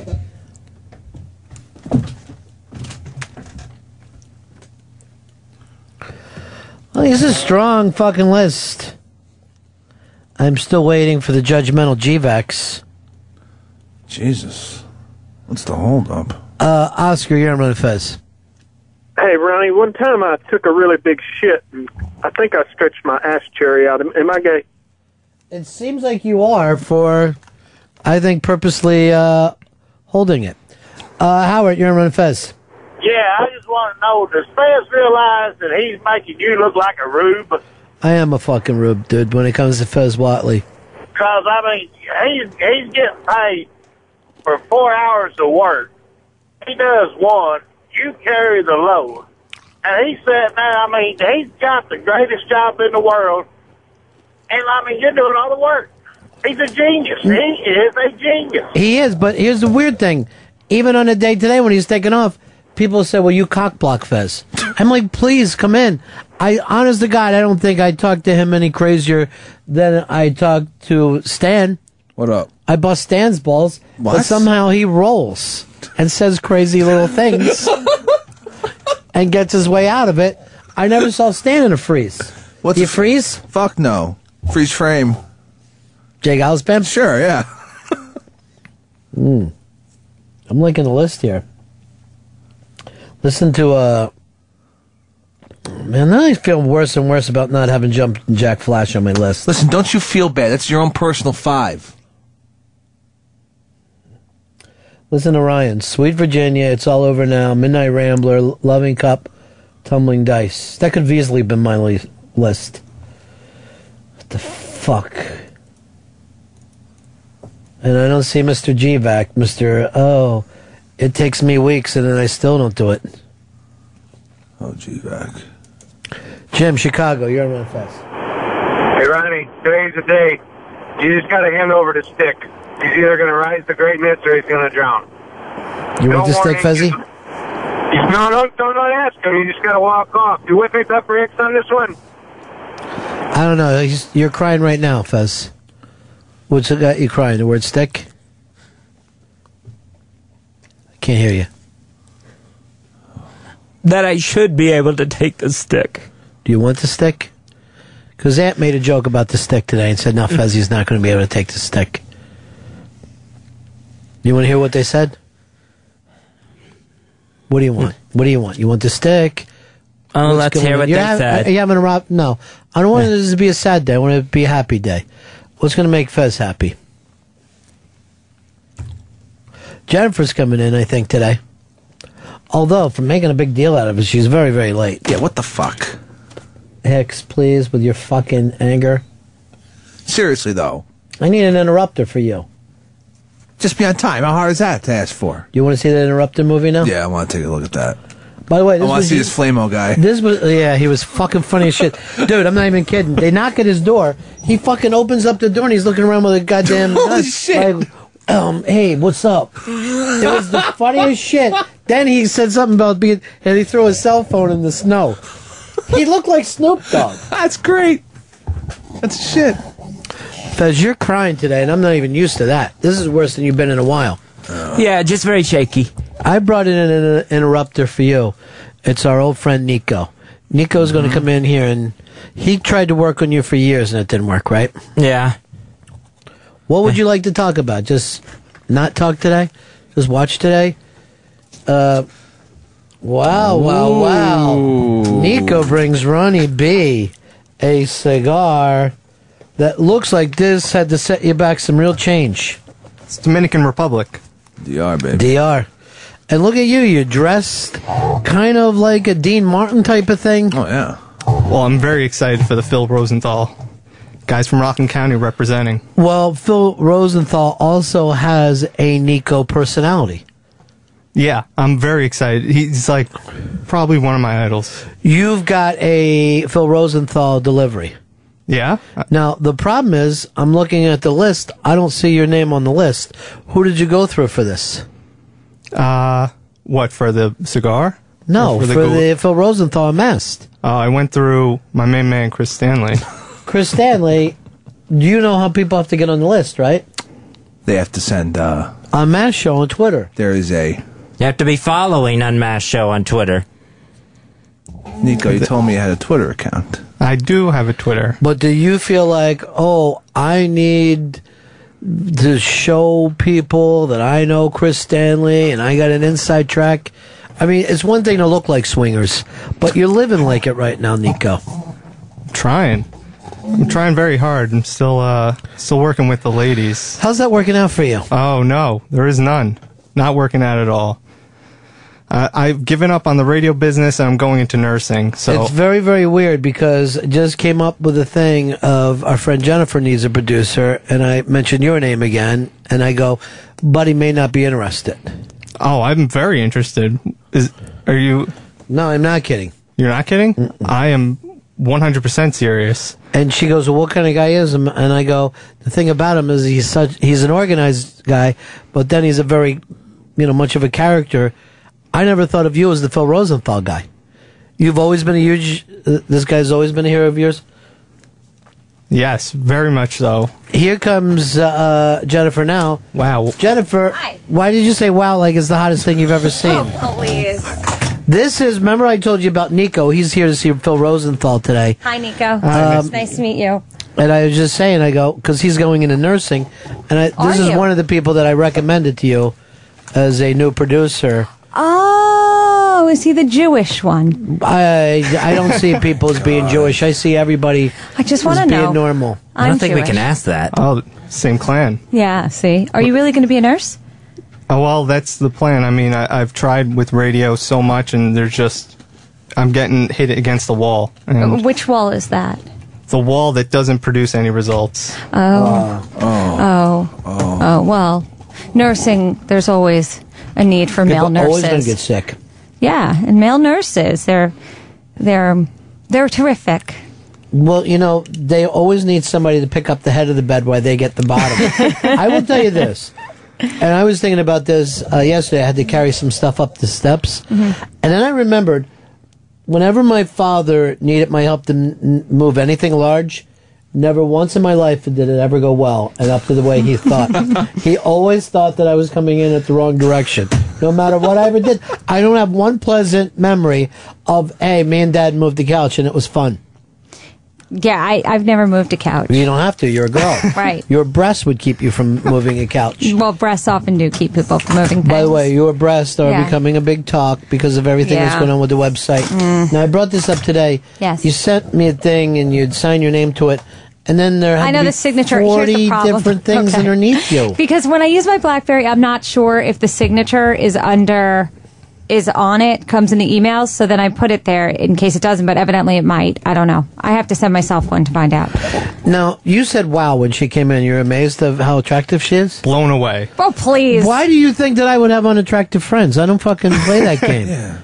Well, this is a strong fucking list. I'm still waiting for the judgmental GVAX. Jesus. What's the holdup? Uh, Oscar, you're on Fez. Hey, Ronnie, one time I took a really big shit, and I think I stretched my ass cherry out. Am, am I gay? It seems like you are for, I think, purposely uh, holding it. Uh, Howard, you're on Fez. Yeah, I just want to know, does Fez realize that he's making you look like a rube? I am a fucking rube, dude, when it comes to Fez Whatley. Because, I mean, he's, he's getting paid for four hours of work. He does one, you carry the load. And he said, man, I mean, he's got the greatest job in the world. And, I mean, you're doing all the work. He's a genius. He is a genius. He is, but here's the weird thing. Even on a day today when he's taking off, people say, well, you cockblock Fez. I'm like, please come in. I, honest to God, I don't think I talked to him any crazier than I talked to Stan. What up? I bust Stan's balls, but somehow he rolls and says crazy little things (laughs) and gets his way out of it. I never saw Stan in a freeze. What's you freeze? Fuck no. Freeze frame. Jake Alspam? Sure, yeah. (laughs) Hmm. I'm looking the list here. Listen to uh Man, now I feel worse and worse about not having jumped Jack Flash on my list. Listen, don't you feel bad? That's your own personal five. Listen to Ryan. Sweet Virginia, It's All Over Now, Midnight Rambler, Loving Cup, Tumbling Dice. That could have easily been my li- list. What the fuck? And I don't see Mr. GVAC. Mr. Oh, it takes me weeks and then I still don't do it. Oh, GVAC. Jim, Chicago, you're on fast. Hey, Ronnie, today's the day. You just got to hand over the stick. He's either going to rise to greatness or he's going to drown. You want No the stick, warning. Fezzy? No, no, don't, don't ask him. You just got to walk off. You with me, Pepper Hicks, on this one? I don't know. He's, you're crying right now, Fez. What's it got you crying? The word stick? I can't hear you. That I should be able to take the stick. Do you want the stick? Because Aunt made a joke about the stick today and said, no, mm. Fezzy's not going to be able to take the stick. You want to hear what they said? What do you want? Mm. What do you want? You want the stick? Oh, What's let's hear on? what You're they said. Are you having a rob? No. I don't want this to be a sad day. I want it to be a happy day. What's going to make Fez happy? Jennifer's coming in, I think, today. Although, for making a big deal out of it, she's very, very late. Yeah, what the fuck? Hicks, please, with your fucking anger. Seriously, though. I need an interrupter for you. Just be on time. How hard is that to ask for? You want to see that interrupter movie now? Yeah, I want to take a look at that. By the way, I want to see this Flamo guy. This was yeah, he was fucking funny as shit, (laughs) dude. I'm not even kidding. They knock at his door. He fucking opens up the door and he's looking around with a goddamn. (laughs) Holy shit. Like, um, hey, what's up? It was the funniest shit. Then he said something about being, and he threw his cell phone in the snow. He looked like Snoop Dogg. That's great. That's shit. Fez, you're crying today, and I'm not even used to that. This is worse than you've been in a while. Yeah, just very shaky. I brought in an interrupter for you. It's our old friend Nico. Nico's going to come in here, and he tried to work on you for years, and it didn't work, right? Yeah. What would you like to talk about? Just not talk today? Just watch today? Uh, wow, wow, wow. Nico brings Ronnie B a cigar that looks like this had to set you back some real change. It's Dominican Republic. DR, baby. DR. And look at you, you're dressed kind of like a Dean Martin type of thing. Oh, yeah. Well, I'm very excited for the Phil Rosenthal. Guys from Rockland County representing. Well, Phil Rosenthal also has a Nico personality. Yeah, I'm very excited. He's like probably one of my idols. You've got a Phil Rosenthal delivery. Yeah? Now, the problem is, I'm looking at the list. I don't see your name on the list. Who did you go through for this? Uh, what, for the cigar? No, Or for, the, Gould? Phil Rosenthal Unmasked. Oh, I went through my main man, Chris Stanley. (laughs) Chris Stanley, do you know how people have to get on the list, right? They have to send, uh, Unmasked Show on Twitter. there is a. You have to be following Unmasked Show on Twitter. Nico, you told me you had a Twitter account. I do have a Twitter. But do you feel like, oh, I need to show people that I know Chris Stanley and I got an inside track? I mean, it's one thing to look like swingers, but you're living like it right now, Nico. trying. I'm trying very hard. I'm still, uh, still working with the ladies. How's that working out for you? Oh, no. There is none. Not working out at all. Uh, I've given up on the radio business and I'm going into nursing. So It's very, very weird because it just came up with a thing of our friend Jennifer needs a producer, and I mentioned your name again, and I go, Buddy may not be interested. Oh, I'm very interested. Is are you? No, I'm not kidding. You're not kidding? I am 100% serious. And she goes, "Well, what kind of guy is him?" And I go, "The thing about him is he's such he's an organized guy, but then he's a very, you know, much of a character. I never thought of you as the Phil Rosenthal guy. You've always been a huge. Uh, this guy's always been a hero of yours. Yes, very much so. Here comes uh, Jennifer now. Wow, Jennifer, why did you say wow like it's the hottest thing you've ever seen? Oh, please. This is. Remember, I told you about Nico. He's here to see Phil Rosenthal today. Hi, Nico. Um, it's nice to meet you. And I was just saying, I go because he's going into nursing, and I, Are this is you? one of the people that I recommended to you as a new producer. Oh, is he the Jewish one? I I don't see people as being (laughs) Jewish. I see everybody. I just wanna being know. normal. I don't I'm think we can ask that. Oh, same clan. Yeah, see. Are you really going to be a nurse? Oh, well, that's the plan. I mean, I, I've tried with radio so much, and there's just I'm getting hit against the wall, and Which wall is that? the wall that doesn't produce any results. Oh. Oh. Oh. Oh. oh well, nursing, there's always a need for male nurses. People always gonna get sick. Yeah, and male nurses, they're they're they're terrific. Well, you know, they always need somebody to pick up the head of the bed while they get the bottom. (laughs) I will tell you this. And I was thinking about this uh, yesterday. I had to carry some stuff up the steps. And then I remembered whenever my father needed my help to m- move anything large, never once in my life did it ever go well and up to the way he (laughs) thought. he always thought that I was coming in at the wrong direction. No matter what I ever did, I don't have one pleasant memory of, hey, me and dad moved the couch and it was fun. Yeah, I, I've never moved a couch. You don't have to. You're a girl. (laughs) Right. Your breasts would keep you from moving a couch. Well, breasts often do keep people from moving things. By the way, your breasts are Yeah. becoming a big talk because of everything that's Yeah. going on with the website. Mm. Now, I brought this up today. Yes. You sent me a thing and you'd sign your name to it. And then there had I to know be the signature. Here's the Forty different things Okay. underneath you. (laughs) Because when I use my BlackBerry, I'm not sure if the signature is under is on it, comes in the emails. So then I put it there in case it doesn't, but evidently it might. I don't know. I have to send myself one to find out. Now you said wow when she came in. You're amazed of how attractive she is. Blown away. Oh please. Why do you think that I would have unattractive friends? I don't fucking play that (laughs) game.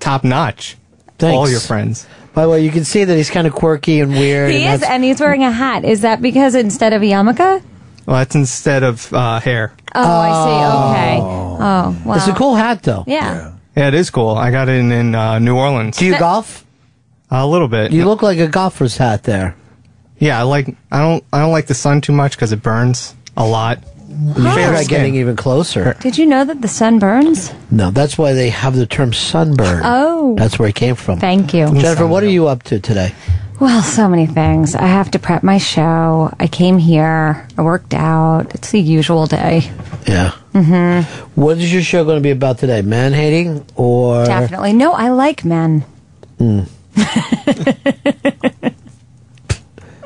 Top notch. Thanks. All your friends. By the way, you can see that he's kind of quirky and weird. He and is, and he's wearing a hat. Is that because instead of a yarmulke? Well, that's instead of uh, hair. Oh, I see. Okay. Oh, wow. It's a cool hat, though. Yeah. Yeah, it is cool. I got it in, in uh, New Orleans. Do you golf? A little bit. You look like a golfer's hat there. Yeah, I like. I don't. I don't like the sun too much because it burns a lot. You should try getting even closer. Did you know that the sun burns? No, that's why they have the term sunburn. Oh. That's where it came from. Thank you. Jennifer, what are you up to today? Well, so many things. I have to prep my show. I came here. I worked out. It's the usual day. Yeah. Mm-hmm. What is your show going to be about today? Man hating or Definitely. No, I like men. Mm. (laughs)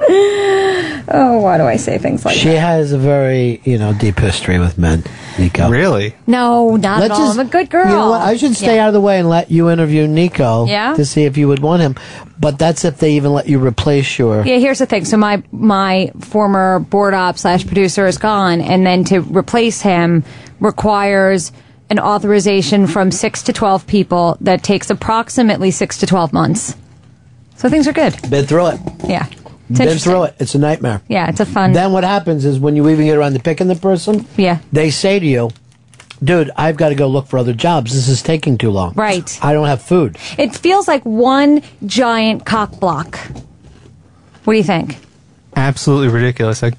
(laughs) Oh, why do I say things like that? she has a very you know deep history with men. Nico. Really? No, not Let's at all. just- I'm a good girl. You know what? I should stay Yeah. out of the way and let you interview Nico. Yeah? To see if you would want him. But that's if they even let you replace your. Yeah, here's the thing. So my my former board op slash producer is gone, and then to replace him requires an authorization from six to twelve people that takes approximately six to twelve months. So things are good. Been through it. Yeah, it's Been through it. It's a nightmare. Yeah, it's a fun. Then what happens is when you even get around to picking the person, yeah, they say to you, "Dude, I've got to go look for other jobs. This is taking too long. Right. I don't have food." It feels like one giant cock block. What do you think? Absolutely ridiculous. Like,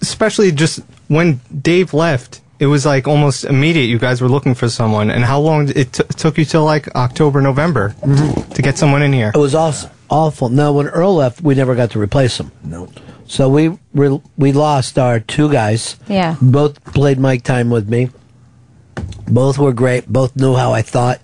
especially just when Dave left, it was like almost immediate. You guys were looking for someone, and how long it t- took you till like October, November mm-hmm. to get someone in here? It was awesome, awful. No, when Earl left, we never got to replace him. No. So we re- we lost our two guys. Yeah. Both played mic time with me. Both were great. Both knew how I thought,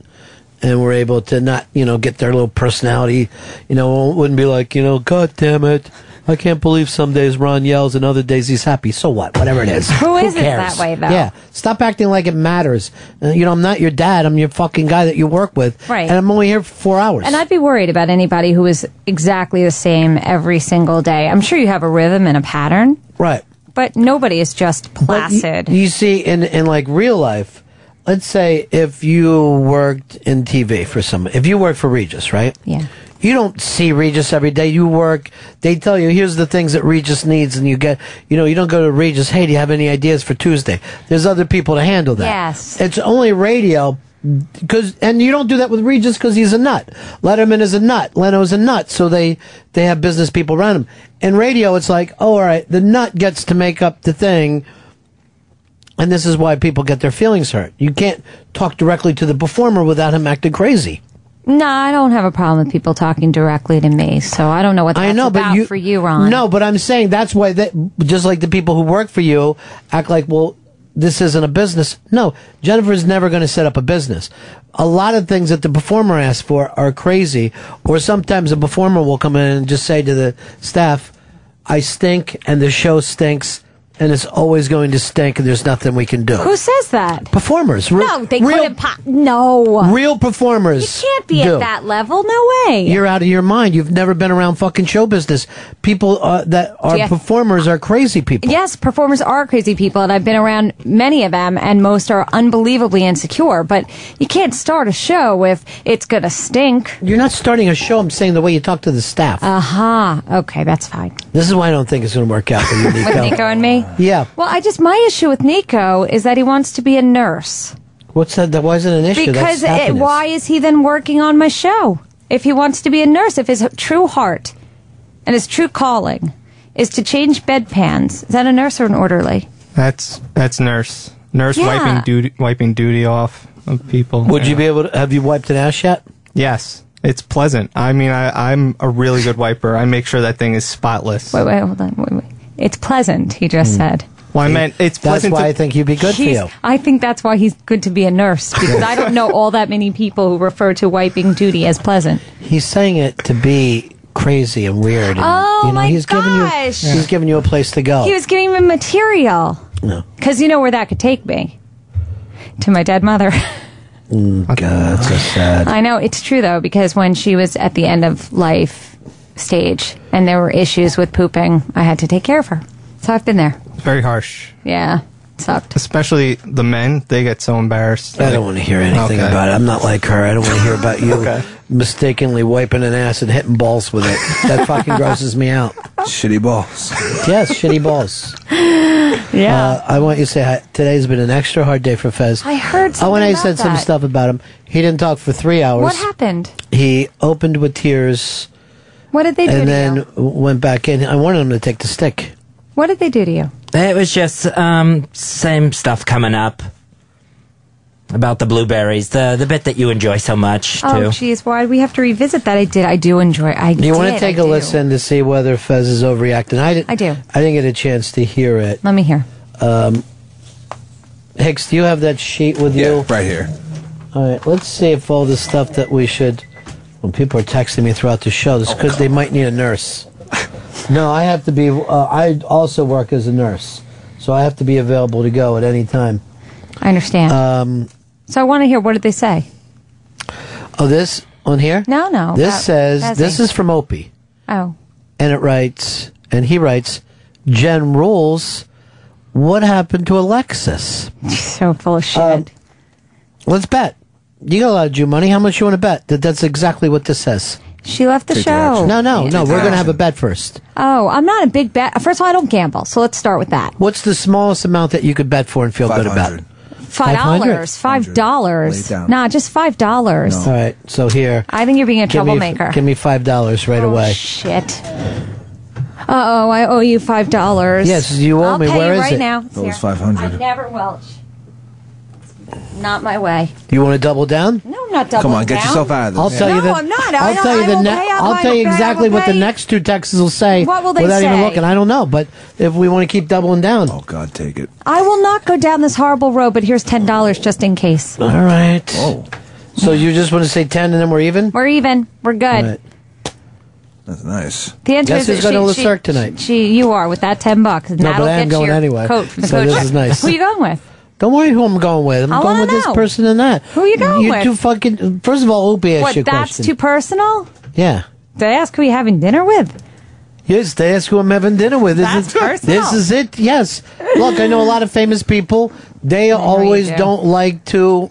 and were able to not, you know, get their little personality. You know, wouldn't be like, you know, God damn it, I can't believe some days Ron yells and other days he's happy. So what? Whatever it is. Who isn't cares? that way, though? Yeah. Stop acting like it matters. Uh, you know, I'm not your dad. I'm your fucking guy that you work with. Right. And I'm only here for four hours. And I'd be worried about anybody who is exactly the same every single day. I'm sure you have a rhythm and a pattern, right. but nobody is just But you- placid. You, see, in in like real life, let's say if you worked in TV for some, if you worked for Regis, right? Yeah. You don't see Regis every day. You work. They tell you here's the things that Regis needs, and you get. You know, you don't go to Regis. Hey, do you have any ideas for Tuesday? There's other people to handle that. Yes. It's only radio. Because and you don't do that with Regis because he's a nut. Letterman is a nut. Leno's a nut. So they they have business people around him. In radio, it's like, oh, all right, the nut gets to make up the thing, and this is why people get their feelings hurt. You can't talk directly to the performer without him acting crazy. No, I don't have a problem with people talking directly to me, so I don't know what that's I know, about but you for you, Ron. No, but I'm saying that's why that just like the people who work for you act like, well, this isn't a business. No, Jennifer's never going to set up a business. A lot of things that the performer asks for are crazy, or sometimes a performer will come in and just say to the staff, "I stink, and the show stinks." And it's always going to stink, and there's nothing we can do. Who says that? Performers. Re- no, they real, couldn't. Po- no. Real performers. You can't be do. at that level. No way. You're out of your mind. You've never been around fucking show business. People uh, that are Yeah. performers are crazy people. Yes, performers are crazy people, and I've been around many of them, and most are unbelievably insecure. But you can't start a show if it's going to stink. You're not starting a show. I'm saying the way you talk to the staff. Aha. Okay, that's fine. this is why I don't think it's going to work out with you, (laughs) Nico. With Nico and me? Yeah. Well, I just, my issue with Nico is that he wants to be a nurse. What's that? That wasn't an issue. Because eh, it, why is he then working on my show? If he wants to be a nurse, if his true heart and his true calling is to change bedpans, is that a nurse or an orderly? That's that's nurse. Nurse Yeah. wiping duty wiping duty off of people. Would you be able to? Have you wiped an ass yet? Yes, it's pleasant. I mean, I, I'm a really good wiper. I make sure that thing is spotless. Wait, wait, hold on. Wait, wait. It's pleasant, he just said. Well, I meant it's That's pleasant. why to, I think you'd be good for He's- you. I think that's why he's good to be a nurse (laughs) because I don't know all that many people who refer to wiping duty as pleasant. He's saying it to be crazy and weird. And, Oh, you know, my he's giving you gosh. he's giving you a place to go. He was giving me material. No. Because you know where that could take me. To my dead mother. (laughs) Mm, God, that's so sad. I know it's true though because when she was at the end of life stage and there were issues with pooping, I had to take care of her. So I've been there. Very harsh. Yeah, sucked. Especially the men, they get so embarrassed. I don't want to hear anything Okay. about it. I'm not like her. I don't want to hear about you (laughs) mistakenly wiping an ass and hitting balls with it. That (laughs) fucking grosses me out. Shitty balls. Yes, shitty balls. (laughs) Yeah. Uh, I want you to say hi. today's been an extra hard day for Fez. I heard Oh, when I about said some stuff about him, he didn't talk for three hours. What happened? He opened with tears What did they do to you? and to then you? went back in. I wanted him to take the stick. What did they do to you? It was just um, same stuff coming up about the blueberries, the the bit that you enjoy so much Oh, too. jeez, why we have to revisit that? I did. I do enjoy. I do You want to take I a do. listen to see whether Fez is overreacting? I did. I do. I didn't get a chance to hear it. Let me hear. Um, Hicks, do you have that sheet with you? right here. All right, let's see if all the stuff that we should. When people are texting me throughout the show, this because they might need a nurse. (laughs) no, I have to be. Uh, I also work as a nurse, so I have to be available to go at any time. I understand. Um, so I want to hear. What did they say? oh, this on here? No, no. This about says this is from Opie, Oh, and it writes, and he writes, Jen rules. What happened to Alexis? (laughs) so full of shit. Um, let's bet. You got a lot of Jew money. How much you want to bet? That that's exactly what this says. She left the show. No, no, no. We're gonna have a bet first. Oh, I'm not a big bet. First of all, I don't gamble, so let's start with that. What's the smallest amount that you could bet for and feel good about? Five dollars. Five dollars. Lay it down. Nah, just five dollars. All right. So here. I think you're being a give me- troublemaker. Give me five dollars right away. Shit. Uh oh, I owe you five dollars. Yes, you owe I'll me. Pay Where you is right it? now. That It's was here. 500. I never welch. Not my way. You want to double down? No, I'm not double Come on, get down. yourself out of this. I'll tell no, you the. I'm not. I'll I don't, tell you I the. will Ne- pay up, I'll I tell will you pay, I exactly will what the pay. next two texts will say. What will they without even say? looking? I don't know, but if we want to keep doubling down. Oh God, take it. I will not go down this horrible road, but here's ten dollars just in case. All right. Oh. So you just want to say ten and then we're even? We're even. We're good. All right. That's nice. The answer Guess is who's that going to she, Leclerc she, tonight? She, you are with that ten bucks. And No, that'll but I am get going your anyway. Coat from the So coach. this is (laughs) nice. Who you going with? Don't worry who I'm going with. I'm I going with this person and that. Who you going you with? too fucking. First of all, Opie asked What? you a That's question. too personal. yeah. Did I ask who you having dinner with? Yes, they ask who I'm having dinner with. This That's is, personal. This is it. Yes. Look, I know a lot of famous people. They always do. don't like to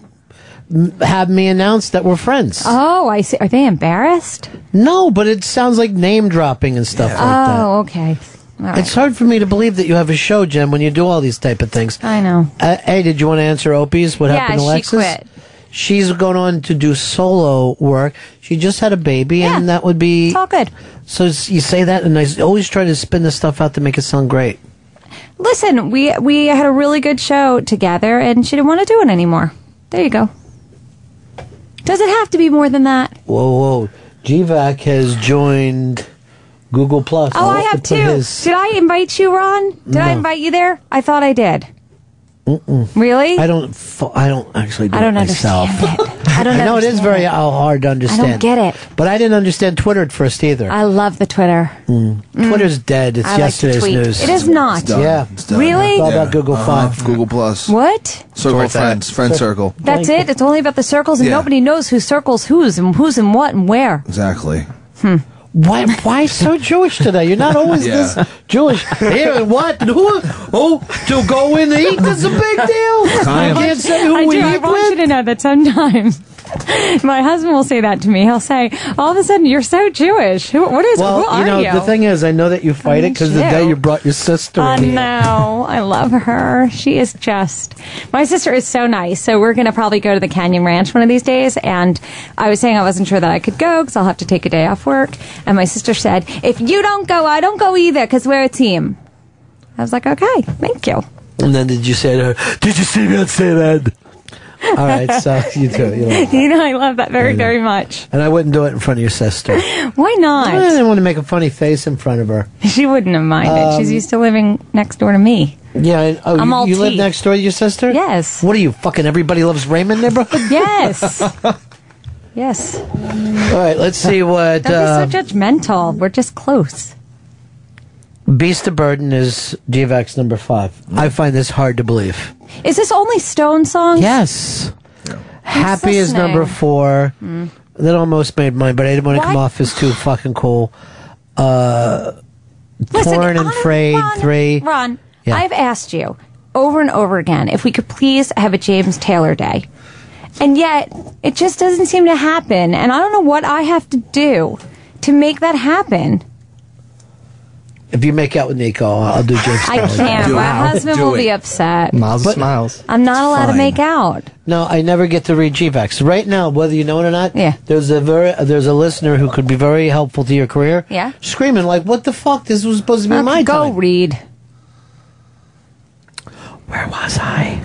m- have me announce that we're friends. Oh, I see. Are they embarrassed? No, but it sounds like name dropping and stuff like that. oh, okay. Right. It's hard for me to believe that you have a show, Jen, when you do all these type of things. I know. Uh, hey, did you want to answer Opie's? What Yeah, happened to she Alexis? quit. She's going on to do solo work. She just had a baby, and that would be. It's all good. So you say that, and I always try to spin the stuff out to make it sound great. Listen, we we had a really good show together, and she didn't want to do it anymore. There you go. Does it have to be more than that? Whoa, whoa! GVAC has joined Google Plus. Oh, I'll I to have two. his- Did I invite you, Ron? Did I invite you there? I thought I did. Mm-mm. Really? I don't. F- I don't actually. Do I don't it myself. understand it. (laughs) I don't I know it is very it. uh, hard to understand. I don't get it. But I didn't understand Twitter at first either. I love the Twitter. Mm. Twitter's dead. It's I yesterday's tweet. news. It is not. It's done. Yeah. It's done. Really? It's all about Yeah. Google Uh-huh. Five. Google Plus. What? Circle Worth of friends. that. Friend circle. That's it? It's only about the circles, and Yeah. nobody knows who circles who's and who's and what and where. Exactly. Why? Why so Jewish today? You're not always Yeah. this Jewish. Here what? And who? Oh, to go in and eat is a big deal. Kind of. You can't say who I we do. I eat want you to know that sometimes (laughs) my husband will say that to me. He'll say, "All of a sudden, you're so Jewish. Who? What is? Well, who are you know, you?" the thing is, I know that you fight it because the day you brought your sister I in here. know. I love her. She is just. My sister is so nice. So we're going to probably go to the Canyon Ranch one of these days. And I was saying I wasn't sure that I could go because I'll have to take a day off work. And my sister said, if you don't go, I don't go either because we're a team. I was like, okay, thank you. And then did you say to her, "Did you see me on say that?" All right, so you too. You know. (laughs) You know, I love that very, very much. And I wouldn't do it in front of your sister. (laughs) Why not? I didn't want to make a funny face in front of her. (laughs) She wouldn't have minded. She's Um, used to living next door to me. Yeah. I- Oh, I'm you, all you live next door to your sister? Yes. What are you fucking? Everybody loves Raymond neighborhood. Yes. Yes. All right, let's see what Don't uh, be so judgmental. We're just close. Beast of Burden is GVX number five. I find this hard to believe. Is this only Stone songs? Yes. Happy is number four. Mm. That almost made mine, but I didn't want to come off as too fucking cool. Uh, Listen, Torn and Ron- Frayed Ron, three. Ron, Yeah. I've asked you over and over again if we could please have a James Taylor Day. And yet, it just doesn't seem to happen. And I don't know what I have to do to make that happen. If you make out with Nico, I'll do James I Taylor. can't. My husband will be upset. Miles But- smiles. I'm not allowed Fine. to make out. No, I never get to read GVAX. Right now, whether you know it or not, Yeah. there's a very there's a listener who could be very helpful to your career. Yeah. Screaming like, "What the fuck? This was supposed to be uh, my Go time." read. Where was I?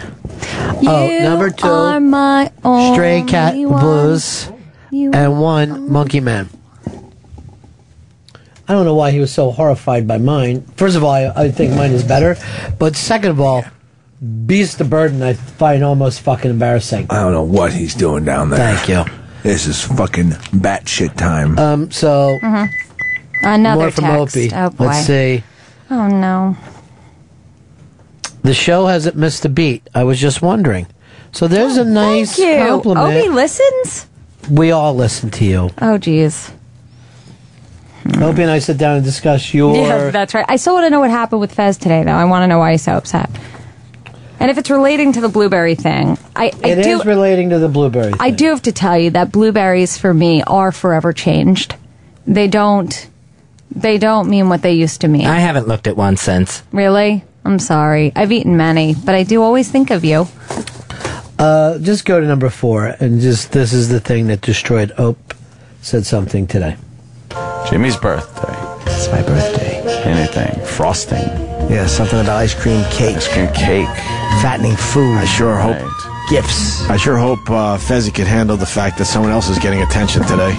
You oh, number two, are my Stray Cat one. Blues, You and one Monkey Man. I don't know why he was so horrified by mine. First of all, I, I think mine is better, but second of all, Beast of Burden I find almost fucking embarrassing. I don't know what he's doing down there. Thank you. This is fucking batshit time. Um, so Mhm. Another more from text. Opie. Oh boy. Let's see. Oh no. The show hasn't missed a beat. I was just wondering. So there's oh, a nice Oh, Thank you. compliment. Opie listens. we all listen to you. Oh geez. Opie and I sit down and discuss your. Yeah, that's right. I still want to know what happened with Fez today, though. I want to know why he's so upset. And if it's relating to the blueberry thing, I, I It do. is relating to the blueberry. I do have to tell you that blueberries for me are forever changed. They don't. They don't mean what they used to mean. I haven't looked at one since. really? I'm sorry. I've eaten many, but I do always think of you. Uh, just go to number four, and just this is the thing that destroyed. Ope said something today. Jimmy's birthday. It's my birthday. Anything. Frosting. Yeah, something about ice cream cake. Ice cream cake. Fattening food. I sure hope. Gifts. I sure hope uh, Fezzi could handle the fact that someone else is getting attention today.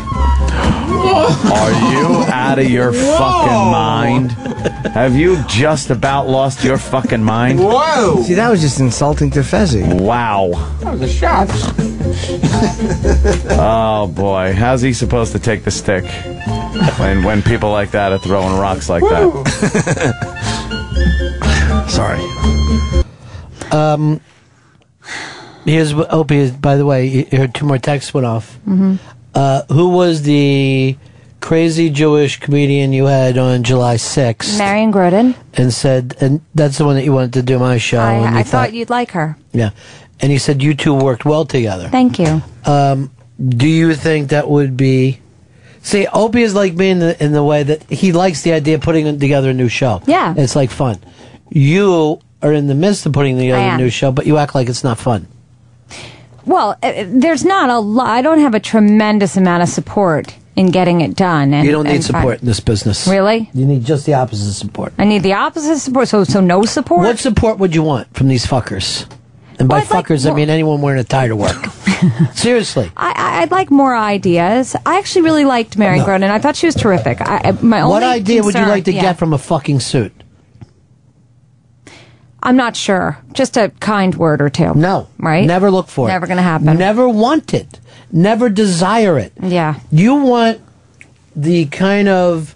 Are you out of your fucking mind? Have you just about lost your fucking mind? Whoa! See, that was just insulting to Fezzi. Wow. That was a shot. (laughs) Oh boy, how's he supposed to take the stick when when people like that are throwing rocks like that? (laughs) Sorry. Um, here's what Opie. By the way, you heard two more texts went off. Mhm. Uh, who was the crazy Jewish comedian you had on July 6th? Marion Grodin. and said, and that's the one that you wanted to do my show. and I, I thought you'd like her. yeah, and he said you two worked well together. Thank you. Um, do you think that would be? See, Opie is like me in the in the way that he likes the idea of putting together a new show. Yeah. it's like fun. You are in the midst of putting together a new show, but you act like it's not fun. Well, uh, there's not a lot. I don't have a tremendous amount of support in getting it done. And, you don't need and fun. support in this business. Really? You need just the opposite support. I need the opposite support. So, so no support. What support would you want from these fuckers? And by Well, I'd like fuckers, I mean anyone wearing a tie to work. (laughs) Seriously. I, I- I'd like more ideas. I actually really liked Marion No. Grodin. I thought she was terrific. I, I- my What only idea would you like to yeah. get from a fucking suit? I'm not sure. Just a kind word or two. No. Right? Never look for it. Never going to happen. Never want it. Never desire it. Yeah. You want the kind of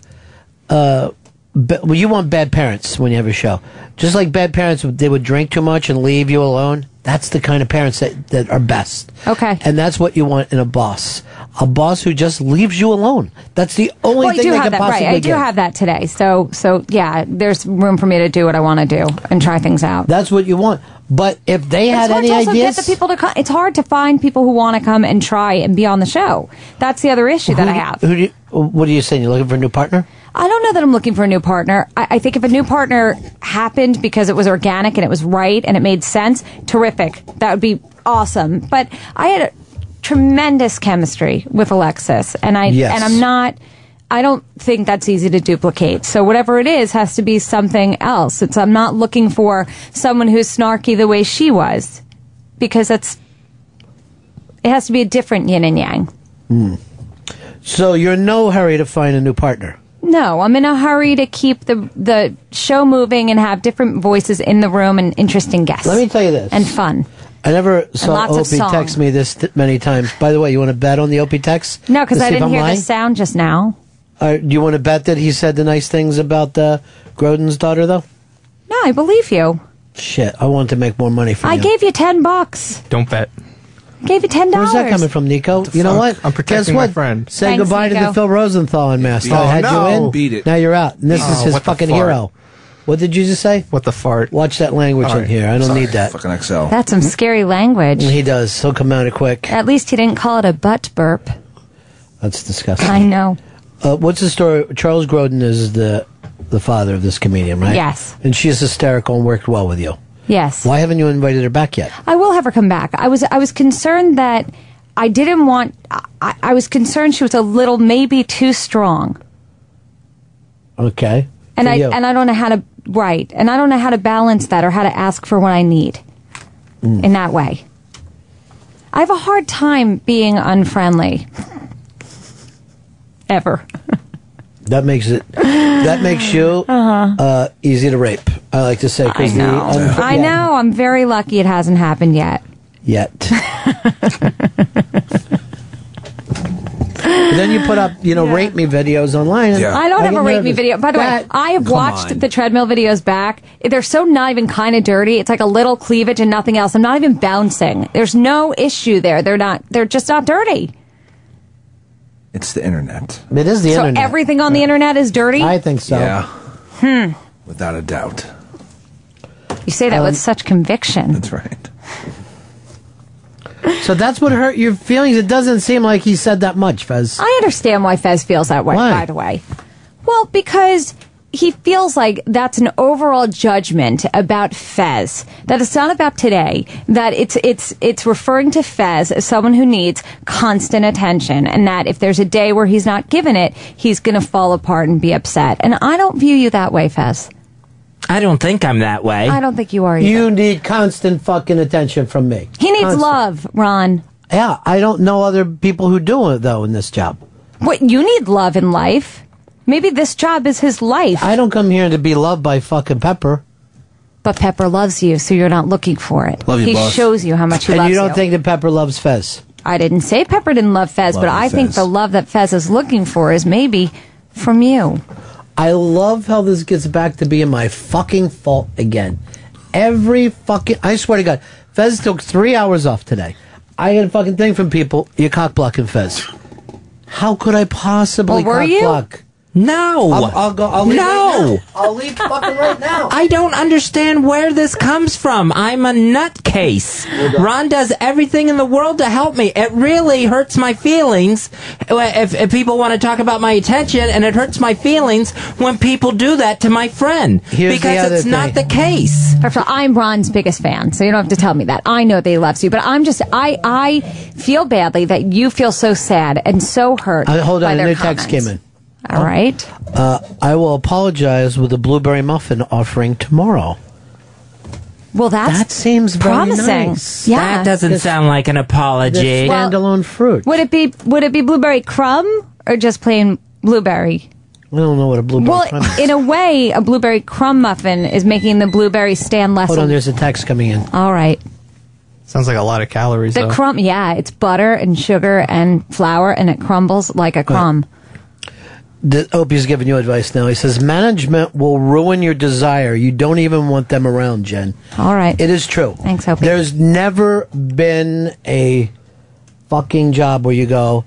uh ba- well, you want bad parents when you have a show. Just like bad parents they would drink too much and leave you alone. That's the kind of parents that, that are best. Okay. And that's what you want in a boss. A boss who just leaves you alone. That's the only well, thing they can that possibly right. I do get. have that today. So, so yeah, there's room for me to do what I want to do and try things out. That's what you want. But if they it's had hard any to also ideas get the people to come. It's hard to find people who want to come and try and be on the show. That's the other issue that I have. Who do you, what are you saying? You're looking for a new partner? I don't know that I'm looking for a new partner. I, I think if a new partner happened because it was organic and it was right and it made sense, terrific. That would be awesome. But I had a tremendous chemistry with Alexis, and I Yes. and I'm not. I don't think that's easy to duplicate. So whatever it is has to be something else. It's I'm not looking for someone who's snarky the way she was, because that's. It has to be a different yin and yang. Hmm. So you're in no hurry to find a new partner. No, I'm in a hurry to keep the the show moving and have different voices in the room and interesting guests. Let me tell you this. And fun. I never saw Opie text me this th- many times. By the way, you want to bet on the Opie text? No, because I didn't hear lying? the sound just now. Uh, do you want to bet that he said the nice things about uh, Grodin's daughter, though? No, I believe you. Shit, I wanted to make more money from I you. gave you ten bucks. Don't bet. Gave you ten dollars. Where's that coming from, Nico? You know what? I'm protecting Guess my what? friend. Say Thanks, goodbye to Nico. the Phil Rosenthal unmasked. Oh, I had no. you in. Beat it. Now you're out. And this Oh, is his what the fucking fart. hero. What did you just say? What the fart? Watch that language All in here. I don't Sorry, need that. Fucking Excel. That's some scary language. He does. He'll come out of quick. At least he didn't call it a butt burp. That's disgusting. I know. Uh, what's the story? Charles Grodin is the the father of this comedian, right? Yes. And she's hysterical and worked well with you. Yes. Why haven't you invited her back yet? I will have her come back. I was I was concerned that I didn't want. I, I was concerned she was a little maybe too strong, Okay. and I you. and I don't know how to right, and I don't know how to balance that or how to ask for what I need Mm. in that way. I have a hard time being unfriendly. Ever. that makes it. That makes you uh easy to rape. I like to say Uh-huh. I because know. I know. I'm very lucky it hasn't happened yet. yet. (laughs) But then you put up, you know, rape me videos online. and I don't have a rate me video. By the way, I have watched on. the treadmill videos back. They're so not even kind of dirty. It's like a little cleavage and nothing else. I'm not even bouncing. There's no issue there. They're not. They're just not dirty. It's the internet. It is the so internet. everything on the internet is dirty. I think so. Yeah, Hmm. without a doubt. You say that Um, with such conviction. That's right. So that's what hurt your feelings. It doesn't seem like he said that much, Fez. I understand why Fez feels that way. Why? By the way, well, because he feels like that's an overall judgment about Fez. That it's not about today. That it's it's it's referring to Fez as someone who needs constant attention, and that if there's a day where he's not given it, he's going to fall apart and be upset. And I don't view you that way, Fez. I don't think I'm that way. I don't think you are. Either. You need constant fucking attention from me. he needs Constant. love, Ron. Yeah, I don't know other people who do it though in this job. What you need love in life. Maybe this job is his life. I don't come here to be loved by fucking Pepper. But Pepper loves you, so you're not looking for it. Love you, he boss. shows you how much he and loves you And you don't think that Pepper loves Fez? I didn't say Pepper didn't love Fez, Love but you, I think Fez. the love that Fez is looking for is maybe from you. I love how this gets back to being my fucking fault again. Every fucking, I swear to God, Fez took three hours off today. I get a fucking thing from people. You cock blocking Fez. How could I possibly Well, were cock you? block? No. I'll, I'll go. I'll leave No. Right now. I'll leave fucking right now. I don't understand where this comes from. I'm a nutcase. Ron does everything in the world to help me. It really hurts my feelings if, if people want to talk about my attention, and it hurts my feelings when people do that to my friend Here's the because other it's not the case. First of all, I'm Ron's biggest fan, so you don't have to tell me that. I know that he loves you, but I'm just I I feel badly that you feel so sad and so hurt. Uh, hold by on, a their new text came in. All right. Uh, I will apologize with a blueberry muffin offering tomorrow. Well, that's that seems very promising. nice. Yeah, That doesn't sound like an apology. standalone fruit. Would it be Would it be blueberry crumb or just plain blueberry? I don't know what a blueberry well, crumb is. in a way, a blueberry crumb muffin is making the blueberry stand less. Hold on, there's a text coming in. All right. Sounds like a lot of calories, The though. crumb, yeah, it's butter and sugar and flour, and it crumbles like a crumb. The, Opie's giving you advice now. He says management will ruin your desire. You don't even want them around, Jen. All right. It is true. Thanks, Opie. There's never been a fucking job where you go,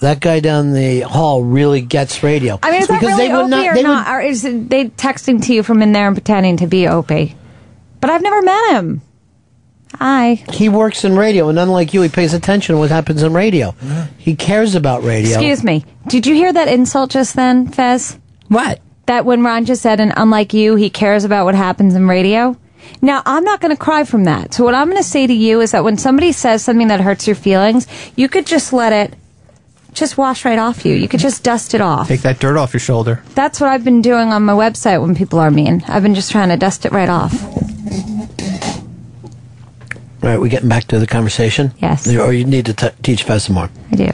that guy down the hall really gets radio. I mean, is that Because really they would Opie not- or they not? Or is they texting to you from in there and pretending to be Opie? But I've never met him. Hi. He works in radio, and unlike you, he pays attention to what happens in radio. He cares about radio. Excuse me. Did you hear that insult just then, Fez? What? That when Ron just said, and unlike you, he cares about what happens in radio? Now, I'm not going to cry from that. So, what I'm going to say to you is that when somebody says something that hurts your feelings, you could just let it just wash right off you. You could just dust it off. Take that dirt off your shoulder. That's what I've been doing on my website when people are mean. I've been just trying to dust it right off. All right, we're getting back to the conversation? Yes. Or you need to t- teach Fez some more. I do.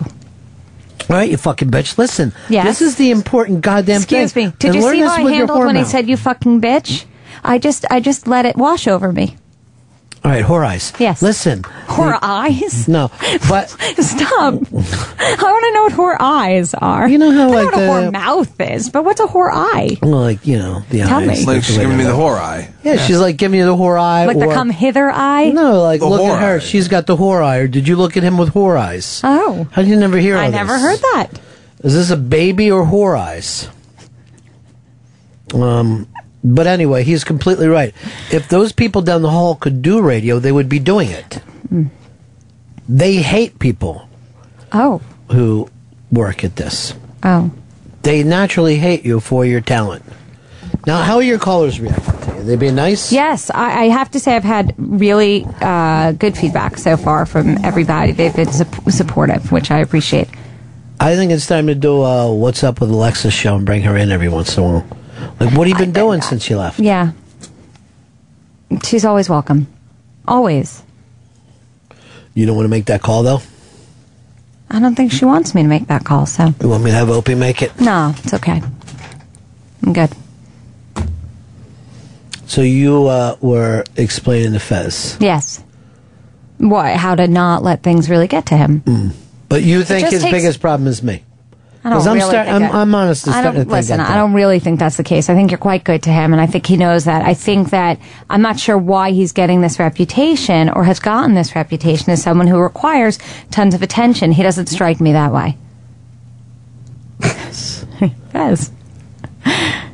All right, you fucking bitch. Listen. Yes. This is the important goddamn Excuse thing. me. Did And you see how I handled when he said you fucking bitch? I just I just let it wash over me. All right, whore eyes. Yes. Listen. Whore eyes? (laughs) No, but (laughs) Stop. I want to know what whore eyes are. You know how, I know like, what a the- whore mouth is, but what's a whore eye? well, like you know the Tell eyes. me. Like she's giving me the whore eye. Yeah, she's like giving me the whore eye. Like the come hither eye? No, like The look at her. eye. She's got the whore eye. Or did you look at him with whore eyes? Oh. How did you never hear? I all never this? heard that. Is this a baby or whore eyes? Um, but anyway, he's completely right. If those people down the hall could do radio, they would be doing it. They hate people Oh. who work at this. Oh. They naturally hate you for your talent. Now, how are your callers reacting to you? They being nice? Yes, I, I have to say I've had really uh, good feedback so far from everybody. They've been sup- supportive, which I appreciate. I think it's time to do a What's Up with Alexa show and bring her in every once in a while. Like, what have you been doing since you left? Yeah. She's always welcome. Always. You don't want to make that call, though? I don't think she wants me to make that call, so. You want me to have Opie make it? No, it's okay. I'm good. So you uh, were explaining to Fez. Yes. What? How to not let things really get to him. But you think his takes- biggest problem is me? I don't 'Cause I'm really start- think I'm- I'm honestly I don't listen. I don't really think that's the case. I think you're quite good to him, and I think he knows that. I think that I'm not sure why he's getting this reputation or has gotten this reputation as someone who requires tons of attention. He doesn't strike me that way. (laughs) he does.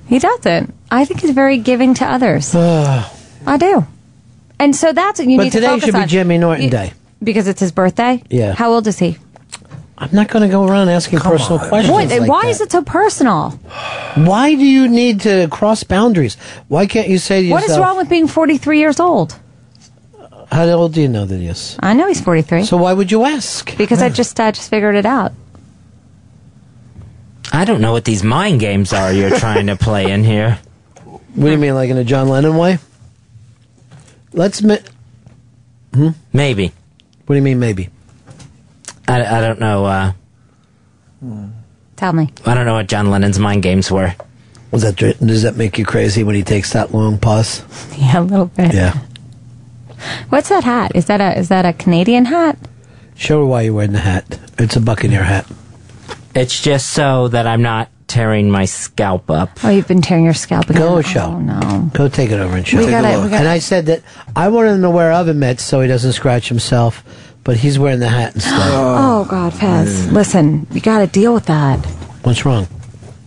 He doesn't. I think he's very giving to others. (sighs) I do. And so that's what you But need to today focus should be. Jimmy Norton You- Day. because it's his birthday. Yeah. How old is he? I'm not going to go around asking personal questions. What? like why that. is it so personal? Why do you need to cross boundaries? Why can't you say to What yourself? is wrong with being 43 years old? How old do you know that he is? I know he's 43. So why would you ask? Because I just I just figured it out. I don't know what these mind games are you're trying to play in here. What do you mean, like in a John Lennon way? Let's. Mi- hmm? Maybe. What do you mean, maybe? I, I don't know. Uh, Tell me. I don't know what John Lennon's mind games were. Was that does that make you crazy when he takes that long pause? (laughs) Yeah, a little bit. Yeah. (laughs) What's that hat? Is that a is that a Canadian hat? Show her why you're wearing the hat. It's a Buccaneer hat. It's just so that I'm not tearing my scalp up. Oh, you've been tearing your scalp again. Go Oh, show. no. Go take it over and show. We Take gotta- look. we gotta- and I said that I wanted him to wear oven mitts so he doesn't scratch himself, but he's wearing the hat and stuff. Oh God, Fez. Listen, you got to deal with that. What's wrong?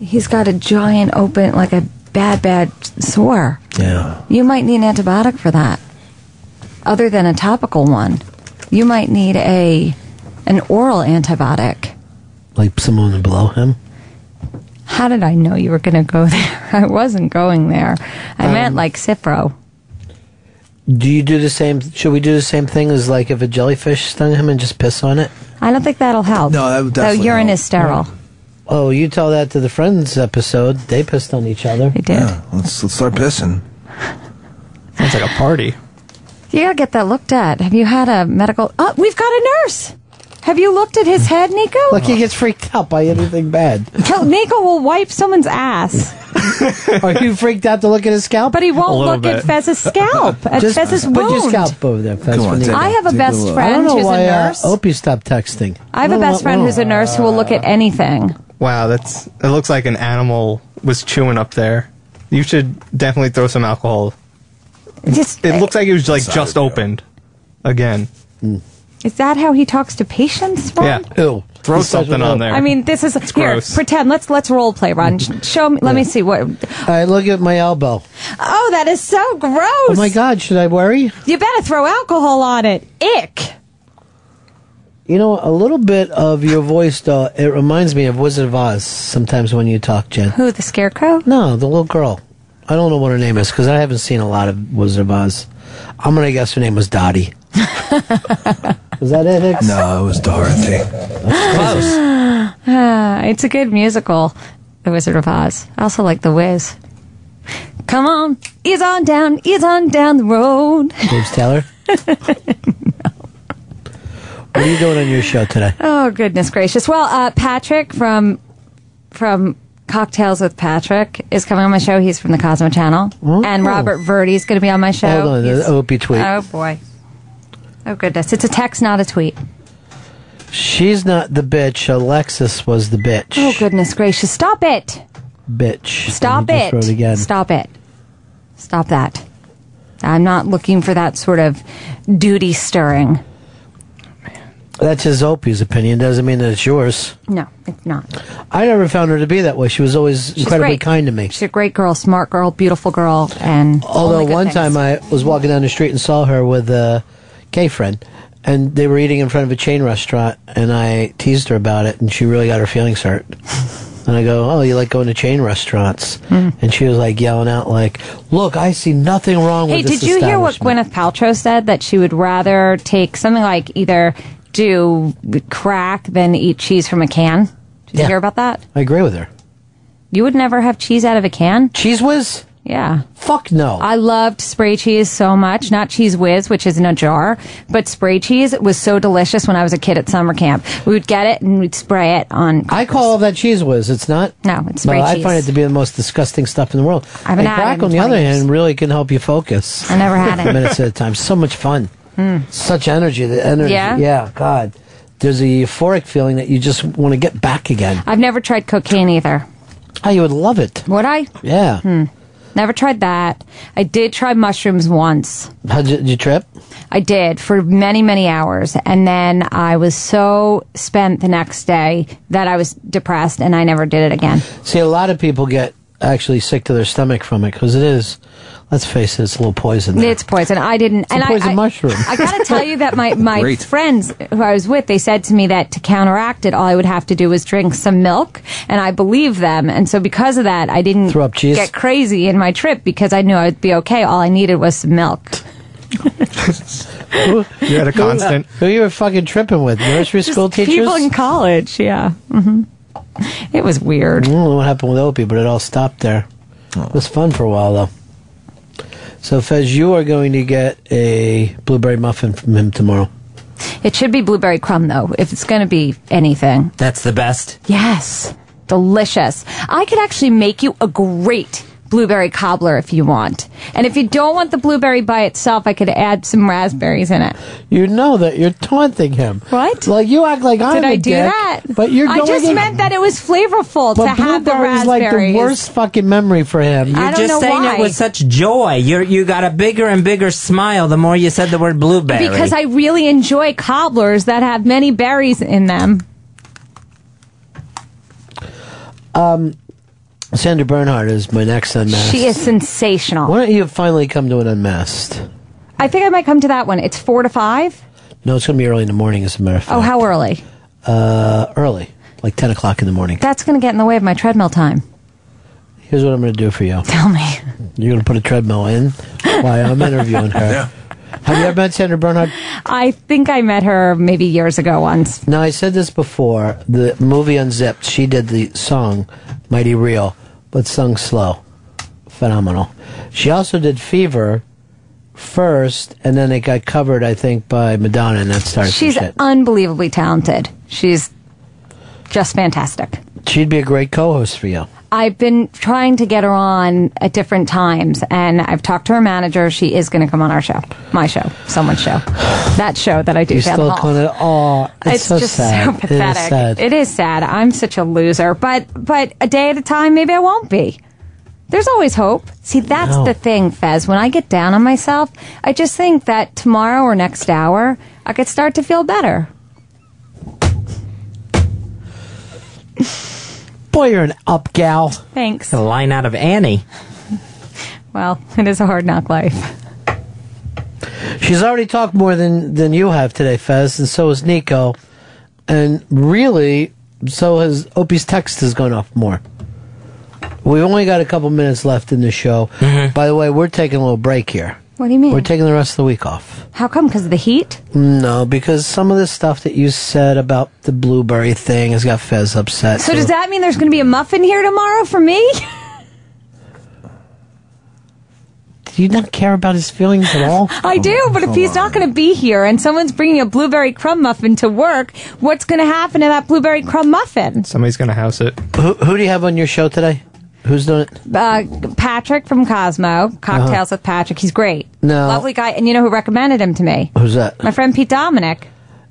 He's got a giant open, like a bad, bad sore. Yeah. You might need an antibiotic for that. Other than a topical one, you might need a an oral antibiotic. Like someone to blow him? How did I know you were going to go (laughs) there? I wasn't going there. I Um, meant like Cipro. Do you do the same? Should we do the same thing as like if a jellyfish stung him and just piss on it? I don't think that'll help. No, that would Though definitely urine help. is sterile. Oh, you tell that to the Friends episode. They pissed on each other. They did. let's, let's start pissing. (laughs) Sounds like a party. You gotta get that looked at. Have you had a medical? Oh, we've got a nurse. Have you looked at his head, Nico? Look, he gets freaked out by anything bad. Nico will wipe someone's ass, (laughs) Are you freaked out to look at his scalp? but he won't little look at bit. Fez's scalp. At Just Fez's put your scalp over there, Fez. Come on, when take a- I have a take a best. I friend don't know who's why a nurse. uh, nurse. Opie stopped texting. I have a best friend who's a nurse who will look at anything. Wow, that's it looks like an animal was chewing up there. You should definitely throw some alcohol. Just It looks like it was like just opened again. is that how he talks to patients? Ron? Yeah. Ew. Throw He something on there. I mean, this is here. gross. Pretend. Let's let's role play, Ron. (laughs) Show me. Let me see what. I look at my elbow. Oh, that is so gross. Oh my God, should I worry? You better throw alcohol on it. Ick. You know, a little bit of your voice, though, it reminds me of Wizard of Oz sometimes when you talk, Jen. Who, the scarecrow? No, the little girl. I don't know what her name is because I haven't seen a lot of Wizard of Oz. I'm going to guess her name was Dottie. (laughs) was that it, Hicks? No, it was Dorothy. Close. (sighs) Ah, it's a good musical, The Wizard of Oz. I also like The Wiz. Come on, ease on down, ease on down the road. James (laughs) Taylor? What are you doing on your show today? Oh goodness gracious! Well, uh, Patrick from from Cocktails with Patrick is coming on my show. He's from the Cosmo Channel, and Robert Verdi's going to be on my show. Hold on, He's- the Opie tweet. Oh boy! Oh goodness, it's a text, not a tweet. She's not the bitch. Alexis was the bitch. Oh goodness gracious! Stop it! Bitch. Stop just it! wrote again. Stop it! Stop that! I'm not looking for that sort of duty stirring. That's his Opie's opinion. Doesn't mean that it's yours. No, it's not. I never found her to be that way. She was always She's incredibly great. kind to me. She's a great girl, smart girl, beautiful girl, and Although one things. time I was walking down the street and saw her with a gay friend, and they were eating in front of a chain restaurant, and I teased her about it, and she really got her feelings hurt. (laughs) and I go, "Oh, you like going to chain restaurants?" Hmm. And she was like yelling out, "Like, look, I see nothing wrong Hey, with this Hey, did you hear what. Gwyneth Paltrow said? That she would rather take something like either do crack than eat cheese from a can. Did you hear about that? I agree with her. You would never have cheese out of a can? Cheez Whiz? Yeah. Fuck no. I loved spray cheese so much. Not Cheez Whiz, which is in a jar, but spray cheese was so delicious when I was a kid at summer camp. We would get it and we'd spray it on. I call all that Cheez Whiz. It's not. No, it's spray Well, I find it to be the most disgusting stuff in the world. I haven't and had crack, on the other years. hand, really can help you focus. I never had (laughs) it. minutes at a time. So much fun. Hmm. Such energy. The energy. Yeah? Yeah. God. There's a euphoric feeling that you just want to get back again. I've never tried cocaine either. Oh, you would love it. Would I? Yeah. Hmm. Never tried that. I did try mushrooms once. How did you, did you trip? I did for many, many hours. And then I was so spent the next day that I was depressed and I never did it again. See, a lot of people get actually sick to their stomach from it because it is. Let's face it, it's a little poison. there. It's poison. I didn't. It's and I- poison I, mushroom. I gotta tell you that my, (laughs) my Great. friends who I was with, they said to me that to counteract it, all I would have to do was drink some milk, and I believe them. And so because of that, I didn't Throw up cheese? get crazy in my trip because I knew I'd be okay. All I needed was some milk. (laughs) you had a constant. Who you were fucking tripping with? Nursery (laughs) school teachers? People in college, yeah. hmm It was weird. I don't know what happened with Opie, but it all stopped there. It was fun for a while, though. So, Fez, you are going to get a blueberry muffin from him tomorrow. It should be blueberry crumb though, if it's going to be anything. That's the best. Yes. Delicious. I could actually make you a great blueberry cobbler if you want. And if you don't want the blueberry by itself, I could add some raspberries in it. You know that you're taunting him. What? Like, you act like I'm Did a I do dick, that? But you're I going just in- meant that it was flavorful But to have the blueberry is like the worst fucking memory for him. You're I don't just know saying why. it with such joy. You you got a bigger and bigger smile the more you said the word blueberry. Because I really enjoy cobblers that have many berries in them. Um, Sandra Bernhard is my next unmasked. She is sensational. Why don't you finally come to an unmasked? I think I might come to that one. It's four to five. No, it's going to be early in the morning, as a matter of fact. Oh, how early? Uh, early. Like 10 o'clock in the morning. That's going to get in the way of my treadmill time. Here's what I'm going to do for you. Tell me. You're going to put a treadmill in while I'm interviewing her. (laughs) Have you ever met Sandra Bernhard? I think I met her maybe years ago once. Now, I said this before. The movie Unzipped, she did the song Mighty Real, but sung slow. Phenomenal. She also did Fever first, and then it got covered, I think, by Madonna, and that started She's unbelievably talented. She's just fantastic. She'd be a great co-host for you. I've been trying to get her on at different times, and I've talked to her manager. She is going to come on our show, my show, someone's show, that show that I do. You still kind of, oh, it's, It's, so just sad. so It is pathetic. sad. It is sad. I'm such a loser, but but a day at a time, maybe I won't be. There's always hope. See, that's No. the thing, Fez. When I get down on myself, I just think that tomorrow or next hour, I could start to feel better. Boy, you're an up gal. Thanks. a line out of Annie. (laughs) Well, it is a hard knock life. She's already talked more than, than you have today, Fez, and so has Nico. And really, so has Opie's text has gone off more. We've only got a couple minutes left in the show. Mm-hmm. By the way, we're taking a little break here. What do you mean? We're taking the rest of the week off. How come? Because of the heat? No, because some of the stuff that you said about the blueberry thing has got Fez upset. So does that mean there's going to be a muffin here tomorrow for me? (laughs) Do you not care about his feelings at all? I do, but if he's not going to be here and someone's bringing a blueberry crumb muffin to work, what's going to happen to that blueberry crumb muffin? Somebody's gonna house it. Who, who do you have on your show today? Who's doing it? Uh, Patrick from Cosmo, Cocktails with Patrick. He's great. No. Lovely guy. And you know who recommended him to me? Who's that? My friend Pete Dominick.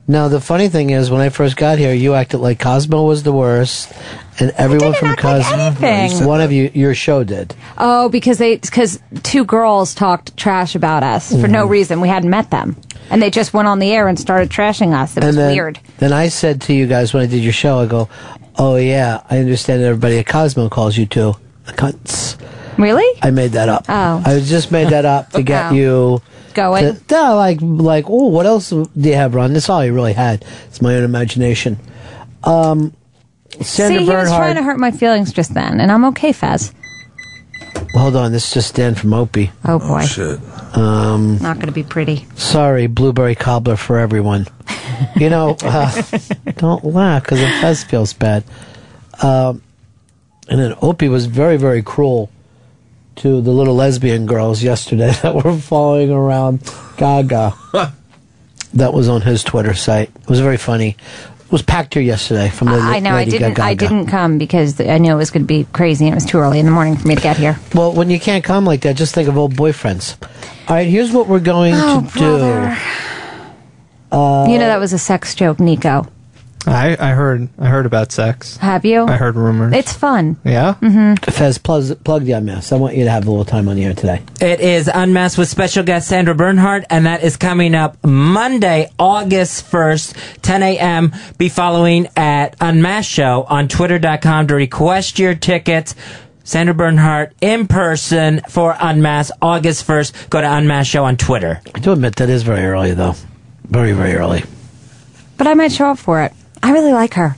Now the funny thing is, when I first got here, you acted like Cosmo was the worst, and everyone from Cosmo, anything. one of you, your show did. Oh, because they because two girls talked trash about us for no Mhm. reason. We hadn't met them, and they just went on the air and started trashing us. It was and then, weird. Then I said to you guys when I did your show, I go, "Oh yeah, I understand everybody at Cosmo calls you two the cunts." Really? I made that up. Oh. I just made that up to get (laughs) Oh. you Going. To, no, like like oh, what else do you have, Ron? That's all I really had. It's my own imagination. Um, Sandra See, he was trying to hurt my feelings just then, and I'm okay, Fez. Hold on, this is just Dan from Opie. Oh boy, shit. Um, not going to be pretty. sorry, blueberry cobbler for everyone. (laughs) You know, uh, don't laugh because it does feels bad. Um, and then Opie was very, very cruel to the little lesbian girls yesterday (laughs) that were following around Gaga. (laughs) that was on his Twitter site. It was very funny. Was packed here yesterday from Lady, I know. I didn't. Gaga. I didn't come because I knew it was going to be crazy, and it was too early in the morning for me to get here. Well, when you can't come like that, just think of old boyfriends. All right, here's what we're going Oh, to do. Uh, you know that was a sex joke, Nico. I, I heard I heard about sex. Have you? I heard rumors. It's fun. yeah. hmm Fez, plug, plug the unmasked. I want you to have a little time on the air today. It is Unmasked with special guest Sandra Bernhard, and that is coming up Monday, August 1st, 10 a.m. Be following at Unmasked Show on twitter.com to request your tickets. Sandra Bernhard in person for Unmasked, August 1st. Go to Unmasked Show on Twitter. I do admit that is very early, though. Very, very early. But I might show up for it. I really like her.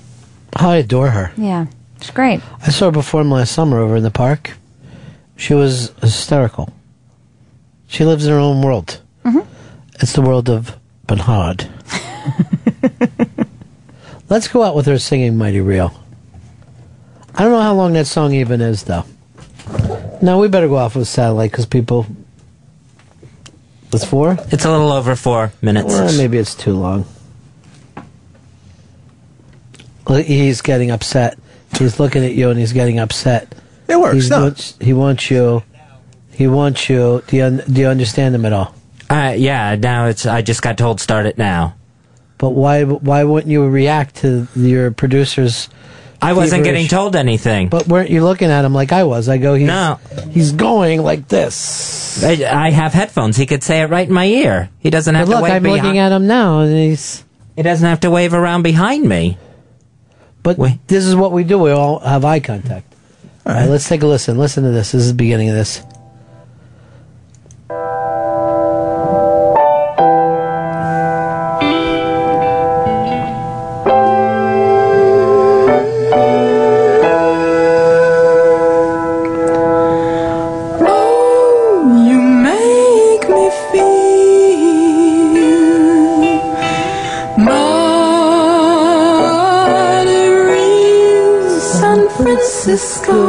I adore her. Yeah, she's great. I saw her perform last summer over in the park. She was hysterical. She lives in her own world. Mhm. It's the world of Bernhard. (laughs) Let's go out with her singing Mighty Real. I don't know how long that song even is, though. No, we better go off with satellite because people. It's four? It's a little over four minutes. Well, maybe it's too long. Well, He's getting upset. He's looking at you and he's getting upset. It works, He's no. wants- he wants you. He wants you. Do you, un- do you understand him at all? Uh, yeah, now it's, I just got told start it now. But why? Why wouldn't you react to your producer's? I wasn't getting feverish- told anything. But weren't you looking at him like I was? I go, he's, No. he's going like this. I, I have headphones. He could say it right in my ear. He doesn't have But to look, wave I'm behind- looking at him now, and he's. He doesn't have to wave around behind me. But this is what we do. We all have eye contact. All right, let's take a listen. Listen to this. This is the beginning of this. Francisco.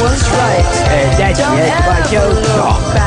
was right. And that's Don't it, ever look.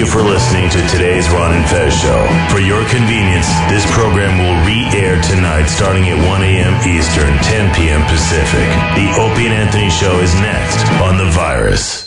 You for listening to today's Ron and Fez show. For your convenience, this program will re-air tonight starting at 1 a.m. Eastern, 10 p.m. Pacific. The Opie and Anthony show is next on The Virus.